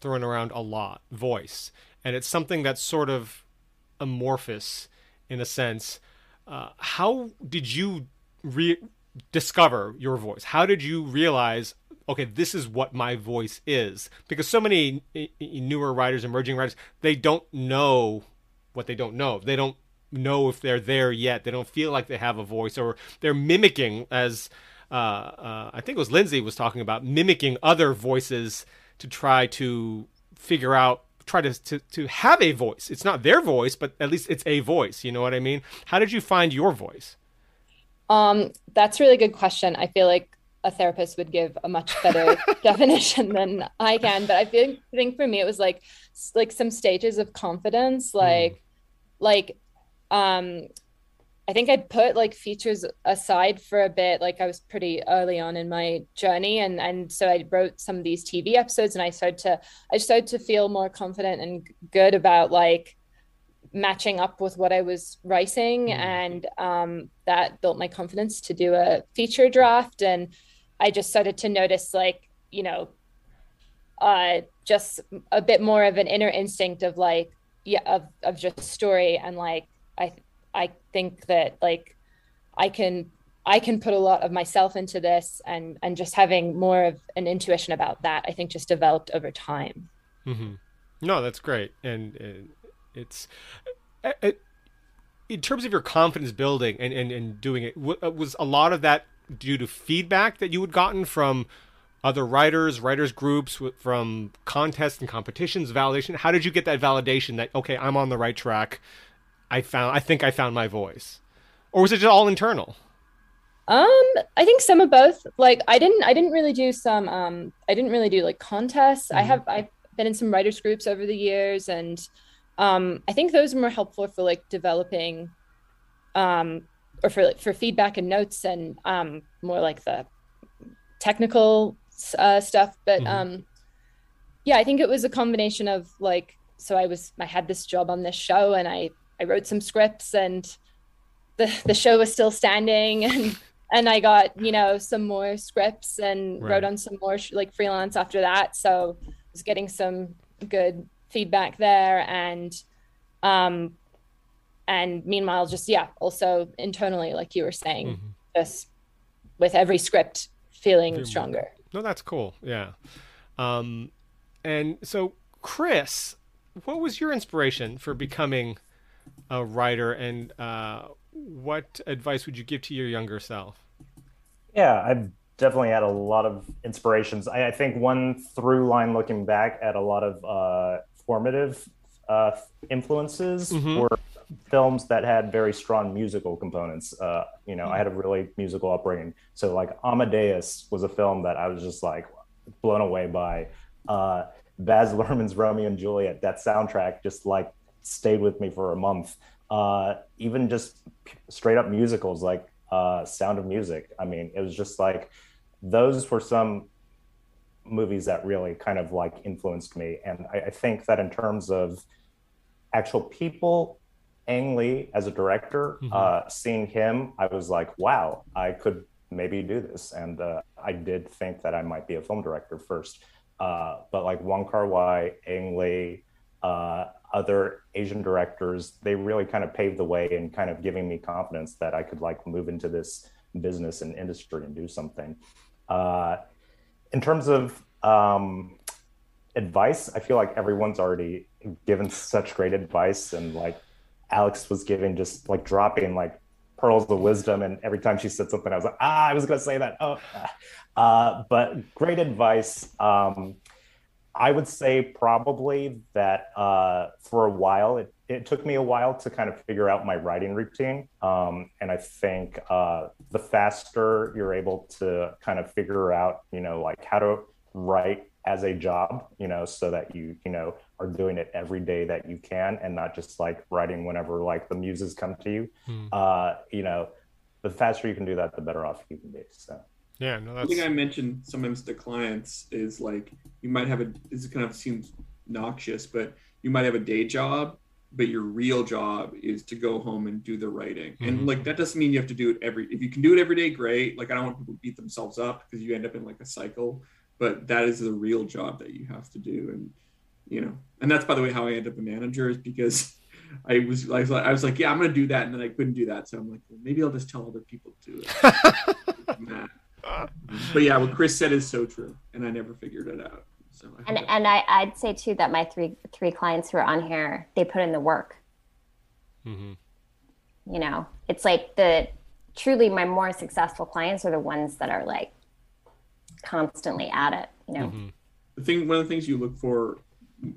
thrown around a lot voice and it's something that's sort of amorphous in a sense uh, how did you re- discover your voice how did you realize okay, this is what my voice is. Because so many newer writers, emerging writers, they don't know what they don't know. They don't know if they're there yet. They don't feel like they have a voice, or they're mimicking, as uh, uh, I think it was Lindsay was talking about, mimicking other voices to try to figure out try to, to to have a voice. It's not their voice, but at least it's a voice. You know what I mean? How did you find your voice? Um, that's a really good question. I feel like a therapist would give a much better <laughs> definition than I can. But I feel, think for me it was like like some stages of confidence, hmm. like mm. like um I think I put like features aside for a bit. Like I was pretty early on in my journey, and and so I wrote some of these TV episodes, and I started to I started to feel more confident and good about like matching up with what I was writing, mm. and um, that built my confidence to do a feature draft. And I just started to notice like, you know, uh, just a bit more of an inner instinct of like, yeah, of, of just story. And like, I, I think that like, I can, I can put a lot of myself into this and, and just having more of an intuition about that, I think just developed over time. Mm-hmm. No, that's great. And, and it's, it, in terms of your confidence building and, and, and doing it, was a lot of that due to feedback that you had gotten from other writers, writers groups, from contests and competitions, validation? How did you get that validation that okay, I'm on the right track? I found, I think I found my voice, or was it just all internal? Um, I think some of both. Like, I didn't, I didn't really do some. Um, I didn't really do like contests. Mm-hmm. I have, I've been in some writers groups over the years, and um, I think those are more helpful for like developing um or for for feedback and notes and um, more like the technical uh, stuff. But mm-hmm. um, yeah, I think it was a combination of like so I was I had this job on this show and I I wrote some scripts and the the show was still standing <laughs> and and I got you know some more scripts and right. wrote on some more sh- like freelance after that. So I was getting some good feedback there and um and meanwhile just yeah also internally like you were saying mm-hmm. just with every script feeling stronger. no that's cool. Yeah. Um and so chris what was your inspiration for becoming a writer and uh what advice would you give to your younger self? Yeah i've definitely had a lot of inspirations. I, I think one through line looking back at a lot of uh formative uh influences mm-hmm. were films that had very strong musical components. Uh, you know, I had a really musical upbringing. So like Amadeus was a film that I was just like blown away by. Uh, Baz Luhrmann's Romeo and Juliet, that soundtrack just like stayed with me for a month. Uh, even just straight up musicals like uh, Sound of Music. I mean, it was just like those were some movies that really kind of like influenced me. And I, I think that in terms of actual people Ang Lee as a director, mm-hmm. uh, seeing him, I was like, wow, I could maybe do this. And uh, I did think that I might be a film director first. Uh, but like Wong Kar Wai, Ang Lee, uh, other Asian directors, they really kind of paved the way in kind of giving me confidence that I could like move into this business and industry and do something. In terms of um, advice, I feel like everyone's already given such great advice and like Alex was giving just like dropping like pearls of wisdom. And every time she said something, I was like, ah, I was going to say that. Oh, <laughs> uh, but great advice. Um, I would say probably that uh, for a while, it, it took me a while to kind of figure out my writing routine. Um, and I think uh, the faster you're able to kind of figure out, you know, like how to write as a job, you know, so that you, you know, are doing it every day that you can and not just like writing whenever like the muses come to you. Hmm. Uh, you know, the faster you can do that, the better off you can be. So yeah, no, that's... One thing I mentioned sometimes to clients is like you might have a this kind of seems noxious, but you might have a day job but your real job is to go home and do the writing. And Mhm. like that doesn't mean you have to do it every if you can do it every day great. Like i don't want people to beat themselves up because you end up in like a cycle but that is the real job that you have to do. And you know and that's by the way how i end up a manager is because <laughs> i was like i was like yeah i'm gonna do that and then i couldn't do that. So i'm like well, maybe i'll just tell other people to do it. <laughs> But yeah what chris said is so true and i never figured it out so I And and I, I'd say too that my three three clients who are on here, they put in the work. Mm-hmm. You know, it's like the truly my more successful clients are the ones that are like constantly at it. You know, Mm-hmm. the thing one of the things you look for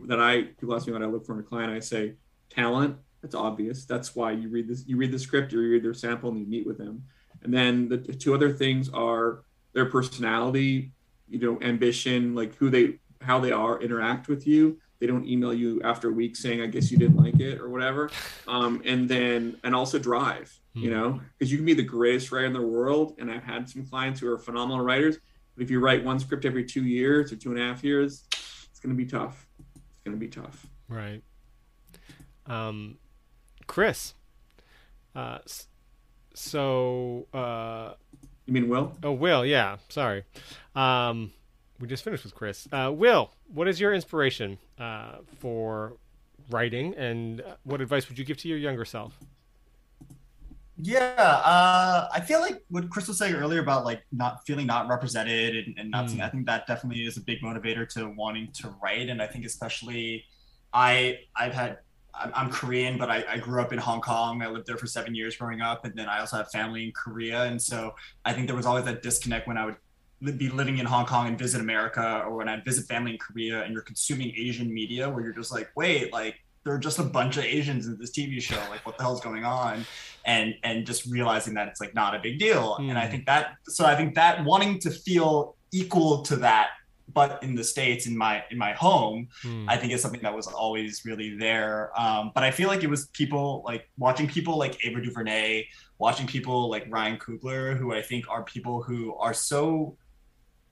that I people ask me what I look for in a client, I say talent. That's obvious. That's why you read this. You read the script, or you read their sample, and you meet with them. And then the two other things are their personality, you know, ambition, like who they, how they are, interact with you. They don't email you after a week saying, "I guess you didn't like it" or whatever. Um, and then, and also drive. You know, because you can be the greatest writer in the world, and I've had some clients who are phenomenal writers. But if you write one script every two years or two and a half years, it's going to be tough. It's going to be tough. Right. Um, Chris. Uh, so. Uh, you mean Will? Oh, Will. Yeah. Sorry. Um, we just finished with Chris. Uh, Will, what is your inspiration uh, for writing, and what advice would you give to your younger self? Yeah, uh, I feel like what Chris was saying earlier about like not feeling not represented and, and not seeing, Mm. I think that definitely is a big motivator to wanting to write. And I think especially I I've had I'm, I'm Korean, but I, I grew up in Hong Kong. I lived there for seven years growing up, and then I also have family in Korea. And so I think there was always that disconnect when I would be living in Hong Kong and visit America, or when I'd visit family in Korea, and you're consuming Asian media, where you're just like, wait, like there are just a bunch of Asians in this TV show. Like, what the hell's going on? And and just realizing that it's like not a big deal. And I Mm. think that so I think that wanting to feel equal to that, but in the states, in my in my home, Hmm. I think is something that was always really there. Um, but I feel like it was people like watching people like Ava DuVernay, watching people like Ryan Coogler, who I think are people who are so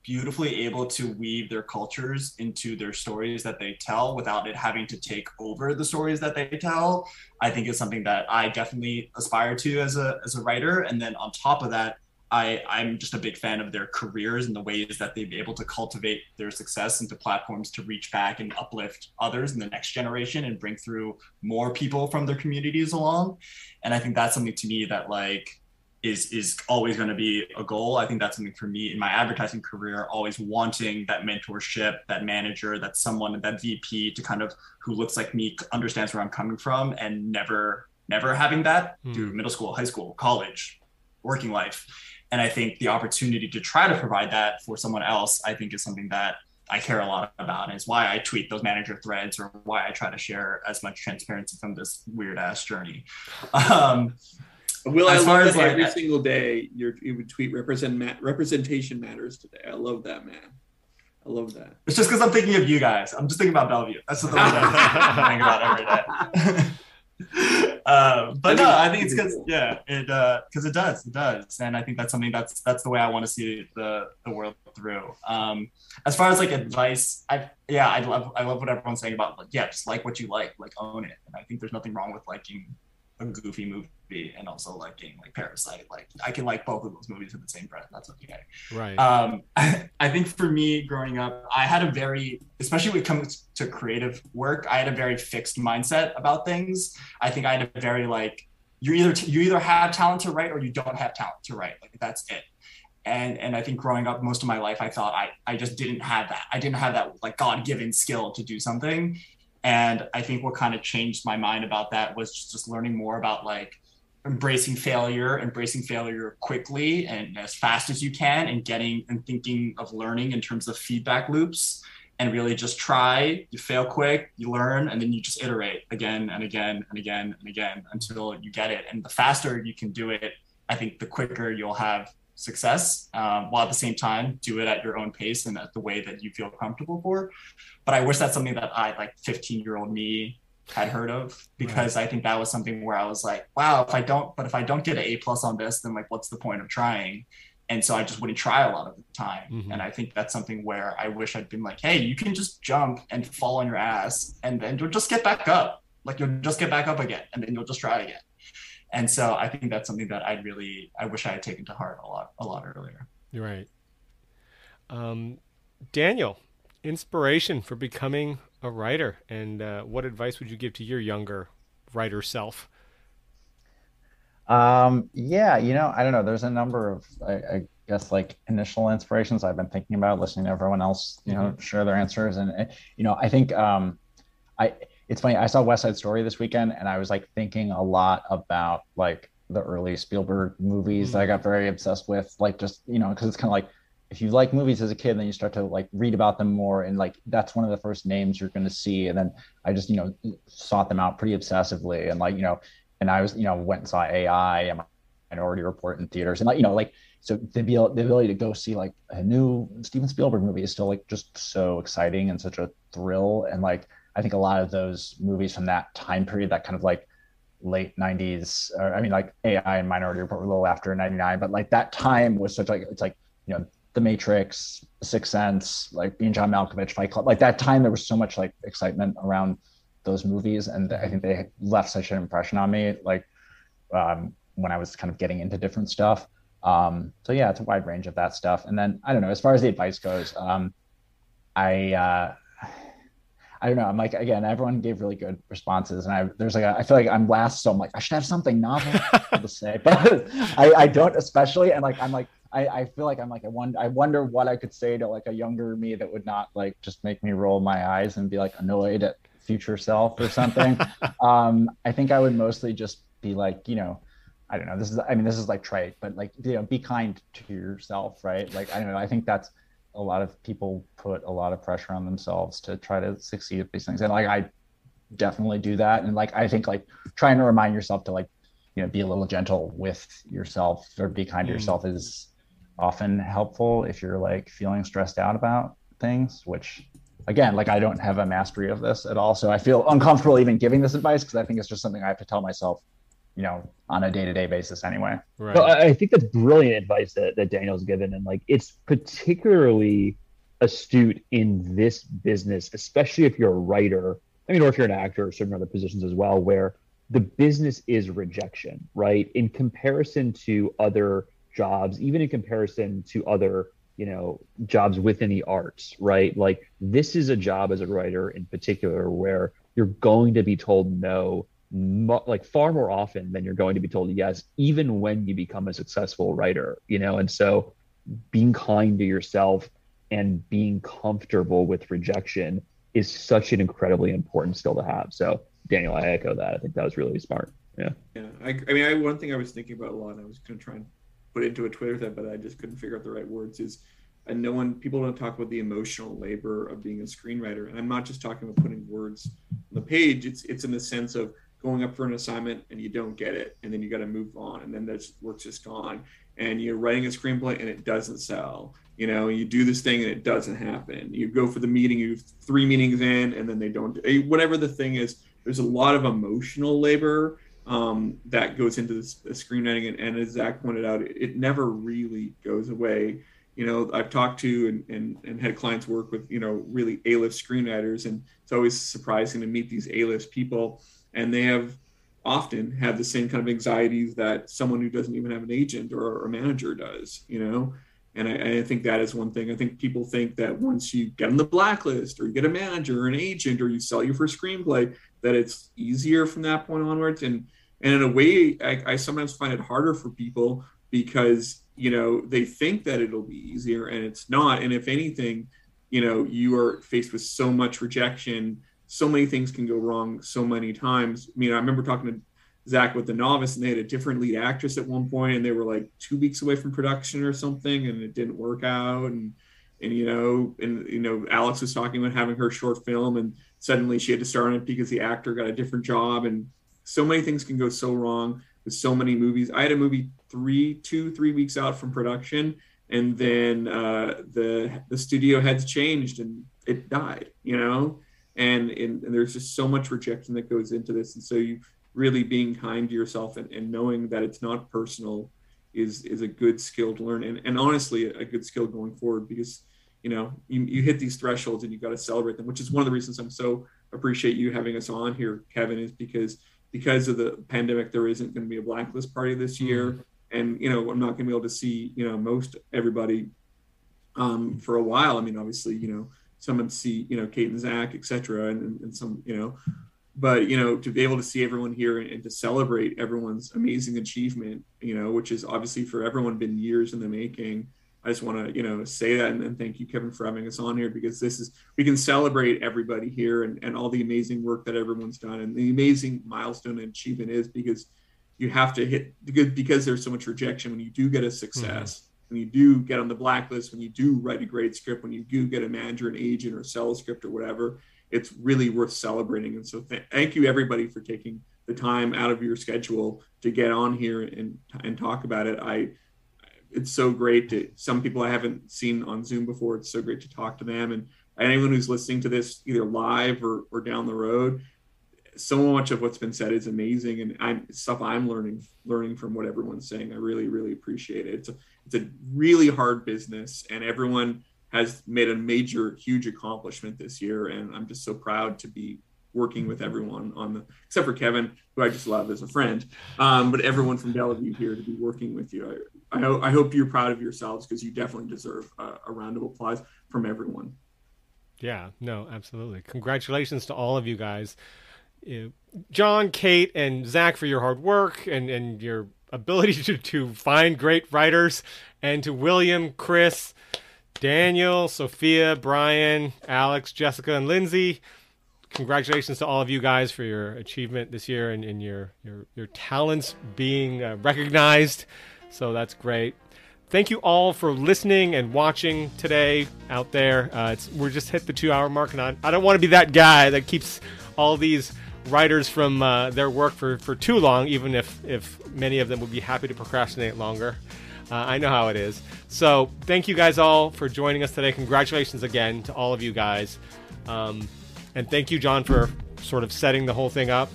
beautifully able to weave their cultures into their stories that they tell without it having to take over the stories that they tell i think is something that i definitely aspire to as a as a writer and then on top of that I, I'm just a big fan of their careers and the ways that they've been able to cultivate their success into platforms to reach back and uplift others in the next generation and bring through more people from their communities along. And I think that's something to me that like is is always going to be a goal. I think that's something for me in my advertising career, always wanting that mentorship, that manager, that someone, that VP to kind of who looks like me, understands where I'm coming from, and never never having that through middle school, high school, college, working life. And I think the opportunity to try to provide that for someone else, I think is something that I care a lot about. And it's why I tweet those manager threads or why I try to share as much transparency from this weird ass journey. <laughs> Um, Will, I as far love as, that like, every single day you're, would tweet represent ma- representation matters today. I love that, man. I love that. It's just because I'm thinking of you guys. I'm just thinking about Bellevue. That's the thing that I <laughs> think about every day. <laughs> uh, but no, I think it's because yeah, it because it does, it does, and I think that's something that's that's the way I want to see the the world through. Um, as far as like advice, I yeah, I love I love what everyone's saying about like yeah, just like what you like, like own it, and I think there's nothing wrong with liking a goofy movie and also liking like Parasite. Like I can like both of those movies in the same breath. That's okay. Right. Um, <laughs> I think for me growing up, I had a very, especially when it comes to creative work, I had a very fixed mindset about things. I think I had a very like, you either you either have talent to write or you don't have talent to write. Like that's it. And and I think growing up, most of my life, I thought I I just didn't have that. I didn't have that like God given skill to do something. And I think what kind of changed my mind about that was just, just learning more about like embracing failure, embracing failure quickly and as fast as you can, and getting and thinking of learning in terms of feedback loops. And really just try, you fail quick, you learn, and then you just iterate again and again and again and again until you get it. And the faster you can do it, I think the quicker you'll have success um, while at the same time do it at your own pace and at the way that you feel comfortable for but i wish that's something that i like 15 year old me had heard of because i think that was something where i was like wow if i don't but if i don't get an a plus on this then like what's the point of trying and so I just wouldn't try a lot of the time. Mhm. And I think that's something where I wish I'd been like, hey, you can just jump and fall on your ass, and then you'll just get back up. Like you'll just get back up again, and then you'll just try again. And so I think that's something that I'd really, I wish I had taken to heart a lot, a lot earlier. You're right. Um, Daniel, inspiration for becoming a writer, and uh, what advice would you give to your younger writer self? Um, yeah, you know, I don't know. There's a number of, I, I guess, like initial inspirations I've been thinking about, listening to everyone else, you know, share their answers, and uh, you know, I think, um, I it's funny. I saw West Side Story this weekend, and I was like thinking a lot about like the early Spielberg movies that I got very obsessed with, like just you know, because it's kind of like if you like movies as a kid, then you start to like read about them more, and like that's one of the first names you're going to see. And then I just you know sought them out pretty obsessively, and like you know, and I was you know went and saw AI and Minority Report in theaters, and like you know like so the, the ability to go see like a new Steven Spielberg movie is still like just so exciting and such a thrill, and like I think a lot of those movies from that time period, that kind of like late 90s or i mean like ai and minority report were a little after 99 but like that time was such like it's like you know the matrix sixth sense like being john malkovich fight club like that time there was so much like excitement around those movies and i think they left such an impression on me like um, when i was kind of getting into different stuff um, so yeah it's a wide range of that stuff and then i don't know as far as the advice goes um, i uh, I don't know. I'm like again, everyone gave really good responses, and I there's like a, I feel like I'm last, so I'm like I should have something novel <laughs> to say, but <laughs> I, I don't especially, and like I'm like I, I feel like I'm like I wonder I wonder what I could say to like a younger me that would not like just make me roll my eyes and be like annoyed at future self or something. <laughs> um, I think I would mostly just be like you know. I don't know. This is, I mean, this is like trite, but like, you know, be kind to yourself, right? Like, I don't know. I think that's, a lot of people put a lot of pressure on themselves to try to succeed at these things and like i definitely do that and like i think like trying to remind yourself to like you know be a little gentle with yourself or be kind to Mm. yourself is often helpful if you're like feeling stressed out about things which again like i don't have a mastery of this at all so i feel uncomfortable even giving this advice because i think it's just something i have to tell myself you know on a day-to-day basis anyway Right. No, I I think that's brilliant advice that, that Daniel's given. And like, it's particularly astute in this business, especially if you're a writer. I mean, or if you're an actor or certain other positions as well, where the business is rejection, right? In comparison to other jobs, even in comparison to other, you know, jobs within the arts, right? Like, this is a job as a writer in particular where you're going to be told no mo- like far more often than you're going to be told yes even when you become a successful writer you know? And so being kind to yourself and being comfortable with rejection is such an incredibly important skill to have. So daniel i echo that. I think that was really smart. Yeah. Yeah, I, I mean, I, one thing I was thinking about a lot, and I was going to try and put into a Twitter thread, but I just couldn't figure out the right words. Is and no one, people don't talk about the emotional labor of being a screenwriter, and I'm not just talking about putting words on the page. It's it's in the sense of going up for an assignment and you don't get it, and then you got to move on, and then that work's just gone, and you're writing a screenplay and it doesn't sell. You know, you do this thing and it doesn't happen. You go for the meeting, you three meetings in, and then they don't. eh, Whatever the thing is, there's a lot of emotional labor um, that goes into the screenwriting, and, and as Zach pointed out, it, it never really goes away. You know, I've talked to and, and, and had clients work with, you know, really A-list screenwriters, and it's always surprising to meet these A-list people, and they have often have the same kind of anxieties that someone who doesn't even have an agent or a manager does, you know. And I, I think that is one thing. I think people think that once you get on the blacklist or you get a manager or an agent or you sell your first screenplay, that it's easier from that point onwards. And and in a way, I, I sometimes find it harder for people because you know they think that it'll be easier and it's not. And if anything, you know, you are faced with so much rejection, so many things can go wrong so many times. I mean, I remember talking to Zach with the novice, and they had a different lead actress at one point, and they were like two weeks away from production or something, and it didn't work out. And and you know, and you know, Alex was talking about having her short film, and suddenly she had to start on it because the actor got a different job, and so many things can go so wrong with so many movies. I had a movie three, two, three weeks out from production, and then uh, the the studio heads changed, and it died. You know, and, and and there's just so much rejection that goes into this, and so you really being kind to yourself and, and knowing that it's not personal is is a good skill to learn and, and honestly a good skill going forward because you know you, you hit these thresholds and you got to celebrate them which is one of the reasons i'm so appreciate you having us on here kevin is because because of the pandemic there isn't going to be a blacklist party this year. Mm-hmm. and you know i'm not going to be able to see you know most everybody um, for a while. I mean obviously you know some would see you know kate and zach etc and, and some you know. But you know to be able to see everyone here and, and, to celebrate everyone's amazing achievement you know which is obviously for everyone been years in the making i just want to you know say that and, and, thank you kevin for having us on here because this is we can celebrate everybody here and, and all the amazing work that everyone's done and the amazing milestone and achievement is because you have to hit because because there's so much rejection when you do get a success mm-hmm. when you do get on the blacklist when you do write a great script when you do get a manager an agent or sell a script or whatever it's really worth celebrating. And so th- thank you everybody for taking the time out of your schedule to get on here and and talk about it. I it's so great to some people I haven't seen on Zoom before. It's so great to talk to them and anyone who's listening to this either live or, or down the road. So much of what's been said is amazing, and I'm stuff I'm learning learning from what everyone's saying. I really really appreciate it. It's a it's a really hard business, and everyone has made a major, huge accomplishment this year, and I'm just so proud to be working with everyone on the, except for Kevin, who I just love as a friend, um, but everyone from Bellevue here to be working with you. I, I, ho- I hope you're proud of yourselves because you definitely deserve a, round of applause from everyone. Yeah, no, absolutely. Congratulations to all of you guys. John, Kate, and Zach for your hard work and, and your ability <laughs> to, to find great writers, and to William, Chris, Daniel, Sophia, Brian, Alex, Jessica, and Lindsay. Congratulations to all of you guys for your achievement this year and, and your, your, your talents being uh, recognized. So that's great. Thank you all for listening and watching today out there. Uh, we're just hit the two hour mark, and I, I don't want to be that guy that keeps all these writers from uh, their work for, for too long, even if, if many of them would be happy to procrastinate longer. Uh, I know how it is. So thank you guys all for joining us today. Congratulations again to all of you guys. Um, and thank you, John, for sort of setting the whole thing up.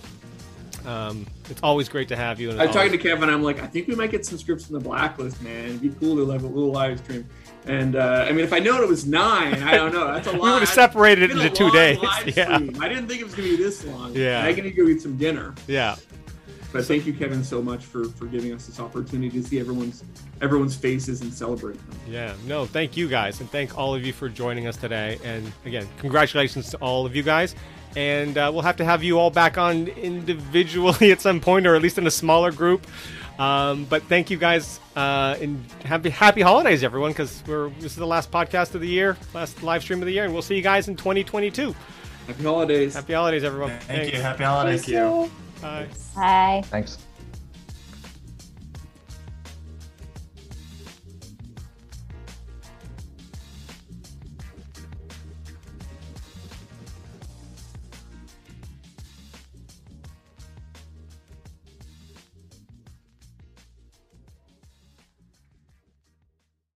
Um, it's always great to have you. I talked always... to Kevin. I'm like, I think we might get some scripts from the blacklist, man. It'd be cool to have a little live stream. And uh, I mean, if I known it was nine, I don't know. That's a <laughs> lot. we would have separated it into two days. <laughs> Yeah. I didn't think it was gonna be this long. Yeah. I can go eat some dinner. Yeah. But thank you, Kevin, so much for for giving us this opportunity to see everyone's everyone's faces and celebrate them. Yeah, no, thank you guys, and thank all of you for joining us today. And again, congratulations to all of you guys. And uh, we'll have to have you all back on individually <laughs> at some point, or at least in a smaller group. Um, but thank you guys, uh, and happy happy holidays, everyone, because we're this is the last podcast of the year, last live stream of the year, and we'll see you guys in 2022. Happy holidays! Happy holidays, everyone! Thank Thanks. you. Happy holidays! Thank you. Bye. Bye. Thanks.